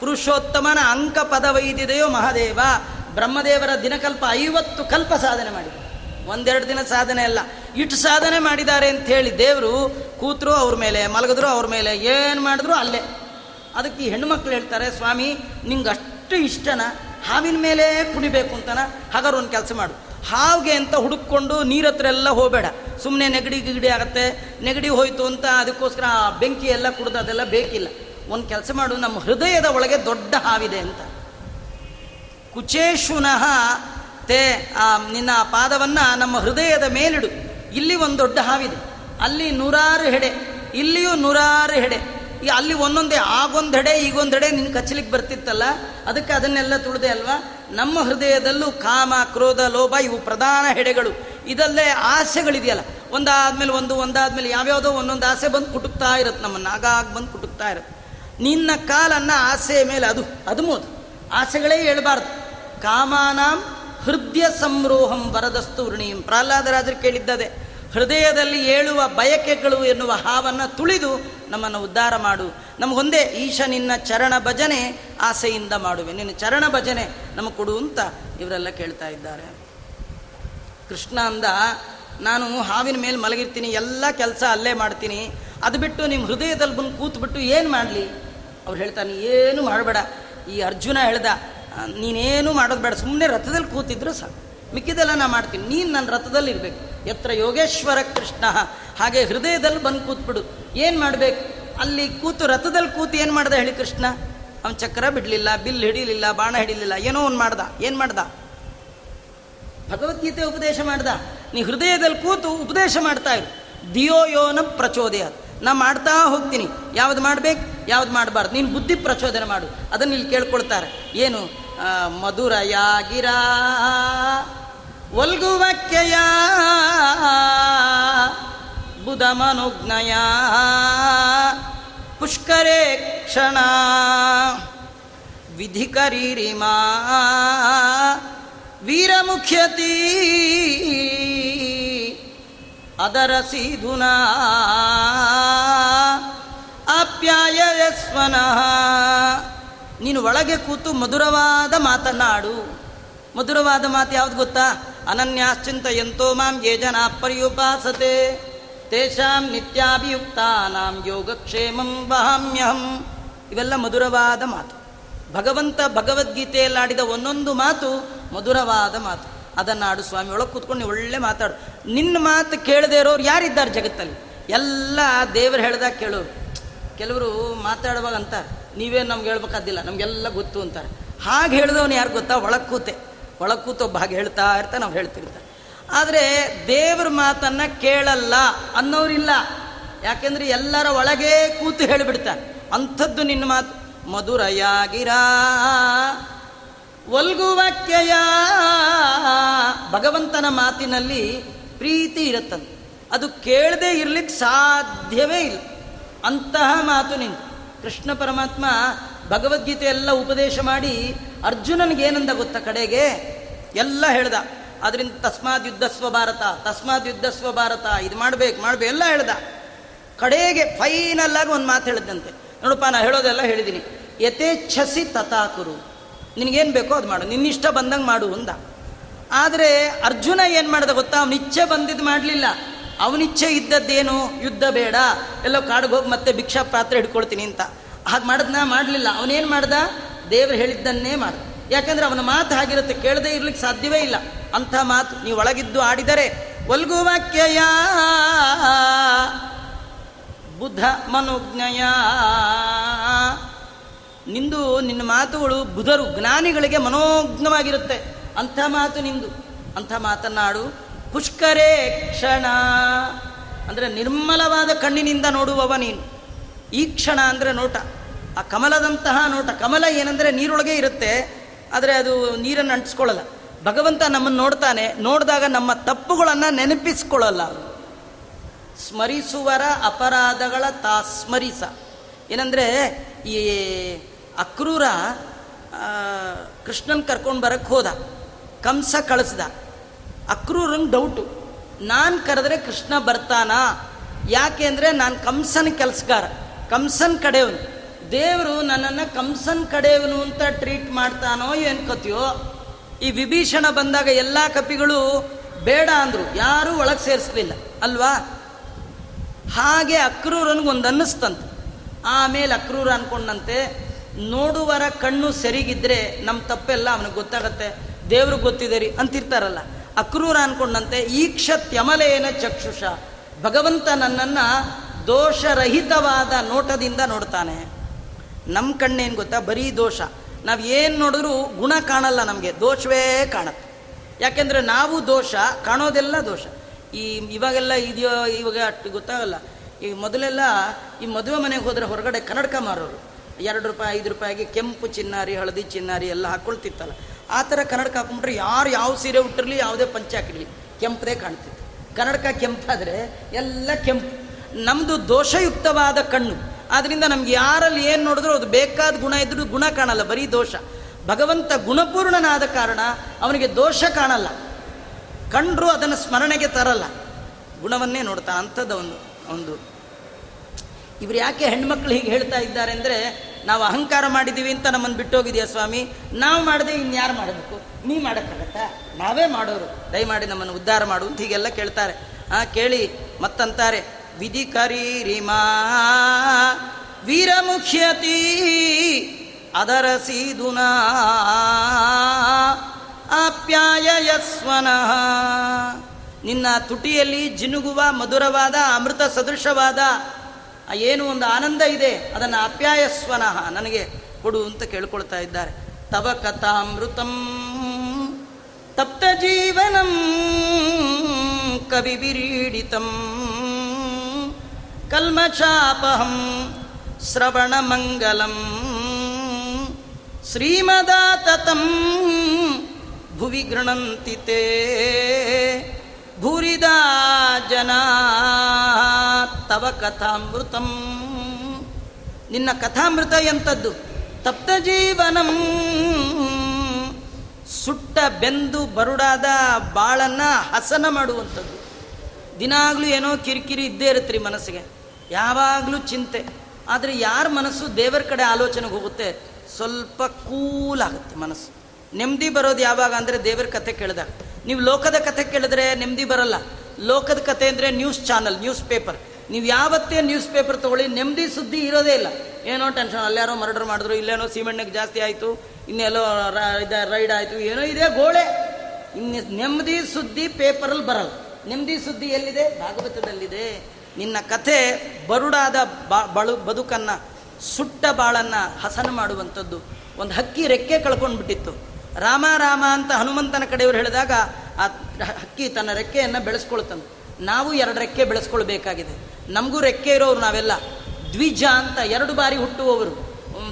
[SPEAKER 1] ಪುರುಷೋತ್ತಮನ ಅಂಕ ಪದವೈದಿದೆಯೋ ಮಹಾದೇವ, ಬ್ರಹ್ಮದೇವರ ದಿನಕಲ್ಪ ಐವತ್ತು ಕಲ್ಪ ಸಾಧನೆ ಮಾಡಿದೆ. ಒಂದೆರಡು ದಿನ ಸಾಧನೆ ಅಲ್ಲ. ಇಟ್ಟು ಸಾಧನೆ ಮಾಡಿದ್ದಾರೆ ಅಂತ ಹೇಳಿ ದೇವರು ಕೂತರು ಅವ್ರ ಮೇಲೆ, ಮಲಗಿದ್ರು ಅವ್ರ ಮೇಲೆ, ಏನು ಮಾಡಿದ್ರು ಅಲ್ಲೇ. ಅದಕ್ಕೆ ಹೆಣ್ಮಕ್ಳು ಹೇಳ್ತಾರೆ, ಸ್ವಾಮಿ ನಿಂಗೆ ಅಷ್ಟು ಇಷ್ಟನ ಹಾವಿನ ಮೇಲೆ ಕುಡಿಬೇಕು ಅಂತನ, ಹಾಗಾದ್ರೆ ಒಂದು ಕೆಲಸ ಮಾಡು. ಹಾವಿಗೆ ಅಂತ ಹುಡುಕೊಂಡು ನೀರ ಹತ್ರ ಎಲ್ಲ ಹೋಗಬೇಡ. ಸುಮ್ಮನೆ ನೆಗಡಿ ಗಿಗಡಿ ಆಗುತ್ತೆ, ನೆಗಡಿ ಹೋಯಿತು ಅಂತ ಅದಕ್ಕೋಸ್ಕರ ಆ ಬೆಂಕಿ ಎಲ್ಲ ಕುಡ್ದು ಅದೆಲ್ಲ ಬೇಕಿಲ್ಲ. ಒಂದು ಕೆಲಸ ಮಾಡು, ನಮ್ಮ ಹೃದಯದ ಒಳಗೆ ದೊಡ್ಡ ಹಾವಿದೆ ಅಂತ. ಕುಚೇಶುನಃ ತೇ ನಿನ್ನ ಪಾದವನ್ನು ನಮ್ಮ ಹೃದಯದ ಮೇಲಿಡು. ಇಲ್ಲಿ ಒಂದು ದೊಡ್ಡ ಹಾವಿದೆ. ಅಲ್ಲಿ ನೂರಾರು ಹೆಡೆ. ಇಲ್ಲಿಯೂ ನೂರಾರು ಹೆಡೆ. ಈ ಅಲ್ಲಿ ಒಂದೊಂದೇ ಆಗೊಂದೆಡೆ ಹೆಡೆ, ಈಗೊಂದು ನಿನ್ನ ಕಚ್ಚಲಿಕ್ಕೆ ಬರ್ತಿತ್ತಲ್ಲ? ಅದಕ್ಕೆ ಅದನ್ನೆಲ್ಲ ತುಳಿದೆ ಅಲ್ವಾ? ನಮ್ಮ ಹೃದಯದಲ್ಲೂ ಕಾಮ, ಕ್ರೋಧ, ಲೋಭ ಇವು ಪ್ರಧಾನ ಹೆಡೆಗಳು. ಇದಲ್ಲೇ ಆಸೆಗಳಿದೆಯಲ್ಲ. ಒಂದಾದ್ಮೇಲೆ ಒಂದು, ಒಂದಾದ್ಮೇಲೆ ಯಾವ್ಯಾವುದೋ ಒಂದೊಂದು ಆಸೆ ಬಂದು ಕುಟುಕ್ತಾ ಇರುತ್ತೆ ನಮ್ಮನ್ನು. ಆಗಾಗ ಬಂದು ಕುಟುಕ್ತಾ ಇರುತ್ತೆ ನಿನ್ನ ಕಾಲನ್ನ ಆಸೆಯ ಮೇಲೆ ಅದು. ಅದು ಮೋದು. ಆಸೆಗಳೇ ಹೇಳ್ಬಾರ್ದು. ಕಾಮಾನಾಂ ಹೃದಯ ಸಂರೋಹಂ ವರದಸ್ತು ವೃಣೀಂ. ಪ್ರಹ್ಲಾದರಾಜರು ಕೇಳಿದ್ದದೆ, ಹೃದಯದಲ್ಲಿ ಏಳುವ ಬಯಕೆಗಳು ಎನ್ನುವ ಹಾವನ್ನು ತುಳಿದು ನಮ್ಮನ್ನು ಉದ್ಧಾರ ಮಾಡು. ನಮಗೊಂದೇ ಈಶ ನಿನ್ನ ಚರಣ ಭಜನೆ ಆಸೆಯಿಂದ ಮಾಡುವೆ. ನಿನ್ನ ಚರಣ ಭಜನೆ ನಮಗೆ ಕೊಡು ಅಂತ ಇವರೆಲ್ಲ ಕೇಳ್ತಾ ಇದ್ದಾರೆ. ಕೃಷ್ಣ ಅಂದ, ನಾನು ಹಾವಿನ ಮೇಲೆ ಮಲಗಿರ್ತೀನಿ, ಎಲ್ಲ ಕೆಲಸ ಅಲ್ಲೇ ಮಾಡ್ತೀನಿ. ಅದು ಬಿಟ್ಟು ನಿಮ್ಮ ಹೃದಯದಲ್ಲಿ ಬಂದು ಕೂತ್ಬಿಟ್ಟು ಏನು ಮಾಡಲಿ? ಅವ್ರು ಹೇಳ್ತಾನೆ ಏನು ಮಾಡಬೇಡ. ಈ ಅರ್ಜುನ ಹೇಳ್ದ ನೀನೇನು ಮಾಡೋದು ಬೇಡ. ಸುಮ್ಮನೆ ರಥದಲ್ಲಿ ಕೂತಿದ್ರು ಸಾಕು. ಮಿಕ್ಕಿದೆಲ್ಲ ನಾ ಮಾಡ್ತೀನಿ. ನೀನು ನನ್ನ ರಥದಲ್ಲಿ ಇರಬೇಕು. ಎತ್ರ ಯೋಗೇಶ್ವರ ಕೃಷ್ಣ, ಹಾಗೆ ಹೃದಯದಲ್ಲಿ ಬಂದು ಕೂತ್ಬಿಡು. ಏನು ಮಾಡಬೇಕು? ಅಲ್ಲಿ ಕೂತು ರಥದಲ್ಲಿ ಕೂತು ಏನು ಮಾಡ್ದೆ ಹೇಳಿ ಕೃಷ್ಣ? ಅವನು ಚಕ್ರ ಬಿಡಲಿಲ್ಲ, ಬಿಲ್ ಹಿಡಿಲಿಲ್ಲ, ಬಾಣ ಹಿಡಿಲಿಲ್ಲ, ಏನೋ ಒಂದು ಮಾಡ್ದ. ಏನು ಮಾಡ್ದ? ಭಗವದ್ಗೀತೆ ಉಪದೇಶ ಮಾಡ್ದ. ನೀ ಹೃದಯದಲ್ಲಿ ಕೂತು ಉಪದೇಶ ಮಾಡ್ತಾ ಇರು. ದಿಯೋ ಯೋನ ಪ್ರಚೋದಯ ನಾ ಮಾಡ್ತಾ ಹೋಗ್ತೀನಿ. ಯಾವ್ದು ಮಾಡ್ಬೇಕು? ಯಾವ್ದು ಮಾಡಬಾರ್ದು? ನೀನು ಬುದ್ಧಿ ಪ್ರಚೋದನೆ ಮಾಡು. ಅದನ್ನು ಇಲ್ಲಿ ಕೇಳ್ಕೊಳ್ತಾರೆ. ಏನು? ಮಧುರಯಾಗಿರ ಒಲ್ಗುವಕ್ಕೆಯ ಬುಧ ಮನುಜ್ಞಯ ಪುಷ್ಕರೇ ಕ್ಷಣ, ವಿಧಿಕರೀರಿಮಾ, ವೀರಮುಖ್ಯತಿ ಅದರ ಸೀಧುನಾ ಆಪ್ಯಾಯಸ್ವನಃ ನೀನು ಒಳಗೆ ಕೂತು ಮಧುರವಾದ ಮಾತನ್ನಾಡು. ಮಧುರವಾದ ಮಾತು ಯಾವ್ದು ಗೊತ್ತಾ? ಅನನ್ಯಾಶ್ಚಿಂತ ಎಂತೋ ಮಾಂ ಯೇ ಜನ ಪರ್ಯುಪಾಸತೆ. ತೇಷಾಂ ನಿತ್ಯಾಭಿಯುಕ್ತಾನಾಂ ಯೋಗಕ್ಷೇಮಂ ವಹಾಮ್ಯಹಂ. ಇವೆಲ್ಲ ಮಧುರವಾದ ಮಾತು. ಭಗವಂತ ಭಗವದ್ಗೀತೆಯಲ್ಲಿ ಆಡಿದ ಒಂದೊಂದು ಮಾತು ಮಧುರವಾದ ಮಾತು. ಅದನ್ನಾಡು ಸ್ವಾಮಿ, ಒಳಗೆ ಕೂತ್ಕೊಂಡು ಒಳ್ಳೆ ಮಾತಾಡು. ನಿನ್ನ ಮಾತು ಕೇಳದೇ ಇರೋರು ಯಾರಿದ್ದಾರೆ ಜಗತ್ತಲ್ಲಿ? ಎಲ್ಲ ದೇವರು ಹೇಳ್ದಾಗ ಕೇಳೋರು. ಕೆಲವರು ಮಾತಾಡುವಾಗ ಅಂತಾರೆ ನೀವೇ ನಮ್ಗೆ ಹೇಳ್ಬೇಕಾದಿಲ್ಲ, ನಮಗೆಲ್ಲ ಗೊತ್ತು ಅಂತಾರೆ. ಹಾಗೆ ಹೇಳಿದವನು ಯಾರು ಗೊತ್ತಾ? ಒಳಗೆ ಕೂತೆ ಒಳಗೆ ಕೂತು ಒಬ್ಬ ಹಾಗೆ ಹೇಳ್ತಾ ಇರ್ತಾ ನಾವು ಹೇಳ್ತಿರ್ತಾರೆ ಆದರೆ ದೇವ್ರ ಮಾತನ್ನು ಕೇಳಲ್ಲ ಅನ್ನೋರಿಲ್ಲ. ಯಾಕೆಂದ್ರೆ ಎಲ್ಲರ ಒಳಗೆ ಕೂತು ಹೇಳಿಬಿಡ್ತಾರೆ. ಅಂಥದ್ದು ನಿನ್ನ ಮಾತು. ಮಧುರಯಾಗಿರ, ಒಲ್ಗುವಕ್ಕೆಯ. ಭಗವಂತನ ಮಾತಿನಲ್ಲಿ ಪ್ರೀತಿ ಇರುತ್ತಂತೆ. ಅದು ಕೇಳದೆ ಇರ್ಲಿಕ್ಕೆ ಸಾಧ್ಯವೇ ಇಲ್ಲ. ಅಂತಹ ಮಾತು ನಿಂತು. ಕೃಷ್ಣ ಪರಮಾತ್ಮ ಭಗವದ್ಗೀತೆ ಎಲ್ಲ ಉಪದೇಶ ಮಾಡಿ ಅರ್ಜುನನಿಗೆ ಏನಂದ ಗೊತ್ತಾ ಕಡೆಗೆ? ಎಲ್ಲ ಹೇಳ್ದ. ಅದರಿಂದ ತಸ್ಮಾತ್ ಯುದ್ಧಸ್ವ ಭಾರತ ತಸ್ಮಾತ್ ಯುದ್ಧಸ್ವ ಭಾರತ, ಇದು ಮಾಡ್ಬೇಕು ಮಾಡ್ಬೇಕು, ಎಲ್ಲ ಹೇಳ್ದ. ಕಡೆಗೆ ಫೈನಲ್ ಆಗಿ ಒಂದು ಮಾತು ಹೇಳಿದಂತೆ ನೋಡಪ್ಪ, ನಾ ಹೇಳೋದೆಲ್ಲ ಹೇಳಿದ್ದೀನಿ ಯಥೇಚ್ಛಸಿ ತಥಾಕುರು ನಿನಗೇನು ಬೇಕೋ ಅದು ಮಾಡು. ನಿನ್ನಿಷ್ಟ ಬಂದಂಗೆ ಮಾಡು ಅಂದ. ಆದರೆ ಅರ್ಜುನ ಏನು ಮಾಡ್ದೆ ಗೊತ್ತಾ? ಅವನಿಚ್ಛೆ ಬಂದಿದ್ದು ಮಾಡಲಿಲ್ಲ. ಅವನಿಚ್ಛೆ ಇದ್ದದ್ದೇನು? ಯುದ್ಧ ಬೇಡ. ಎಲ್ಲೋ ಕಾಡಿಗೆ ಹೋಗಿ ಮತ್ತೆ ಭಿಕ್ಷಾ ಪಾತ್ರೆ ಹಿಡ್ಕೊಳ್ತೀನಿ ಅಂತ. ಹಾಗೆ ಮಾಡಿದ್ನ ಮಾಡಲಿಲ್ಲ. ಅವನೇನು ಮಾಡ್ದ? ದೇವರು ಹೇಳಿದ್ದನ್ನೇ ಮಾಡ ಯಾಕಂದರೆ ಅವನ ಮಾತು ಹಾಗಿರುತ್ತೆ. ಕೇಳದೇ ಇರ್ಲಿಕ್ಕೆ ಸಾಧ್ಯವೇ ಇಲ್ಲ. ಅಂಥ ಮಾತು. ನೀವು ಒಳಗಿದ್ದು ಆಡಿದರೆ ಒಲ್ಗು ವಾಕ್ಯಯ ಬುದ್ಧ ಮನೋಜ್ಞಯ. ನಿಂದು, ನಿನ್ನ ಮಾತುಗಳು ಬುಧರು, ಜ್ಞಾನಿಗಳಿಗೆ ಮನೋಜ್ಞವಾಗಿರುತ್ತೆ. ಅಂಥ ಮಾತು ನಿಂದು. ಅಂಥ ಮಾತನ್ನಾಡು. ಪುಷ್ಕರೇ ಕ್ಷಣ. ಅಂದರೆ ನಿರ್ಮಲವಾದ ಕಣ್ಣಿನಿಂದ ನೋಡುವವ ನೀನು. ಈ ಕ್ಷಣ ಅಂದರೆ ನೋಟ. ಆ ಕಮಲದಂತಹ ನೋಟ. ಕಮಲ ಏನಂದರೆ ನೀರೊಳಗೆ ಇರುತ್ತೆ, ಆದರೆ ಅದು ನೀರನ್ನು ಅಂಟಿಸ್ಕೊಳ್ಳಲ್ಲ. ಭಗವಂತ ನಮ್ಮನ್ನು ನೋಡ್ತಾನೆ. ನೋಡಿದಾಗ ನಮ್ಮ ತಪ್ಪುಗಳನ್ನು ನೆನಪಿಸ್ಕೊಳ್ಳಲ್ಲ ಸ್ಮರಿಸುವರ ಅಪರಾಧಗಳ ತಾ ಸ್ಮರಿಸ ಏನಂದರೆ ಈ ಅಕ್ರೂರ ಕೃಷ್ಣನ್ ಕರ್ಕೊಂಡು ಬರಕ್ಕೆ ಹೋದ. ಕಂಸ ಕಳಿಸ್ದ. ಅಕ್ರೂರಂಗೆ ಡೌಟು ನಾನು ಕರೆದ್ರೆ ಕೃಷ್ಣ ಬರ್ತಾನಾ? ಯಾಕೆ ಅಂದರೆ ನಾನು ಕಂಸನ ಕೆಲಸಗಾರ, ಕಂಸನ್ ಕಡೆಯವನು. ದೇವರು ನನ್ನನ್ನು ಕಂಸನ್ ಕಡೆಯವನು ಅಂತ ಟ್ರೀಟ್ ಮಾಡ್ತಾನೋ ಏನ್ಕೋತೀಯೋ ಈ ವಿಭೀಷಣ ಬಂದಾಗ ಎಲ್ಲ ಕಪಿಗಳು ಬೇಡ ಅಂದರು, ಯಾರೂ ಒಳಗೆ ಸೇರಿಸ್ಲಿಲ್ಲ, ಅಲ್ವಾ? ಹಾಗೆ ಅಕ್ರೂರನಿಗೊಂದು ಅನ್ನಿಸ್ತಂತೆ. ಆಮೇಲೆ ಅಕ್ರೂರ ಅನ್ಕೊಂಡಂತೆ, ನೋಡುವರ ಕಣ್ಣು ಸರಿಗಿದ್ರೆ ನಮ್ಮ ತಪ್ಪೆಲ್ಲ ಅವನಿಗೆ ಗೊತ್ತಾಗತ್ತೆ, ದೇವ್ರಿಗೆ ಗೊತ್ತಿದೆ ರೀ ಅಂತಿರ್ತಾರಲ್ಲ. ಅಕ್ರೂರ ಅನ್ಕೊಂಡಂತೆ, ಈಕ್ಷತ್ಯಮಲೇನ ಚಕ್ಷುಷ. ಭಗವಂತ ನನ್ನನ್ನು ದೋಷರಹಿತವಾದ ನೋಟದಿಂದ ನೋಡ್ತಾನೆ. ನಮ್ಮ ಕಣ್ಣೇನು ಗೊತ್ತಾ? ಬರೀ ದೋಷ. ನಾವು ಏನು ನೋಡಿದ್ರೂ ಗುಣ ಕಾಣಲ್ಲ ನಮಗೆ. ದೋಷವೇ ಕಾಣುತ್ತೆ. ಯಾಕೆಂದರೆ ನಾವು ದೋಷ, ಕಾಣೋದೆಲ್ಲ ದೋಷ. ಈ ಇವಾಗೆಲ್ಲ ಇದೆಯೋ, ಇವಾಗ ಅಷ್ಟು ಗೊತ್ತಾಗಲ್ಲ. ಈ ಮೊದಲೆಲ್ಲ ಈ ಮದುವೆ ಮನೆಗೆ ಹೋದರೆ ಹೊರಗಡೆ ಕನ್ನಡಕ ಮಾರೋರು. ಎರಡು ರೂಪಾಯಿ, ಐದು ರೂಪಾಯಿಗೆ ಕೆಂಪು ಚಿನ್ನಾರಿ, ಹಳದಿ ಚಿನ್ನಾರಿ ಎಲ್ಲ ಹಾಕ್ಕೊಳ್ತಿತ್ತಲ್ಲ ಆ ಥರ ಕನ್ನಡಕ ಹಾಕೊಂಡ್ರೆ ಯಾರು ಯಾವ ಸೀರೆ ಉಟ್ಟಿರಲಿ ಯಾವುದೇ ಪಂಚೆ ಹಾಕಿರಲಿ. ಕೆಂಪದೇ ಕಾಣ್ತಿತ್ತು. ಕನ್ನಡಕ ಕೆಂಪಾದರೆ ಎಲ್ಲ ಕೆಂಪು. ನಮ್ಮದು ದೋಷಯುಕ್ತವಾದ ಕಣ್ಣು. ಆದ್ದರಿಂದ ನಮ್ಗೆ ಯಾರಲ್ಲಿ ಏನು ನೋಡಿದ್ರು ಅದು ಬೇಕಾದ ಗುಣ ಇದ್ರೂ ಗುಣ ಕಾಣಲ್ಲ, ಬರೀ ದೋಷ. ಭಗವಂತ ಗುಣಪೂರ್ಣನಾದ ಕಾರಣ ಅವನಿಗೆ ದೋಷ ಕಾಣಲ್ಲ. ಕಂಡ್ರು ಅದನ್ನು ಸ್ಮರಣೆಗೆ ತರಲ್ಲ. ಗುಣವನ್ನೇ ನೋಡ್ತಾ ಅಂಥದ್ದು ಒಂದು ಒಂದು. ಇವರು ಯಾಕೆ ಹೆಣ್ಮಕ್ಳು ಹೀಗೆ ಹೇಳ್ತಾ ಇದ್ದಾರೆ ಅಂದರೆ ನಾವು ಅಹಂಕಾರ ಮಾಡಿದ್ದೀವಿ ಅಂತ ನಮ್ಮನ್ನು ಬಿಟ್ಟೋಗಿದೆಯಾ ಸ್ವಾಮಿ? ನಾವು ಮಾಡದೆ ಇನ್ಯಾರು ಮಾಡಬೇಕು? ನೀ ಮಾಡೋಕ್ಕಾಗತ್ತಾ? ನಾವೇ ಮಾಡೋರು. ದಯಮಾಡಿ ನಮ್ಮನ್ನು ಉದ್ಧಾರ ಮಾಡು ಅಂತ ಹೀಗೆಲ್ಲ ಕೇಳ್ತಾರೆ. ಆ, ಕೇಳಿ, ಮತ್ತಂತಾರೆ ವಿಧಿ ಕರೀರಿಮಾ ವೀರಮುಖ್ಯತಿ ಅದರ ಸೀದುನಾ ಆಪ್ಯಾಯಸ್ವನಃ ನಿನ್ನ ತುಟಿಯಲ್ಲಿ ಜಿನುಗುವ ಮಧುರವಾದ ಅಮೃತ ಸದೃಶವಾದ ಏನು ಒಂದು ಆನಂದ ಇದೆ, ಅದನ್ನು ಅಪ್ಯಾಯಸ್ವನಃ ನನಗೆ ಕೊಡು ಅಂತ ಕೇಳ್ಕೊಳ್ತಾ ಇದ್ದಾರೆ. ತವ ಕಥಾಮೃತಂ ತಪ್ತ ಜೀವನಂ ಕವಿ ಬಿರೀಡಿತಂ ಕಲ್ಮಚಾಪಹಂ ಶ್ರವಣ ಮಂಗಲಂ ಶ್ರೀಮದಾತತಂ ಭುವಿ ಗೃಣಂತಿ ತೇ ಭೂರಿದಾ ಜನ. ತವ ಕಥಾಮೃತಂ. ನಿನ್ನ ಕಥಾಮೃತ ಎಂಥದ್ದು ತಪ್ತ ಜೀವನಂ. ಸುಟ್ಟ ಬೆಂದು ಬರುಡಾದ ಬಾಳನ್ನ ಹಸನ ಮಾಡುವಂಥದ್ದು. ದಿನಾಗಲೂ ಏನೋ ಕಿರಿಕಿರಿ ಇದ್ದೇ ಇರುತ್ತೆ ರೀ ಮನಸ್ಸಿಗೆ. ಯಾವಾಗಲೂ ಚಿಂತೆ. ಆದರೆ ಯಾರ ಮನಸ್ಸು ದೇವರ ಕಡೆ ಆಲೋಚನೆಗೆ ಹೋಗುತ್ತೆ? ಸ್ವಲ್ಪ ಕೂಲ್ ಆಗುತ್ತೆ ಮನಸ್ಸು. ನೆಮ್ಮದಿ ಬರೋದು ಯಾವಾಗ ಅಂದರೆ ದೇವರ ಕಥೆ ಕೇಳಿದಾಗ. ನೀವು ಲೋಕದ ಕಥೆ ಕೇಳಿದ್ರೆ ನೆಮ್ಮದಿ ಬರಲ್ಲ. ಲೋಕದ ಕಥೆ ಅಂದರೆ ನ್ಯೂಸ್ ಚಾನಲ್ ನ್ಯೂಸ್ ಪೇಪರ್ ನೀವು ಯಾವತ್ತೇ ನ್ಯೂಸ್ ಪೇಪರ್ ತಗೊಳ್ಳಿ, ನೆಮ್ಮದಿ ಸುದ್ದಿ ಇರೋದೇ ಇಲ್ಲ. ಏನೋ ಟೆನ್ಷನ್ ಅಲ್ಲಾರೋ ಮರ್ಡರ್ ಮಾಡಿದ್ರು, ಇಲ್ಲೇನೋ ಸಿಮೆಂಟ್ನಾಗ ಜಾಸ್ತಿ ಆಯಿತು, ಇನ್ನೆಲ್ಲೋ ರೈಡ್ ಆಯಿತು, ಏನೋ ಇದೆ ಗೋಳೆ. ಇನ್ನು ನೆಮ್ಮದಿ ಸುದ್ದಿ ಪೇಪರಲ್ಲಿ ಬರಲ್ಲ. ನೆಮ್ಮದಿ ಸುದ್ದಿ ಎಲ್ಲಿದೆ? ಭಾಗವತದಲ್ಲಿದೆ. ನಿನ್ನ ಕಥೆ ಬರುಡಾದ ಬಳು, ಬದುಕನ್ನು, ಸುಟ್ಟ ಬಾಳನ್ನು ಹಸನ ಮಾಡುವಂಥದ್ದು. ಒಂದು ಹಕ್ಕಿ ರೆಕ್ಕೆ ಕಳ್ಕೊಂಡು ಬಿಟ್ಟಿತ್ತು ರಾಮ ರಾಮ ಅಂತ ಹನುಮಂತನ ಕಡೆಯವರು ಹೇಳಿದಾಗ ಆ ಹಕ್ಕಿ ತನ್ನ ರೆಕ್ಕೆಯನ್ನು ಬೆಳೆಸ್ಕೊಳ್ತಂದು ನಾವು ಎರಡು ರೆಕ್ಕೆ ಬೆಳೆಸ್ಕೊಳ್ಬೇಕಾಗಿದೆ. ನಮಗೂ ರೆಕ್ಕೆ ಇರೋರು ನಾವೆಲ್ಲ. ದ್ವಿಜ ಅಂತ ಎರಡು ಬಾರಿ ಹುಟ್ಟುವವರು.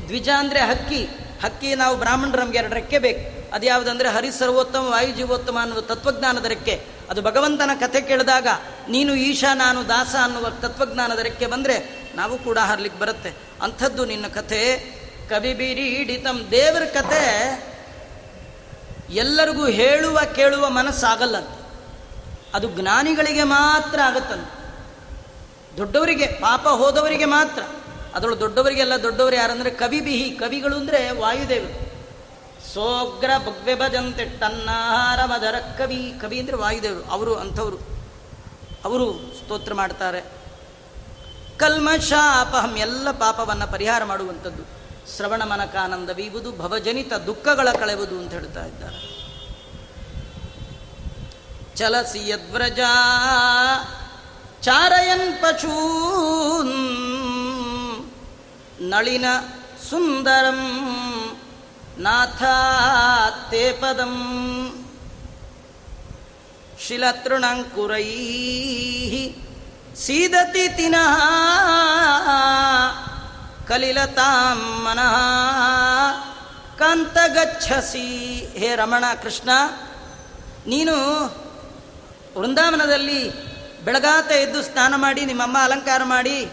[SPEAKER 1] ದ್ವಿಜ ಅಂದರೆ ಹಕ್ಕಿ. ಹಕ್ಕಿ ನಾವು ಬ್ರಾಹ್ಮಣರು ನಮಗೆ ಎರಡು ರೆಕ್ಕೆ ಬೇಕು. ಅದು ಸರ್ವೋತ್ತಮ, ವಾಯು ಜೀವೋತ್ತಮ ಅನ್ನುವ ತತ್ವಜ್ಞಾನದ ರೆಕ್ಕೆ. ಅದು ಭಗವಂತನ ಕಥೆ ಕೇಳಿದಾಗ, ನೀನು ಈಶಾ, ನಾನು ದಾಸ ಅನ್ನುವ ತತ್ವಜ್ಞಾನದ ರೆಕ್ಕೆ ಬಂದರೆ ನಾವು ಕೂಡ ಹರ್ಲಿಕ್ಕೆ ಬರುತ್ತೆ. ಅಂಥದ್ದು ನಿನ್ನ ಕಥೆ. ಕವಿ ಹಿಡಿತಮ್ ದೇವರ ಕಥೆ. ಎಲ್ಲರಿಗೂ ಹೇಳುವ, ಕೇಳುವ ಮನಸ್ಸಾಗಲ್ಲಂತೆ. ಅದು ಜ್ಞಾನಿಗಳಿಗೆ ಮಾತ್ರ ಆಗುತ್ತಂತೆ ದೊಡ್ಡವರಿಗೆ, ಪಾಪ ಹೋದವರಿಗೆ ಮಾತ್ರ. ಅದರೊಳು ದೊಡ್ಡವರಿಗೆಲ್ಲ ದೊಡ್ಡವರು ಯಾರಂದ್ರೆ ಕವಿ ಬಿಹಿ, ಕವಿಗಳು ಅಂದರೆ ವಾಯುದೇವರು. ಸೋಗ್ರ ಭಗ್ವೆ ಭಜಂತೆ ಟನ್ನಾರ ಮದರ ಕವಿ ಕವಿ ಅಂದರೆ ವಾಯುದೇವರು, ಅವರು ಅಂಥವರು. ಅವರು ಸ್ತೋತ್ರ ಮಾಡ್ತಾರೆ. ಕಲ್ಮಶಾಪಹಂ ಎಲ್ಲ ಪಾಪವನ್ನು ಪರಿಹಾರ ಮಾಡುವಂಥದ್ದು. ಶ್ರವಣ ಮನಕಾನಂದ ವೀವುದು ಭವಜನಿತ ದುಃಖಗಳ ಕಳೆಯುವುದು ಅಂತ ಹೇಳ್ತಾ ಇದ್ದಾರೆ. ಚಲಸಿ ಯದ್ವ್ರಜ ಚಾರಯನ್ ಪಶೂನ್ ನಳಿನ ಸುಂದರಂ ನಾಥ ತೇ ಪದಂ. ಶಿಲತೃಣಂಕುರೈ ಸೀದತಿ ತಿನಃ ಕಲಿಲತಾಂ ಮನಃ ಕಾಂತಗಚ್ಚಸಿ ಹೇ ರಮಣ ಕೃಷ್ಣ, ನೀನು ವೃಂದಾವನದಲ್ಲಿ ಬೆಳಗಾತ ಎದ್ದು ಸ್ನಾನ ಮಾಡಿ, ನಿಮ್ಮಮ್ಮ ಅಲಂಕಾರ ಮಾಡಿ,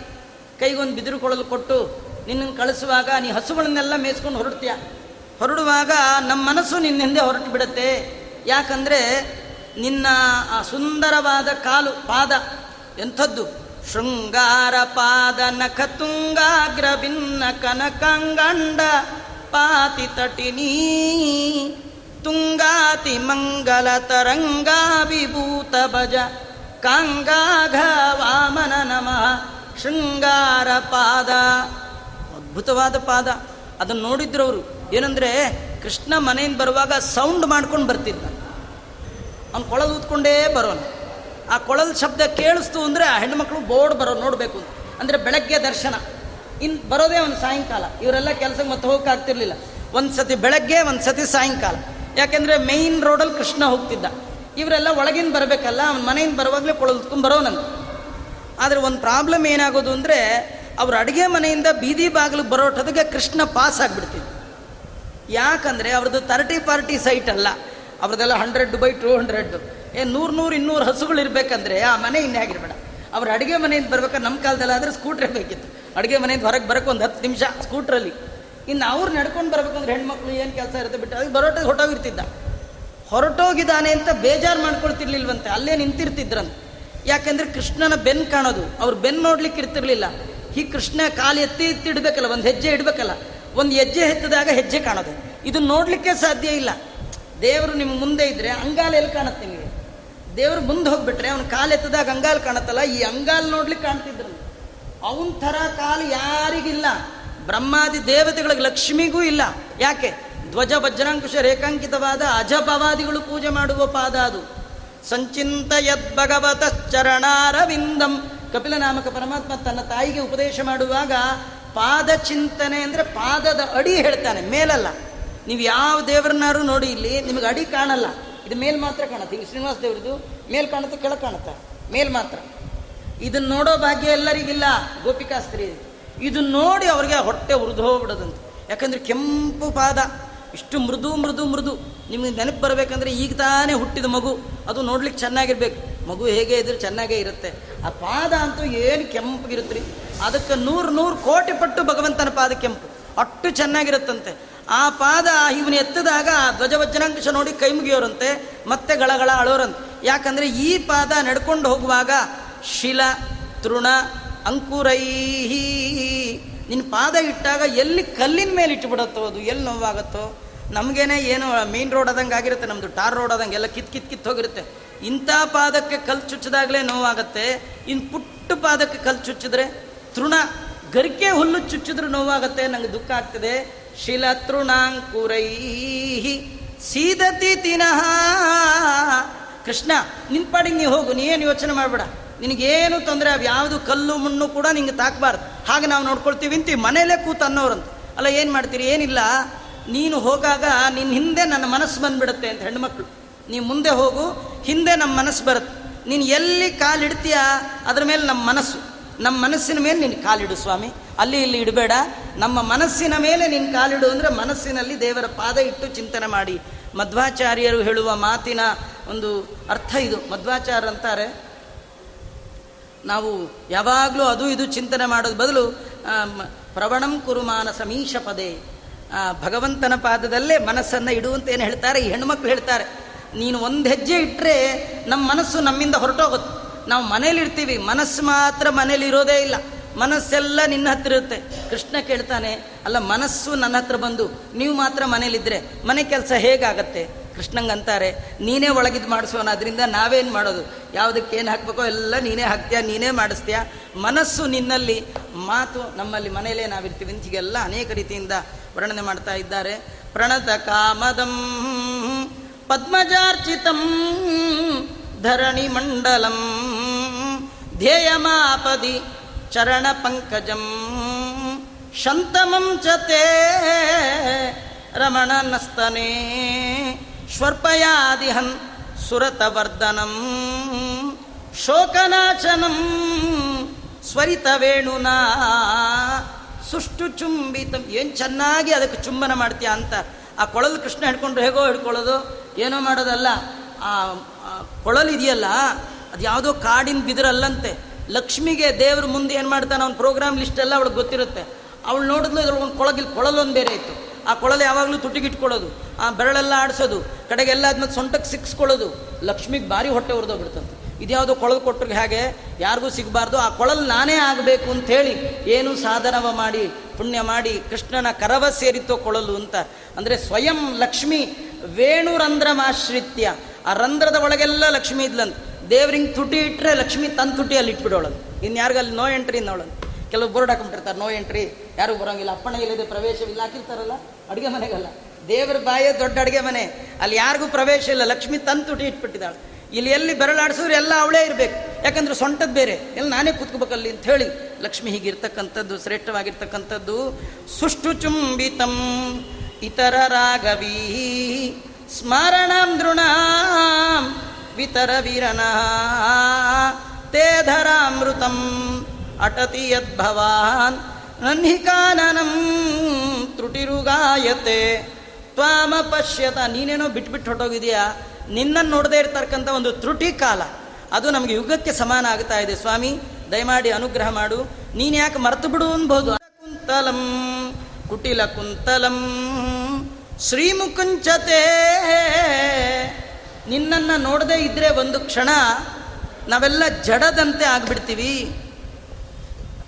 [SPEAKER 1] ಕೈಗೊಂದು ಬಿದಿರು ಕೊಳಲು ಕೊಟ್ಟು, ನಿನ್ನನ್ನು ಕಳಿಸುವಾಗ ನೀ ಹಸುಗಳನ್ನೆಲ್ಲ ಮೇಯಿಸ್ಕೊಂಡು ಹೊರಡ್ತೀಯ? ಹೊರಡುವಾಗ ನಮ್ಮ ಮನಸ್ಸು ನಿನ್ನ ಹಿಂದೆ ಹೊರಟು ಬಿಡುತ್ತೆ. ಯಾಕಂದರೆ ನಿನ್ನ ಆ ಸುಂದರವಾದ ಕಾಲು, ಪಾದ, ಎಂಥದ್ದು? ಶೃಂಗಾರ ಪಾದ ನಖ ತುಂಗಾಗ್ರ ಭಿನ್ನ ಕನಕಂಗಂಡ ಪಾತಿ ತಟಿನೀ ತುಂಗಾತಿ ಮಂಗಲ ತರಂಗಾ ವಿಭೂತ ಭಜ. ಕಾಂಗಾಘ ವಾಮನ ನಮ. ಶೃಂಗಾರ ಪಾದ. ಅದ್ಭುತವಾದ ಪಾದ. ಅದನ್ನು ನೋಡಿದ್ರು ಅವರು ಏನಂದ್ರೆ ಕೃಷ್ಣ ಮನೆಯಿಂದ ಬರುವಾಗ ಸೌಂಡ್ ಮಾಡ್ಕೊಂಡು ಬರ್ತಿದ್ದ. ಅವ್ನು ಕೊಳಲು ಊದ್ಕೊಂಡೇ ಬರೋನು. ಆ ಕೊಳಲು ಶಬ್ದ ಕೇಳಿಸ್ತು ಅಂದರೆ ಆ ಹೆಣ್ಮಕ್ಳು ಬೋರ್ಡ್ ಬರೋ ನೋಡಬೇಕು ಅಂದರೆ ಬೆಳಗ್ಗೆ ದರ್ಶನ. ಇನ್ನು ಬರೋದೇ ಒಂದು ಸಾಯಂಕಾಲ. ಇವರೆಲ್ಲ ಕೆಲಸಕ್ಕೆ ಮತ್ತೆ ಹೋಗಕ್ಕೆ ಆಗ್ತಿರ್ಲಿಲ್ಲ ಒಂದು ಸತಿ ಬೆಳಗ್ಗೆ ಒಂದು ಸತಿ ಸಾಯಂಕಾಲ. ಯಾಕೆಂದ್ರೆ ಮೇಯ್ನ್ ರೋಡಲ್ಲಿ ಕೃಷ್ಣ ಹೋಗ್ತಿದ್ದ. ಇವರೆಲ್ಲ ಒಳಗಿನ ಬರಬೇಕಲ್ಲ, ಅವನ ಮನೆಯಿಂದ ಬರುವಾಗಲೇ ಬರೋ ಬರೋನಂತ ಆದರೆ ಒಂದು ಪ್ರಾಬ್ಲಮ್ ಏನಾಗೋದು ಅಂದರೆ, ಅವ್ರ ಅಡುಗೆ ಮನೆಯಿಂದ ಬೀದಿ ಬಾಗಿಲು ಬರೋಟದಿಗೆ ಕೃಷ್ಣ ಪಾಸ್ ಆಗಿಬಿಡ್ತಿದ್ದ. ಯಾಕಂದರೆ ಅವ್ರದ್ದು ತರ್ಟಿ ಪಾರ್ಟಿ ಸೈಟ್ ಅಲ್ಲ. ಅವ್ರದ್ದೆಲ್ಲ ಹಂಡ್ರೆಡ್ ಬೈ ಟೂ ಹಂಡ್ರೆಡ್ ಏನು ನೂರು ನೂರು ಇನ್ನೂರು ಹಸುಗಳು ಇರಬೇಕಂದ್ರೆ ಆ ಮನೆ ಇನ್ನೇ ಆಗಿರಬೇಡ. ಅವ್ರ ಅಡುಗೆ ಮನೆಯಿಂದ ಬರ್ಬೇಕಾದ್ರೆ ನಮ್ಮ ಕಾಲದಲ್ಲಿ ಆದರೆ ಸ್ಕೂಟ್ರೇ ಬೇಕಿತ್ತು. ಅಡುಗೆ ಮನೆಯಿಂದ ಹೊರಗೆ ಬರೋಕೆ ಒಂದು ಹತ್ತು ನಿಮಿಷ ಸ್ಕೂಟ್ರಲ್ಲಿ ಇನ್ನು ಅವ್ರು ನಡ್ಕೊಂಡು ಬರ್ಬೇಕಂದ್ರೆ ಹೆಣ್ಮಕ್ಳು ಏನು ಕೆಲಸ ಇರುತ್ತೆ ಬಿಟ್ಟು ಅದಕ್ಕೆ ಬರೋಟ ಹೊರಟೋಗಿರ್ತಿದ್ದ. ಹೊರಟೋಗಿದ್ದಾನೆ ಅಂತ ಬೇಜಾರು ಮಾಡ್ಕೊಳ್ತಿರ್ಲಿಲ್ವಂತೆ, ಅಲ್ಲೇ ನಿಂತಿರ್ತಿದ್ರಂತೆ. ಯಾಕೆಂದ್ರೆ ಕೃಷ್ಣನ ಬೆನ್ ಕಾಣೋದು, ಅವ್ರು ಬೆನ್ ನೋಡ್ಲಿಕ್ಕೆ ಇರ್ತಿರ್ಲಿಲ್ಲ. ಈ ಕೃಷ್ಣ ಕಾಲು ಎತ್ತಿ ಎತ್ತಿ ಇಡಬೇಕಲ್ಲ ಒಂದು ಹೆಜ್ಜೆ ಇಡಬೇಕಲ್ಲ, ಒಂದು ಹೆಜ್ಜೆ ಎತ್ತಿದಾಗ ಹೆಜ್ಜೆ ಕಾಣೋದು. ಇದು ನೋಡ್ಲಿಕ್ಕೆ ಸಾಧ್ಯ ಇಲ್ಲ. ದೇವರು ನಿಮ್ಮ ಮುಂದೆ ಇದ್ರೆ ಅಂಗಾಲ ಎಲ್ಲಿ ಕಾಣುತ್ತೆ ನಿಮಗೆ? ದೇವರು ಮುಂದೆ ಹೋಗ್ಬಿಟ್ರೆ ಅವ್ನ ಕಾಲು ಎತ್ತದಾಗ ಅಂಗಾಲ್ ಕಾಣುತ್ತಲ್ಲ, ಈ ಅಂಗಾಲ್ ನೋಡ್ಲಿಕ್ಕೆ ಕಾಣ್ತಿದ್ರು. ಅವನ ಥರ ಕಾಲು ಯಾರಿಗಿಲ್ಲ. ಬ್ರಹ್ಮಾದಿ ದೇವತೆಗಳಿಗೆ ಲಕ್ಷ್ಮಿಗೂ ಇಲ್ಲ. ಯಾಕೆ? ಧ್ವಜ ವಜ್ರಾಂಕುಶ ರೇಖಾಂಕಿತವಾದ ಅಜಪವಾದಿಗಳು ಪೂಜೆ ಮಾಡುವ ಪಾದ ಅದು. ಸಂಚಿಂತ ಚರಣಾರವಿಂದಂ ಕಪಿಲ ನಾಮಕ ಪರಮಾತ್ಮ ತನ್ನ ತಾಯಿಗೆ ಉಪದೇಶ ಮಾಡುವಾಗ ಪಾದ ಚಿಂತನೆ ಅಂದರೆ ಪಾದದ ಅಡಿ ಹೇಳ್ತಾನೆ, ಮೇಲಲ್ಲ. ನೀವು ಯಾವ ದೇವರನ್ನಾರು ನೋಡಿ ಇಲ್ಲಿ ನಿಮಗೆ ಅಡಿ ಕಾಣಲ್ಲ. ಇದು ಮೇಲ್ ಮಾತ್ರ ಕಾಣುತ್ತೆ. ಈಗ ಶ್ರೀನಿವಾಸ ದೇವ್ರದ್ದು ಮೇಲ್ ಕಾಣುತ್ತೆ ಕೆಳ ಕಾಣುತ್ತೆ. ಮೇಲ್ ಮಾತ್ರ. ಇದನ್ನ ನೋಡೋ ಭಾಗ್ಯ ಎಲ್ಲರಿಗಿಲ್ಲ. ಗೋಪಿಕಾಸ್ತ್ರೀ. ಇದು ನೋಡಿ ಅವ್ರಿಗೆ ಹೊಟ್ಟೆ ಉರಿದು ಹೋಗ್ಬಿಡೋದಂತೆ. ಯಾಕಂದ್ರೆ ಕೆಂಪು ಪಾದ, ಇಷ್ಟು ಮೃದು ಮೃದು ಮೃದು. ನಿಮಗೆ ನೆನಪು ಬರಬೇಕಂದ್ರೆ ಈಗ ತಾನೇ ಹುಟ್ಟಿದ ಮಗು. ಅದು ನೋಡ್ಲಿಕ್ಕೆ ಚೆನ್ನಾಗಿರ್ಬೇಕು. ಮಗು ಹೇಗೆ ಇದ್ರೆ ಚೆನ್ನಾಗೇ ಇರುತ್ತೆ. ಆ ಪಾದ ಅಂತೂ ಏನು ಕೆಂಪಗಿರುತ್ತೆ ರೀ ಅದಕ್ಕೆ ನೂರು ನೂರು ಕೋಟಿ ಪಟ್ಟು ಭಗವಂತನ ಪಾದ ಕೆಂಪು. ಅಷ್ಟು ಚೆನ್ನಾಗಿರುತ್ತಂತೆ. ಆ ಪಾದ ಇವನು ಎತ್ತಿದಾಗ ಆ ಧ್ವಜವಜ್ಜನಾಂಕುಶ ನೋಡಿ ಕೈ ಮುಗಿಯೋರಂತೆ, ಮತ್ತೆ ಗಳಗಳ ಅಳೋರಂತೆ. ಯಾಕಂದ್ರೆ ಈ ಪಾದ ನಡ್ಕೊಂಡು ಹೋಗುವಾಗ ಶಿಲ, ತೃಣ ಅಂಕುರೈಹಿ. ನಿನ್ನ ಪಾದ ಇಟ್ಟಾಗ ಎಲ್ಲಿ ಕಲ್ಲಿನ ಮೇಲೆ ಇಟ್ಟುಬಿಡತ್ತೋ ಅದು, ಎಲ್ಲಿ ನೋವಾಗತ್ತೋ. ನಮಗೇನೆ ಏನು, ಮೇನ್ ರೋಡ್ ಆದಂಗೆ ಆಗಿರುತ್ತೆ ನಮ್ಮದು ಟಾರ್ ರೋಡ್ ಆದಂಗೆ ಎಲ್ಲ ಕಿತ್ ಕಿತ್ ಕಿತ್ ಹೋಗಿರುತ್ತೆ. ಇಂಥ ಪಾದಕ್ಕೆ ಕಲ್ ಚುಚ್ಚಿದಾಗಲೇ ನೋವಾಗತ್ತೆ. ಇನ್ನು ಪುಟ್ಟ ಪಾದಕ್ಕೆ ಕಲ್ ಚುಚ್ಚಿದ್ರೆ ತೃಣ, ಗರಿಕೆ ಹುಲ್ಲು ಚುಚ್ಚಿದ್ರೆ ನೋವಾಗತ್ತೆ, ನಂಗೆ ದುಃಖ ಆಗ್ತದೆ. ಶಿಲ ತೃಣಾಂಕುರೈಹಿ. ಸೀದತಿ ತಿನಃ ಕೃಷ್ಣ, ನಿನ್ ಪಾಡಿಗೆ ನೀ ಹೋಗು, ನೀ ಏನು ಯೋಚನೆ ಮಾಡಬೇಡ. ನಿನಗೇನು ತೊಂದರೆ, ಅವು ಯಾವುದು ಕಲ್ಲು ಮಣ್ಣು ಕೂಡ ನಿಂಗೆ ತಾಕಬಾರ್ದು. ಹಾಗೆ ನಾವು ನೋಡ್ಕೊಳ್ತೀವಿ ಅಂತೀವಿ ಮನೇಲೇ ಕೂತು ಅನ್ನೋರಂತ. ಅಲ್ಲ, ಏನು ಮಾಡ್ತೀರಿ? ಏನಿಲ್ಲ. ನೀನು ಹೋಗಾಗ ನಿನ್ನ ಹಿಂದೆ ನನ್ನ ಮನಸ್ಸು ಬಂದ್ಬಿಡುತ್ತೆ ಅಂತ ಹೆಣ್ಮಕ್ಳು. ನೀ ಮುಂದೆ ಹೋಗು, ಹಿಂದೆ ನಮ್ಮ ಮನಸ್ಸು ಬರುತ್ತೆ. ನೀನು ಎಲ್ಲಿ ಕಾಲಿಡ್ತೀಯ ಅದ್ರ ಮೇಲೆ ನಮ್ಮ ಮನಸ್ಸು. ನಮ್ಮ ಮನಸ್ಸಿನ ಮೇಲೆ ನೀನು ಕಾಲಿಡು ಸ್ವಾಮಿ. ಅಲ್ಲಿ ಇಲ್ಲಿ ಇಡಬೇಡ. ನಮ್ಮ ಮನಸ್ಸಿನ ಮೇಲೆ ನಿನ್ನ ಕಾಲಿಡು ಅಂದರೆ ಮನಸ್ಸಿನಲ್ಲಿ ದೇವರ ಪಾದ ಇಟ್ಟು ಚಿಂತನೆ ಮಾಡಿ. ಮಧ್ವಾಚಾರ್ಯರು ಹೇಳುವ ಮಾತಿನ ಒಂದು ಅರ್ಥ ಇದು. ಮಧ್ವಾಚಾರ್ಯ ಅಂತಾರೆ ನಾವು ಯಾವಾಗಲೂ ಅದು ಇದು ಚಿಂತನೆ ಮಾಡೋದು ಬದಲು ಪ್ರವಣಂ ಕುರುಮಾನ ಸಮೀಶ ಪದೇ. ಭಗವಂತನ ಪಾದದಲ್ಲೇ ಮನಸ್ಸನ್ನು ಇಡುವಂತ ಏನು ಹೇಳ್ತಾರೆ? ಈ ಹೆಣ್ಮಕ್ಳು ಹೇಳ್ತಾರೆ, ನೀನು ಒಂದು ಹೆಜ್ಜೆ ಇಟ್ಟರೆ ನಮ್ಮ ಮನಸ್ಸು ನಮ್ಮಿಂದ ಹೊರಟೋಗುತ್ತೆ. ನಾವು ಮನೇಲಿ ಇರ್ತೀವಿ ಮನಸ್ಸು ಮಾತ್ರ ಮನೇಲಿ ಇರೋದೇ ಇಲ್ಲ. ಮನಸ್ಸೆಲ್ಲ ನಿನ್ನ ಹತ್ರ ಇರುತ್ತೆ. ಕೃಷ್ಣ ಕೇಳ್ತಾನೆ, ಅಲ್ಲ, ಮನಸ್ಸು ನನ್ನ ಹತ್ರ ಬಂದು, ನೀವು ಮಾತ್ರ ಮನೇಲಿದ್ದರೆ ಮನೆ ಕೆಲಸ ಹೇಗಾಗತ್ತೆ? ಕೃಷ್ಣಂಗಂತಾರೆ ನೀನೇ ಒಳಗಿದ್ದು ಮಾಡಿಸೋಣ ಅದರಿಂದ ನಾವೇನು ಮಾಡೋದು? ಯಾವುದಕ್ಕೆ ಏನು ಹಾಕ್ಬೇಕೋ ಎಲ್ಲ ನೀನೇ ಹಾಕ್ತೀಯ, ನೀನೇ ಮಾಡಿಸ್ತೀಯ? ಮನಸ್ಸು ನಿನ್ನಲ್ಲಿ, ಮಾತು ನಮ್ಮಲ್ಲಿ ಮನೆಯಲ್ಲೇ ನಾವಿರ್ತೀವಿ ಅಂತ ಹೀಗೆಲ್ಲ ಅನೇಕ ರೀತಿಯಿಂದ ವರ್ಣನೆ ಮಾಡ್ತಾ ಇದ್ದಾರೆ. ಪ್ರಣತ ಕಾಮದಂ, ಪದ್ಮಜಾರ್ಚಿತಂ, ಧರಣಿ ಮಂಡಲಂ, ಧ್ಯೇಯಮಾಪದಿ ಚರಣ ಪಂಕಜಂ ಶಂತಮಂ ಚತೆ ರಮಣನಸ್ತನೇ ಶ್ವರ್ಪಯಾದಿಹನ್ ಸುರತವರ್ಧನಂ ಶೋಕನಾಚನಂ ಸ್ವರಿತ ವೇಣುನಾ ಸುಷ್ಟು ಚುಂಬಿತ ಏನು ಚೆನ್ನಾಗಿ ಅದಕ್ಕೆ ಚುಂಬನ ಮಾಡ್ತೀಯ ಅಂತ ಆ ಕೊಳಲು ಕೃಷ್ಣ ಹಿಡ್ಕೊಂಡು ಹೇಗೋ ಹಿಡ್ಕೊಳ್ಳೋದು, ಏನೋ ಮಾಡೋದಲ್ಲ, ಆ ಕೊಳಲು ಇದೆಯಲ್ಲ ಅದು ಯಾವುದೋ ಕಾಡಿನ ಬಿದಿರಲ್ಲಂತೆ. ಲಕ್ಷ್ಮಿಗೆ ದೇವ್ರ ಮುಂದೆ ಏನು ಮಾಡ್ತಾನೆ ಅವ್ನ ಪ್ರೋಗ್ರಾಮ್ ಲಿಸ್ಟ್ ಎಲ್ಲ ಅವಳಿಗೆ ಗೊತ್ತಿರುತ್ತೆ. ಅವಳು ನೋಡಿದ್ಲು ಒಂದು ಕೊಳಗಿಲ್ ಕೊಳಲೊಂದು ಬೇರೆ ಇತ್ತು. ಆ ಕೊಳಲು ಯಾವಾಗಲೂ ತುಟಿಗಿಟ್ಕೊಳ್ಳೋದು ಆ ಬೆರಳೆಲ್ಲ ಆಡಿಸೋದು ಕಡೆಗೆಲ್ಲ ಆದ್ಮೇಲೆ ಸೊಂಟಕ್ಕೆ ಸಿಕ್ಸ್ಕೊಳ್ಳೋದು, ಲಕ್ಷ್ಮಿಗೆ ಭಾರಿ ಹೊಟ್ಟೆ ಉರಿದೋಗ್ಬಿಡ್ತಂತೆ. ಇದ್ಯಾವುದೋ ಕೊಳಲು ಕೊಟ್ಟರು ಹಾಗೆ ಯಾರಿಗೂ ಸಿಗಬಾರ್ದು, ಆ ಕೊಳಲು ನಾನೇ ಆಗಬೇಕು ಅಂಥೇಳಿ ಏನು ಸಾಧನವ ಮಾಡಿ, ಪುಣ್ಯ ಮಾಡಿ ಕೃಷ್ಣನ ಕರವ ಸೇರಿತೋ ಕೊಳಲು ಅಂತ. ಅಂದರೆ ಸ್ವಯಂ ಲಕ್ಷ್ಮಿ ವೇಣುರಂಧ್ರಮಾಶ್ರಿತ್ಯ ಆ ರಂಧ್ರದ ಒಳಗೆಲ್ಲ ಲಕ್ಷ್ಮಿ ಇದ್ಲಂತ. ದೇವ್ರಿಂಗ್ ತುಟಿ ಇಟ್ಟರೆ ಲಕ್ಷ್ಮಿ ತನ್ನ ತುಟಿ ಅಲ್ಲಿ ಇಟ್ಬಿಡೋಳಂತ ಇನ್ಯಾರಿಗೂ ಅಲ್ಲಿ ನೋ ಎಂಟ್ರಿ ಇನ್ನೋಳು ಕೆಲವು ಬೋರ್ಡ್ ಹಾಕೊಂಡಿರ್ತಾರೆ ನೋ ಎಂಟ್ರಿ. ಯಾರು ಬರೋಂಗಿಲ್ಲ. ಅಪ್ಪಣ ಇಲ್ಲದೆ ಪ್ರವೇಶವಿಲ್ಲ. ಹಾಕಿರ್ತಾರಲ್ಲ, ಅಡುಗೆ ಮನೆಗಲ್ಲ. ದೇವ್ರ ಬಾಯ ದೊಡ್ಡ ಅಡುಗೆ ಮನೆ. ಅಲ್ಲಿ ಯಾರಿಗೂ ಪ್ರವೇಶ ಇಲ್ಲ. ಲಕ್ಷ್ಮಿ ತನ್ನ ತುಟಿ ಇಟ್ಬಿಟ್ಟಿದ್ದಾಳೆ. ಇಲ್ಲಿ ಎಲ್ಲಿ ಬೆರಳಾಡಿಸಿದ್ರೆ ಎಲ್ಲ ಅವಳೇ ಇರಬೇಕು. ಯಾಕಂದ್ರೆ ಸೊಂಟದ ಬೇರೆ. ಎಲ್ಲಿ ನಾನೇ ಕೂತ್ಕೋಬೇಕಲ್ಲಿ ಅಂತ ಹೇಳಿ ಲಕ್ಷ್ಮಿ ಹೀಗಿರ್ತಕ್ಕಂಥದ್ದು, ಶ್ರೇಷ್ಠವಾಗಿರ್ತಕ್ಕಂಥದ್ದು ಸುಷ್ಟು ಚುಂಬಿತಂ ಇತರ ರಾಗವೀ ಸ್ಮರಣಂ ದೃಣಾಂ ತೇ ಅಮೃತಂ ಅಟತಿ ಯದ್ಭವಾನ್ ನನ್ಹಿಕಾನನಂ ತ್ರುಟಿರುಗಾಯತೆ ತ್ವಾಮ ಪಶ್ಯತ ನೀನೇನೋ ಬಿಟ್ಬಿಟ್ಟು ಹೊಟ್ಟೋಗಿದೆಯಾ ನಿನ್ನನ್ನು ನೋಡದೇ ಇರ್ತಕ್ಕಂಥ ಒಂದು ತ್ರುಟಿ ಕಾಲ. ಅದು ನಮಗೆ ಯುಗಕ್ಕೆ ಸಮಾನ ಆಗ್ತಾ ಇದೆ ಸ್ವಾಮಿ. ದಯಮಾಡಿ ಅನುಗ್ರಹ ಮಾಡು. ನೀನು ಯಾಕೆ ಮರೆತು ಬಿಡು ಅನ್ಬೋದು? ಕುಂತಲಂ, ಕುಟಿಲ ಕುಂತಲಂ, ಶ್ರೀಮುಕುಂಚತೆ ನಿನ್ನನ್ನು ನೋಡದೇ ಇದ್ದರೆ ಒಂದು ಕ್ಷಣ ನಾವೆಲ್ಲ ಜಡದಂತೆ ಆಗ್ಬಿಡ್ತೀವಿ.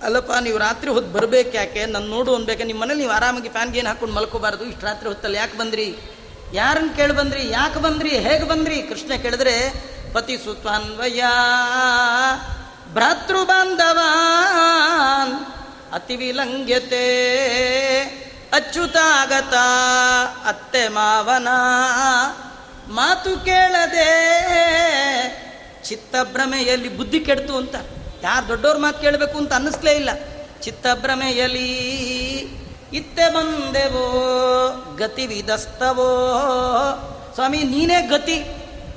[SPEAKER 1] ಅಲ್ಲಪ್ಪ, ನೀವು ರಾತ್ರಿ ಹೊತ್ತು ಬರ್ಬೇಕು ಯಾಕೆ? ನನ್ನ ನೋಡು ಅನ್ಬೇಕು. ನಿಮ್ಮ ಮನೇಲಿ ನೀವು ಆರಾಮಾಗಿ ಫ್ಯಾನ್ಗೆ ಏನು ಹಾಕೊಂಡು ಮಲ್ಕೋಬಾರ್ದು. ಇಷ್ಟು ರಾತ್ರಿ ಹೊತ್ತಲ್ಲಿ ಯಾಕೆ ಬಂದ್ರಿ? ಯಾರನ್ನು ಕೇಳಿ ಬಂದ್ರಿ? ಯಾಕೆ ಬಂದ್ರಿ? ಹೇಗೆ ಬಂದ್ರಿ? ಕೃಷ್ಣ ಕೇಳಿದ್ರೆ, ಪತಿ ಸುತ್ವಾನ್ವಯ, ಭ್ರಾತೃ ಬಾಂಧವಾನ್, ಅತಿ ವಿಲಂಘ್ಯತೆ ಅಚ್ಯುತಾಗತ, ಅತ್ತೆ ಮಾವನ ಮಾತು ಕೇಳದೆ ಚಿತ್ತಭ್ರಮೆಯಲ್ಲಿ ಬುದ್ಧಿ ಕೆಡ್ತು ಅಂತ. ಯಾರು ದೊಡ್ಡವ್ರ ಮಾತು ಕೇಳಬೇಕು ಅಂತ ಅನ್ನಿಸ್ಲೇ ಇಲ್ಲ. ಚಿತ್ತಭ್ರಮೆಯಲಿ ಇತ್ತೆ ಬಂದೆವೋ, ಗತಿ ವಿಧಸ್ತವೋ. ಸ್ವಾಮಿ, ನೀನೇ ಗತಿ.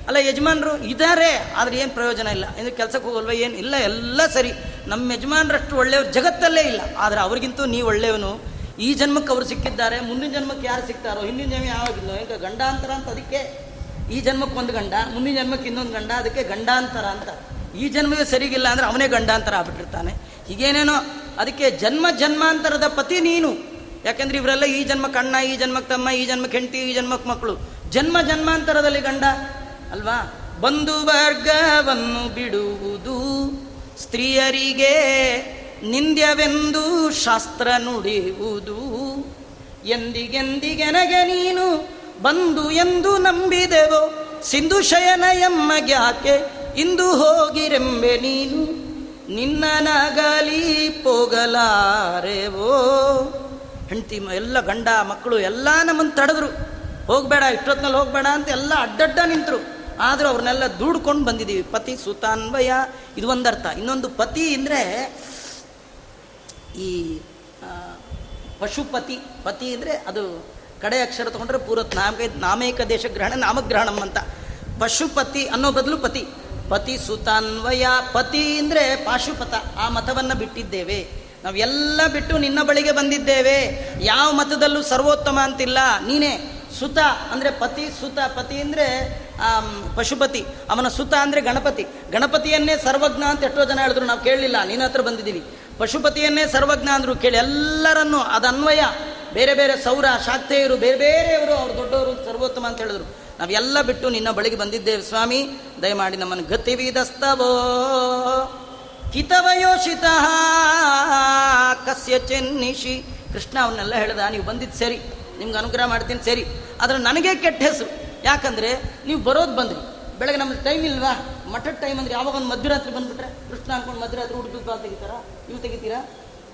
[SPEAKER 1] ಅಲ್ಲ, ಯಜಮಾನ್ರು ಇದಾರೆ, ಆದ್ರೆ ಏನು ಪ್ರಯೋಜನ ಇಲ್ಲ. ಇನ್ನು ಕೆಲಸಕ್ಕೆ ಹೋಗಲ್ವ, ಏನು ಇಲ್ಲ, ಎಲ್ಲ ಸರಿ. ನಮ್ಮ ಯಜಮಾನ್ರಷ್ಟು ಒಳ್ಳೆಯವ್ರು ಜಗತ್ತಲ್ಲೇ ಇಲ್ಲ. ಆದ್ರೆ ಅವ್ರಿಗಿಂತೂ ನೀವು ಒಳ್ಳೆಯವನು. ಈ ಜನ್ಮಕ್ಕೆ ಅವರು ಸಿಕ್ಕಿದ್ದಾರೆ, ಮುಂದಿನ ಜನ್ಮಕ್ಕೆ ಯಾರು ಸಿಗ್ತಾರೋ ಹಿಂದಿನ ಜನ್ಮ ಯಾವಾಗಿಲ್ಲ ಈಗ ಗಂಡಾಂತರ ಅಂತ ಅದಕ್ಕೆ. ಈ ಜನ್ಮಕ್ಕೆ ಒಂದು ಗಂಡ, ಮುಂದಿನ ಜನ್ಮಕ್ಕೆ ಇನ್ನೊಂದು ಗಂಡ, ಅದಕ್ಕೆ ಗಂಡಾಂತರ ಅಂತ. ಈ ಜನ್ಮವೇ ಸರಿಗಿಲ್ಲ ಅಂದ್ರೆ ಅವನೇ ಗಂಡಾಂತರ ಆಗ್ಬಿಟ್ಟಿರ್ತಾನೆ. ಹೀಗೇನೇನೋ ಅದಕ್ಕೆ ಜನ್ಮ ಜನ್ಮಾಂತರದ ಪತಿ ನೀನು. ಯಾಕೆಂದ್ರೆ ಇವರೆಲ್ಲ ಈ ಜನ್ಮಕ್ಕೆ ಅಣ್ಣ ಈ ಜನ್ಮಕ್ಕೆ ತಮ್ಮ, ಈ ಜನ್ಮಕ್ಕೆ ಹೆಂಡತಿ, ಈ ಜನ್ಮಕ್ಕೆ ಮಕ್ಕಳು. ಜನ್ಮ ಜನ್ಮಾಂತರದಲ್ಲಿ ಗಂಡ, ಅಲ್ವಾ? ಬಂಧು ವರ್ಗವನ್ನು ಬಿಡುವುದು ಸ್ತ್ರೀಯರಿಗೆ ನಿಂದ್ಯವೆಂದು ಶಾಸ್ತ್ರ ನುಡಿಯುವುದು. ಎಂದಿಗೆಂದಿಗೆನಗೆ ನೀನು ಬಂದು ಎಂದು ನಂಬಿದೆವೋ ಸಿಂಧು ಶಯನ ಎಮ್ಮಗ್ಯಾಕೆ ಇಂದು ಹೋಗಿರೆಂಬೆ ನೀನು, ನಿನ್ನ ನಗಲಿ ಪೋಗಲಾರೆವೋ? ಹೆಂಡತಿ ಎಲ್ಲ ಗಂಡ ಮಕ್ಕಳು ಎಲ್ಲ ನಮ್ಮನ್ನು ತಡೆದ್ರು. ಹೋಗಬೇಡ ಇಷ್ಟೊತ್ತಿನಲ್ಲಿ ಹೋಗಬೇಡ ಅಂತ ಎಲ್ಲ ಅಡ್ಡಡ್ಡ ನಿಂತರು. ಆದರೂ ಅವ್ರನ್ನೆಲ್ಲ ದುಡ್ಕೊಂಡು ಬಂದಿದ್ದೀವಿ. ಪತಿ ಸುತಾನ್ವಯ, ಇದು ಒಂದರ್ಥ. ಇನ್ನೊಂದು ಪತಿ ಅಂದರೆ ಈ ಪಶುಪತಿ. ಪತಿ ಅಂದರೆ ಅದು ಕಡೆ ಅಕ್ಷರ ತಗೊಂಡ್ರೆ ಪೂರತ್ ನಾಮಕ ನಾಮೇಕ ದೇಶ ಗ್ರಹಣ, ನಾಮಗ್ರಹಣಂ ಅಂತ. ಪಶುಪತಿ ಅನ್ನೋ ಬದಲು ಪತಿ. ಪತಿ ಸುತಾನ್ವಯ, ಪತಿ ಅಂದರೆ ಪಾಶುಪತ. ಆ ಮತವನ್ನು ಬಿಟ್ಟಿದ್ದೇವೆ. ನಾವೆಲ್ಲ ಬಿಟ್ಟು ನಿನ್ನ ಬಳಿಗೆ ಬಂದಿದ್ದೇವೆ. ಯಾವ ಮತದಲ್ಲೂ ಸರ್ವೋತ್ತಮ ಅಂತಿಲ್ಲ. ನೀನೇ ಸುತ ಅಂದರೆ ಪತಿ, ಸುತ ಪತಿ ಅಂದರೆ ಪಶುಪತಿ. ಅವನ ಸುತ ಅಂದರೆ ಗಣಪತಿ. ಗಣಪತಿಯನ್ನೇ ಸರ್ವಜ್ಞ ಅಂತ ಎಷ್ಟೋ ಜನ ಹೇಳಿದ್ರು, ನಾವು ಕೇಳಲಿಲ್ಲ. ನಿನ್ನ ಹತ್ರ ಬಂದಿದ್ದೀವಿ ಪಶುಪತಿಯನ್ನೇ ಸರ್ವಜ್ಞ ಅಂದ್ರು ಕೇಳಿ. ಎಲ್ಲರನ್ನು ಅದನ್ವಯ ಬೇರೆ ಬೇರೆ ಸೌರ ಶಾಕ್ತೇಯರು, ಬೇರೆ ಬೇರೆಯವರು ಅವ್ರು ದೊಡ್ಡವರು, ಸರ್ವೋತ್ತಮ ಅಂತ ಹೇಳಿದ್ರು. ನಾವೆಲ್ಲ ಬಿಟ್ಟು ನಿನ್ನ ಬಳಿಗೆ ಬಂದಿದ್ದೇವೆ ಸ್ವಾಮಿ. ದಯಮಾಡಿ ನಮ್ಮನ್ನು ಗತಿವಿದಸ್ತವೋ ಕಿತವಯೋಷಿತ ಕಸ್ಯ ಚೆನ್ನಿಶಿ ಕೃಷ್ಣ ಅವನ್ನೆಲ್ಲ ಹೇಳ್ದ, ನೀವು ಬಂದಿದ್ದು ಸರಿ. ನಿಮ್ಗೆ ಅನುಗ್ರಹ ಮಾಡ್ತೀನಿ, ಸರಿ. ಆದರೆ ನನಗೆ ಕೆಟ್ಟ ಹೆಸರು. ಯಾಕಂದ್ರೆ ನೀವು ಬರೋದು ಬಂದ್ರಿ. ಬೆಳಗ್ಗೆ ನಮ್ಮ ಟೈಮ್ ಇಲ್ವಾ? ಮಠದ ಟೈಮ್ ಅಂದ್ರೆ ಯಾವಾಗ ಒಂದು ಮಧ್ಯರಾತ್ರಿ ಬಂದ್ಬಿಟ್ರೆ? ಕೃಷ್ಣ ಅನ್ಕೊಂಡು ಮಧ್ಯರಾತ್ರಿ ಬಾಲ್ ತೆಗಿತಾರ? ನೀವು ತೆಗಿತೀರಾ?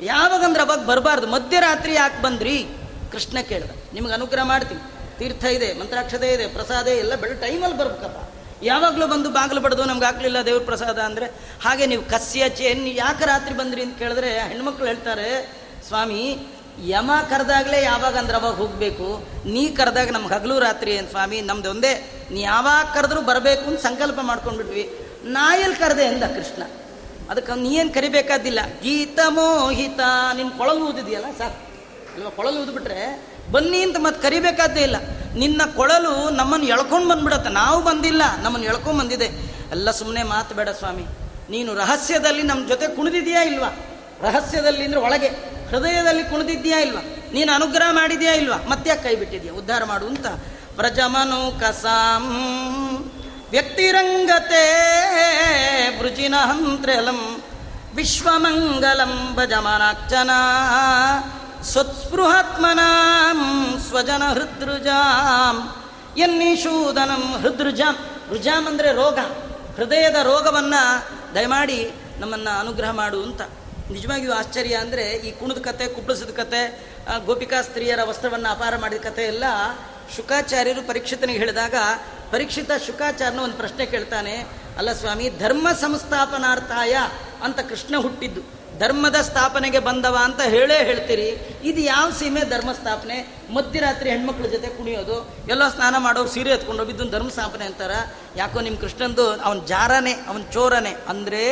[SPEAKER 1] ಯಾವಾಗಂದ್ರೆ ಅವಾಗ ಬರಬಾರ್ದು. ಮಧ್ಯರಾತ್ರಿ ಯಾಕೆ ಬಂದ್ರಿ? ಕೃಷ್ಣ ಕೇಳಿದ. ನಿಮ್ಗೆ ಅನುಗ್ರಹ ಮಾಡ್ತೀನಿ. ತೀರ್ಥ ಇದೆ, ಮಂತ್ರಾಕ್ಷತೆ ಇದೆ, ಪ್ರಸಾದ ಎಲ್ಲ ಬೆಳೆ ಟೈಮಲ್ಲಿ ಬರ್ಬೇಕಪ್ಪ. ಯಾವಾಗಲೂ ಬಂದು ಬಾಗಿಲು ಬಡ್ದು ನಮ್ಗೆ ಆಗ್ಲಿಲ್ಲ ದೇವ್ರ ಪ್ರಸಾದ ಅಂದರೆ, ಹಾಗೆ ನೀವು ಕಸ್ಯ ಚೇನ್ ಯಾಕೆ ರಾತ್ರಿ ಬಂದ್ರಿ ಅಂತ ಕೇಳಿದ್ರೆ ಹೆಣ್ಮಕ್ಳು ಹೇಳ್ತಾರೆ, ಸ್ವಾಮಿ, ಯಮ ಕರೆದಾಗಲೇ ಯಾವಾಗ ಅಂದ್ರೆ ಅವಾಗ ಹೋಗಬೇಕು. ನೀ ಕರೆದಾಗ ನಮ್ಗೆ ಹಗಲು ರಾತ್ರಿ ಏನು ಸ್ವಾಮಿ, ನಮ್ದು ಒಂದೇ, ನೀ ಯಾವಾಗ ಕರೆದ್ರೂ ಬರಬೇಕು ಅಂತ ಸಂಕಲ್ಪ ಮಾಡ್ಕೊಂಡ್ಬಿಟ್ವಿ. ನಾ ಎಲ್ಲಿ ಕರೆದೆ ಅಂದ ಕೃಷ್ಣ. ಅದಕ್ಕೆ ನೀ ಏನು ಕರಿಬೇಕಾದಿಲ್ಲ. ಗೀತ ಮೋಹಿತ ನಿನ್ನ ಕೊಳಲು ಊದಿದೆಯಲ್ಲ ಸರ್? ಇವಾಗ ಕೊಳಲು ಊದ್ಬಿಟ್ರೆ ಬನ್ನಿ ಅಂತ ಮತ್ತೆ ಕರಿಬೇಕಾದ್ದೇ ಇಲ್ಲ. ನಿನ್ನ ಕೊಳಲು ನಮ್ಮನ್ನು ಎಳ್ಕೊಂಡು ಬಂದ್ಬಿಡತ್ತೆ. ನಾವು ಬಂದಿಲ್ಲ, ನಮ್ಮನ್ನು ಎಳ್ಕೊಂಡು ಬಂದಿದೆ. ಎಲ್ಲ ಸುಮ್ಮನೆ ಮಾತು ಬೇಡ ಸ್ವಾಮಿ. ನೀನು ರಹಸ್ಯದಲ್ಲಿ ನಮ್ಮ ಜೊತೆ ಕುಣಿದಿದೆಯಾ ಇಲ್ವಾ? ರಹಸ್ಯದಲ್ಲಿ ಅಂದ್ರೆ ಒಳಗೆ, ಹೃದಯದಲ್ಲಿ ಕುಣಿದಿದ್ಯಾ ಇಲ್ವಾ? ನೀನು ಅನುಗ್ರಹ ಮಾಡಿದ್ಯಾ ಇಲ್ವಾ? ಮತ್ತೆ ಕೈ ಬಿಟ್ಟಿದ್ಯಾ? ಉದ್ಧಾರ ಮಾಡು ಅಂತ. ವ್ರಜಮನು ಕಸಾಂ ವ್ಯಕ್ತಿರಂಗತೆ ವೃಜಿನ ಹಂತ್ರಲಂ ವಿಶ್ವಮಂಗಲಂ ಭಜಮನಾಕ್ಷನ ಸ್ವತ್ಸ್ಪೃಹಾತ್ಮನಾಂ ಸ್ವಜನ ಹೃದೃಜಾಂ ಎನ್ನಿಶೂದನಂ ಹೃದೃಜಾಂ ರುಜಾಮ್ ಅಂದರೆ ರೋಗ, ಹೃದಯದ ರೋಗವನ್ನು ದಯಮಾಡಿ ನಮ್ಮನ್ನು ಅನುಗ್ರಹ ಮಾಡು ಅಂತ. ನಿಜವಾಗಿಯೂ ಆಶ್ಚರ್ಯ ಅಂದರೆ ಈ ಕುಣದ ಕತೆ ಕುಪ್ಪಳಿಸಿದ ಕತೆ ಗೋಪಿಕಾ ಸ್ತ್ರೀಯರ ವಸ್ತ್ರವನ್ನು ಅಪಾರ ಮಾಡಿದ ಕತೆ ಎಲ್ಲ ಶುಕಾಚಾರ್ಯರು ಪರೀಕ್ಷಿತನಿಗೆ ಹೇಳಿದಾಗ, ಪರೀಕ್ಷಿತ ಶುಕಾಚಾರ್ಯನ ಒಂದು ಪ್ರಶ್ನೆ ಕೇಳ್ತಾನೆ, ಅಲ್ಲ ಸ್ವಾಮಿ, ಧರ್ಮ ಸಂಸ್ಥಾಪನಾರ್ಥಾಯ ಅಂತ ಕೃಷ್ಣ ಹುಟ್ಟಿದ್ದು, ಧರ್ಮದ ಸ್ಥಾಪನೆಗೆ ಬಂದವ ಅಂತ ಹೇಳೇ ಹೇಳ್ತೀರಿ. ಇದು ಯಾವ ಸೀಮೆ ಧರ್ಮ ಸ್ಥಾಪನೆ? ಮಧ್ಯರಾತ್ರಿ ಹೆಣ್ಮಕ್ಳ ಜೊತೆ ಕುಣಿಯೋದು, ಎಲ್ಲ ಸ್ನಾನ ಮಾಡೋರು ಸೀರೆ ಎತ್ಕೊಂಡು ಹೋಗಿದ್ದು ಧರ್ಮ ಸ್ಥಾಪನೆ ಅಂತಾರ. ಯಾಕೋ ನಿಮ್ಮ ಕೃಷ್ಣಂದು ಅವನ ಜಾರನೆ, ಅವನ ಚೋರನೆ. ಅಂದರೆ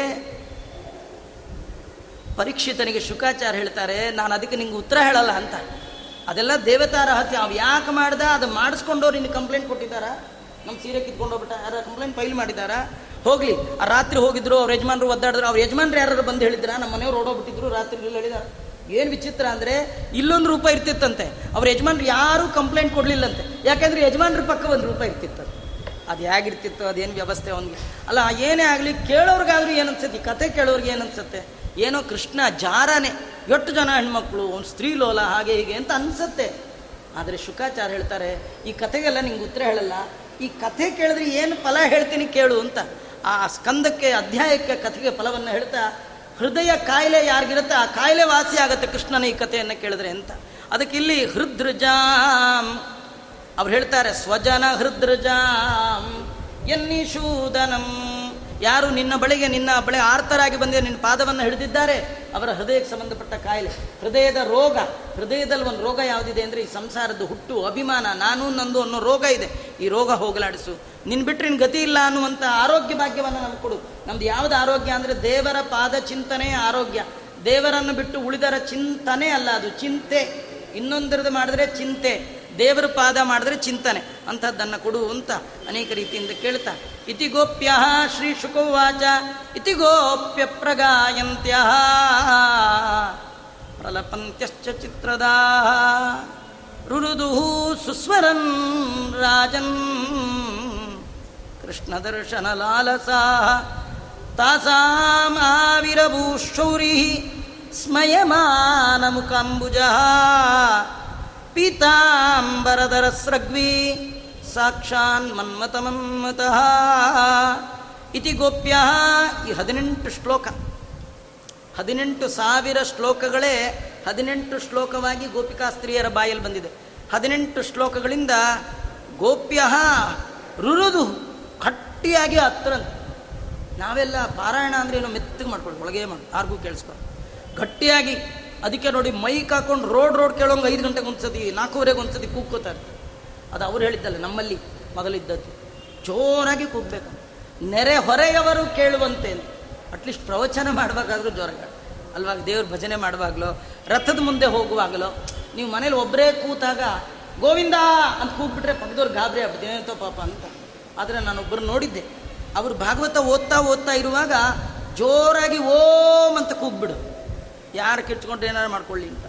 [SPEAKER 1] ಪರೀಕ್ಷಿತನಿಗೆ ಶುಕಾಚಾರ ಹೇಳ್ತಾರೆ, ನಾನು ಅದಕ್ಕೆ ನಿಂಗೆ ಉತ್ತರ ಹೇಳಲ್ಲ ಅಂತ. ಅದೆಲ್ಲ ದೇವತಾರ ಹತ್ತಿ ಅವ್ ಯಾಕೆ ಮಾಡ್ದ? ಅದು ಮಾಡಿಸ್ಕೊಂಡವ್ರು ಇನ್ನು ಕಂಪ್ಲೇಂಟ್ ಕೊಟ್ಟಿದ್ದಾರಾ? ನಮ್ಮ ಸೀರೆ ಕಿತ್ಕೊಂಡು ಹೋಗ್ಬಿಟ್ಟ ಯಾರು ಕಂಪ್ಲೇಂಟ್ ಫೈಲ್ ಮಾಡಿದಾರ ಹೋಗ್ಲಿ. ಆ ರಾತ್ರಿ ಹೋಗಿದ್ರು, ಅವ್ರ ಯಜಮಾನ್ರು ಒದ್ದಾಡಿದ್ರು. ಅವ್ರ ಯಜಮಾನ್ರು ಯಾರು ಬಂದು ಹೇಳಿದ್ರ? ನಮ್ಮ ಮನೆಯವ್ರು ಓಡೋಗ್ಬಿಟ್ಟಿದ್ರು, ರಾತ್ರಿ ಹೇಳಿದಾರೆ. ಏನು ವಿಚಿತ್ರ ಅಂದರೆ, ಇಲ್ಲೊಂದು ರೂಪ ಇರ್ತಿತ್ತಂತೆ. ಅವ್ರ ಯಜಮಾನ್ರು ಯಾರು ಕಂಪ್ಲೇಂಟ್ ಕೊಡಲಿಲ್ಲಂತೆ. ಯಾಕೆಂದ್ರೆ ಯಜಮಾನ್ರ ಪಕ್ಕ ಒಂದು ರೂಪ ಇರ್ತಿತ್ತು ಅದು ಹೇಗಿರ್ತಿತ್ತು? ಅದೇನು ವ್ಯವಸ್ಥೆ ಅವನಿಗೆ? ಅಲ್ಲ, ಏನೇ ಆಗಲಿ, ಕೇಳೋರ್ಗಾದ್ರೂ ಏನು ಅನ್ಸುತ್ತೆ ಈ ಕತೆ ಕೇಳೋರ್ಗೆ ಏನು ಅನ್ಸುತ್ತೆ ಏನೋ ಕೃಷ್ಣ ಜಾರನೆ, ಎಷ್ಟು ಜನ ಹೆಣ್ಮಕ್ಳು, ಒಂದು ಸ್ತ್ರೀ ಲೋಲ, ಹಾಗೆ ಹೀಗೆ ಅಂತ ಅನ್ಸುತ್ತೆ. ಆದರೆ ಶುಕಾಚಾರ ಹೇಳ್ತಾರೆ, ಈ ಕಥೆಗೆಲ್ಲ ನಿಂಗೆ ಉತ್ತರ ಹೇಳಲ್ಲ. ಈ ಕಥೆ ಕೇಳಿದ್ರೆ ಏನು ಫಲ ಹೇಳ್ತೀನಿ ಕೇಳು ಅಂತ. ಆ ಸ್ಕಂದಕ್ಕೆ, ಅಧ್ಯಾಯಕ್ಕೆ ಕಥೆಗೆ ಫಲವನ್ನು ಹೇಳ್ತಾ, ಹೃದಯ ಕಾಯಿಲೆ ಯಾರಿಗಿರುತ್ತೆ, ಆ ಕಾಯಿಲೆ ವಾಸಿ ಆಗುತ್ತೆ ಕೃಷ್ಣನ ಈ ಕಥೆಯನ್ನು ಕೇಳಿದ್ರೆ ಅಂತ. ಅದಕ್ಕೆ ಇಲ್ಲಿ ಹೃದೃಜಾಂ ಅವ್ರು ಹೇಳ್ತಾರೆ, ಸ್ವಜನ ಹೃದೃಜಾಂ ಎನ್ನಿಶೂದನಂ ಯಾರು ನಿನ್ನ ಬಳಿಗೆ, ನಿನ್ನ ಬಳಿ ಆರ್ತರಾಗಿ ಬಂದು ನಿನ್ನ ಪಾದವನ್ನು ಹಿಡಿದಿದ್ದಾರೆ? ಅವರ ಹೃದಯಕ್ಕೆ ಸಂಬಂಧಪಟ್ಟ ಕಾಯಿಲೆ. ಹೃದಯದ ರೋಗ, ಹೃದಯದಲ್ಲಿ ಒಂದು ರೋಗ ಯಾವುದಿದೆ ಅಂದರೆ ಈ ಸಂಸಾರದ ಹುಟ್ಟು, ಅಭಿಮಾನ, ನಾನು, ನಂದು ಅನ್ನೋ ರೋಗ ಇದೆ. ಈ ರೋಗ ಹೋಗಲಾಡಿಸು. ನಿನ್ ಬಿಟ್ಟರೆ ನಿನ್ ಗತಿ ಇಲ್ಲ ಅನ್ನುವಂಥ ಆರೋಗ್ಯ ಭಾಗ್ಯವನ್ನು ನಮ್ಗೆ ಕೊಡು. ನಮ್ದು ಯಾವ್ದು ಆರೋಗ್ಯ ಅಂದರೆ ದೇವರ ಪಾದ ಚಿಂತನೆ ಆರೋಗ್ಯ. ದೇವರನ್ನು ಬಿಟ್ಟು ಉಳಿದರ ಚಿಂತನೆ ಅಲ್ಲ ಅದು, ಚಿಂತೆ. ಇನ್ನೊಂದರದ್ದು ಮಾಡಿದ್ರೆ ಚಿಂತೆ. ದೇವರ ಪಾದ ಮಾಡಿದ್ರೆ ಚಿಂತನೆ. ಅಂಥದ್ದನ್ನು ಕೊಡು ಅಂತ ಅನೇಕ ರೀತಿಯಿಂದ ಕೇಳ್ತಾ. ಇತಿ ಗೋಪ್ಯ ಶ್ರೀ ಶುಕೋವಾಚ, ಇತಿ ಗೋಪ್ಯ ಪ್ರಗಾಯಂತ್ಯ. ಪ್ರಲಪಂತ್ಯಶ್ಚ ಚಿತ್ರದ ರುರುದು ಸುಸ್ವರನ್ ರಾಜನ್. ಕೃಷ್ಣ ದರ್ಶನ ಲಾಲಸಾ. ತಾಸಾಮಾವಿರಭೂಶೌರಿ ಸ್ಮಯಮಾನ ಮುಖಾಂಬುಜ. ಪೀತಾಂಬರಧರ ಸ್ರಗ್ವಿ ಸಾಕ್ಷಾನ್ ಮನ್ಮತ ಮನ್ಮತಃ ಇತಿ ಗೋಪ್ಯ ಈ ಹದಿನೆಂಟು ಶ್ಲೋಕ. ಹದಿನೆಂಟು ಸಾವಿರ ಶ್ಲೋಕಗಳೇ ಹದಿನೆಂಟು ಶ್ಲೋಕವಾಗಿ ಗೋಪಿಕಾಸ್ತ್ರೀಯರ ಬಾಯಲ್ಲಿ ಬಂದಿದೆ. ಹದಿನೆಂಟು ಶ್ಲೋಕಗಳಿಂದ ಗೋಪ್ಯ ರುರುದು ಗಟ್ಟಿಯಾಗಿ ಹತ್ರ ನಾವೆಲ್ಲ ಪಾರಾಯಣ ಅಂದ್ರೆ ಏನೋ ಮೆತ್ತಗೆ ಮಾಡ್ಕೊಳ್ಳಿ ಒಳಗೆ ಮಾಡಿ ಯಾರಿಗೂ ಕೇಳಿಸ್ಬಾರ್ದು ಗಟ್ಟಿಯಾಗಿ ಅದಕ್ಕೆ ನೋಡಿ ಮೈಕ್ ಹಾಕೊಂಡು ರೋಡ್ ರೋಡ್ ಕೇಳೋಂಗೆ ಐದು ಗಂಟೆಗೆ ಒಂದ್ಸತಿ, ನಾಲ್ಕೂವರೆಗೆ ಒಂದ್ಸತಿ ಕೂಗ್ಕೋತಾರೆ ಅದು ಅವ್ರು ಹೇಳಿದ್ದಲ್ಲ, ನಮ್ಮಲ್ಲಿ ಮೊದಲಿದ್ದದ್ದು. ಜೋರಾಗಿ ಕೂಗ್ಬೇಕು. ನೆರೆ ಹೊರೆಯವರು ಕೇಳುವಂತೆ ಅಟ್ಲೀಸ್ಟ್ ಪ್ರವಚನ ಮಾಡುವಾಗಾದ್ರೂ ಜ್ವರ ಅಲ್ವಾಗ ದೇವ್ರ ಭಜನೆ ಮಾಡುವಾಗಲೋ, ರಥದ ಮುಂದೆ ಹೋಗುವಾಗಲೋ, ನೀವು ಮನೇಲಿ ಒಬ್ಬರೇ ಕೂತಾಗ, ಗೋವಿಂದ ಅಂತ ಕೂಗ್ಬಿಟ್ರೆ ಪಕ್ಕದವ್ರು ಗಾಬರಿ ಆಗ್ಬಿಟ್ಟು ಪಾಪ ಅಂತ. ಆದರೆ ನಾನೊಬ್ಬರು ನೋಡಿದ್ದೆ. ಅವರು ಭಾಗವತ ಓದ್ತಾ ಓದ್ತಾ ಇರುವಾಗ ಜೋರಾಗಿ ಓಂ ಅಂತ ಕೂಗ್ಬಿಡು. ಯಾರು ಕಿಚ್ಕೊಂಡು ಏನಾರು ಮಾಡ್ಕೊಳ್ಳಿ ಅಂತ.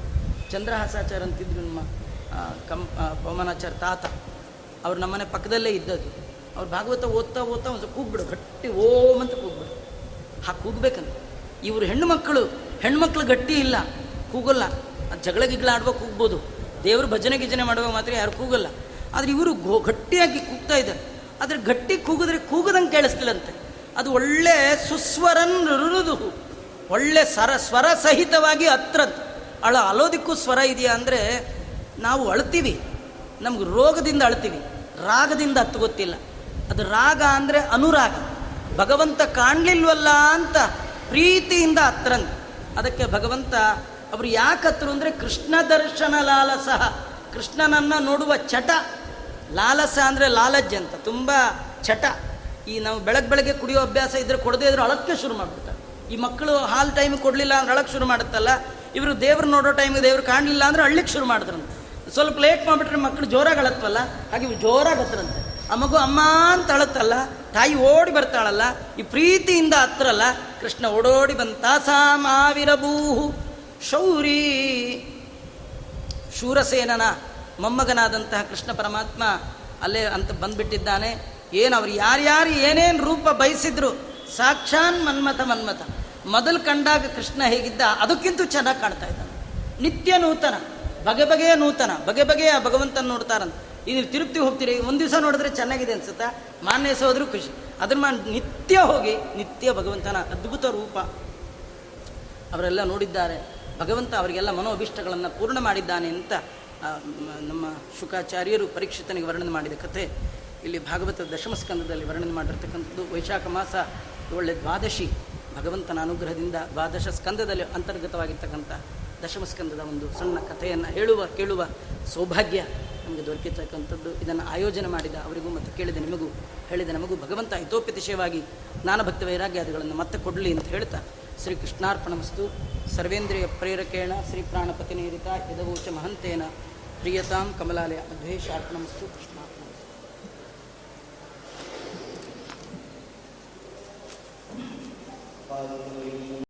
[SPEAKER 1] ಚಂದ್ರಹಾಸಾಚಾರ ಅಂತಿದ್ರು ನಮ್ಮ ಕಂ ಆ, ಪವಮಾನಾಚಾರ ತಾತ. ಅವ್ರು ನಮ್ಮನೆ ಪಕ್ಕದಲ್ಲೇ ಇದ್ದದ್ದು. ಅವ್ರು ಭಾಗವತ ಓದ್ತಾ ಓದ್ತಾ ಒಂದು ಕೂಗ್ಬಿಡು ಗಟ್ಟಿ ಓಮ್ ಅಂತ ಕೂಗ್ಬಿಡು ಹಾ ಕೂಗ್ಬೇಕಂತ. ಇವರು ಹೆಣ್ಣು ಮಕ್ಕಳು ಹೆಣ್ಮಕ್ಳು ಗಟ್ಟಿ ಇಲ್ಲ ಕೂಗಲ್ಲ. ಅದು ಜಗಳ ಗಿಗ್ಳ ಆಡುವಾಗ ಕೂಗ್ಬೋದು. ದೇವರು ಭಜನೆ ಗಿಜನೆ ಮಾಡುವಾಗ ಮಾತ್ರ ಯಾರು ಕೂಗಲ್ಲ. ಆದರೆ ಇವರು ಗೋ ಗಟ್ಟಿಯಾಗಿ ಕೂಗ್ತಾ ಇದ್ದಾರೆ. ಆದರೆ ಗಟ್ಟಿ ಕೂಗಿದ್ರೆ ಕೂಗದಂಗೆ ಕೇಳಿಸ್ತಿಲ್ಲಂತೆ. ಅದು ಒಳ್ಳೆ ಸುಸ್ವರನ್ ರುರುದು ಒಳ್ಳೆ ಸರ, ಸ್ವರ ಸಹಿತವಾಗಿ ಹತ್ರದ್ದು ಅಳ ಅಲೋದಿಕ್ಕೂ ಸ್ವರ ಇದೆಯಾ ಅಂದರೆ ನಾವು ಅಳ್ತೀವಿ. ನಮ್ಗೆ ರೋಗದಿಂದ ಅಳ್ತೀವಿ. ರಾಗದಿಂದ ಹತ್ತು ಗೊತ್ತಿಲ್ಲ. ಅದು ರಾಗ ಅಂದರೆ ಅನುರಾಗ. ಭಗವಂತ ಕಾಣಲಿಲ್ವಲ್ಲ ಅಂತ ಪ್ರೀತಿಯಿಂದ ಹತ್ರಂತ ಅದಕ್ಕೆ ಭಗವಂತ ಅವರು ಯಾಕೆ ಹತ್ರ ಅಂದರೆ ಕೃಷ್ಣ ದರ್ಶನ ಲಾಲಸಹ ಕೃಷ್ಣನನ್ನು ನೋಡುವ ಚಟ. ಲಾಲಸ ಅಂದರೆ ಲಾಲಜ್ಜಂತ ತುಂಬ ಚಟ. ಈ ನಾವು ಬೆಳಗ್ಗೆ ಬೆಳಗ್ಗೆ ಕುಡಿಯೋ ಅಭ್ಯಾಸ ಇದ್ರೆ ಕೊಡದೇ ಇದ್ರೆ ಅಳಕ್ಕೆ ಶುರು ಮಾಡಿಬಿಡ್ತಾರೆ. ಈ ಮಕ್ಕಳು ಹಾಲ್ ಟೈಮ್ ಕೊಡಲಿಲ್ಲ ಅಂದ್ರೆ ಅಳಕ್ಕೆ ಶುರು ಮಾಡುತ್ತಲ್ಲ? ಇವರು ದೇವ್ರು ನೋಡೋ ಟೈಮಿಗೆ ದೇವ್ರು ಕಾಣಲಿಲ್ಲ ಅಂದ್ರೆ ಅಳ್ಳಿಕ್ಕೆ ಶುರು ಮಾಡಿದ್ರಂತೆ. ಸ್ವಲ್ಪ ಲೇಟ್ ಮಾಡಿಬಿಟ್ರೆ ಮಕ್ಕಳು ಜೋರಾಗಿ ಅಳತ್ವಲ್ಲ? ಹಾಗೆ ಜೋರಾಗಿ ಹತ್ರಂತೆ. ಆ ಮಗು ಅಮ್ಮ ಅಂತ ಅಳತ್ತಲ್ಲ? ತಾಯಿ ಓಡಿ ಬರ್ತಾಳಲ್ಲ? ಈ ಪ್ರೀತಿಯಿಂದ ಹತ್ರಲ್ಲ? ಕೃಷ್ಣ ಓಡೋಡಿ ಬಂತ ಮಾವಿರಬೂಹು ಶೌರಿ. ಶೂರಸೇನನ ಮೊಮ್ಮಗನಾದಂತಹ ಕೃಷ್ಣ ಪರಮಾತ್ಮ ಅಲ್ಲೇ ಅಂತ ಬಂದ್ಬಿಟ್ಟಿದ್ದಾನೆ. ಏನು ಅವ್ರು ಯಾರ್ಯಾರು ಏನೇನು ರೂಪ ಬಯಸಿದ್ರು ಸಾಕ್ಷಾನ್ ಮನ್ಮಥ ಮನ್ಮಥ. ಮೊದಲು ಕಂಡಾಗ ಕೃಷ್ಣ ಹೇಗಿದ್ದ, ಅದಕ್ಕಿಂತ ಚೆನ್ನಾಗಿ ಕಾಣ್ತಾ ಇದ್ದಾನೆ. ನಿತ್ಯ ನೂತನ, ಬಗೆ ಬಗೆಯ ನೂತನ, ಬಗೆ ಬಗೆಯ ಭಗವಂತನ ನೋಡ್ತಾರಂತ. ನೀವು ತಿರುಪ್ತಿ ಹೋಗ್ತೀರಿ, ಒಂದು ದಿವಸ ನೋಡಿದ್ರೆ ಚೆನ್ನಾಗಿದೆ ಅನ್ಸುತ್ತಾ? ಮಾನ್ಯ ಹೋದ್ರೂ ಖುಷಿ. ಅದನ್ನ ಮಾ ನಿತ್ಯ ಹೋಗಿ, ನಿತ್ಯ ಭಗವಂತನ ಅದ್ಭುತ ರೂಪ. ಅವರೆಲ್ಲ ನೋಡಿದ್ದಾರೆ. ಭಗವಂತ ಅವರಿಗೆಲ್ಲ ಮನೋಭೀಷ್ಟಗಳನ್ನು ಪೂರ್ಣ ಮಾಡಿದ್ದಾನೆ ಅಂತ ನಮ್ಮ ಶುಕಾಚಾರ್ಯರು ಪರೀಕ್ಷಿತನಿಗೆ ವರ್ಣನೆ ಮಾಡಿದ ಕಥೆ. ಇಲ್ಲಿ ಭಾಗವತ ದಶಮಸ್ಕಂದದಲ್ಲಿ ವರ್ಣನೆ ಮಾಡಿರ್ತಕ್ಕಂಥದ್ದು ವೈಶಾಖ ಮಾಸ ಒಳ್ಳೆ ದ್ವಾದಶಿ ಭಗವಂತನ ಅನುಗ್ರಹದಿಂದ ದ್ವಾದಶ ಸ್ಕಂದದಲ್ಲಿ ಅಂತರ್ಗತವಾಗಿರ್ತಕ್ಕಂಥ ದಶಮ ಸ್ಕಂದದ ಒಂದು ಸಣ್ಣ ಕಥೆಯನ್ನು ಹೇಳುವ, ಕೇಳುವ ಸೌಭಾಗ್ಯ ನಮಗೆ ದೊರಕಿರ್ತಕ್ಕಂಥದ್ದು. ಇದನ್ನು ಆಯೋಜನೆ ಮಾಡಿದ ಅವರಿಗೂ ಮತ್ತು ಕೇಳಿದ ನಿಮಗೂ, ಹೇಳಿದ ನಮಗೂ ಭಗವಂತ ಹಿತೋಪತಿಶಯವಾಗಿ ಜ್ಞಾನಭಕ್ತ ವೈರಾಗ್ಯಾದಿಗಳನ್ನು ಮತ್ತೆ ಕೊಡಲಿ ಅಂತ ಹೇಳ್ತಾ ಶ್ರೀ ಕೃಷ್ಣಾರ್ಪಣಮಸ್ತು. ಸರ್ವೇಂದ್ರಿಯ ಪ್ರೇರಕೇಣ ಶ್ರೀ ಪ್ರಾಣಪತಿ ಪ್ರಾಣಪತಿನೇರಿತ ಯದವೋಚ ಮಹಂತೇನ. ಪ್ರಿಯತಾಂ ಕಮಲಾಲಯ ಅಧ್ವೇಶಾರ್ಪಣಮಸ್ತು
[SPEAKER 2] Father,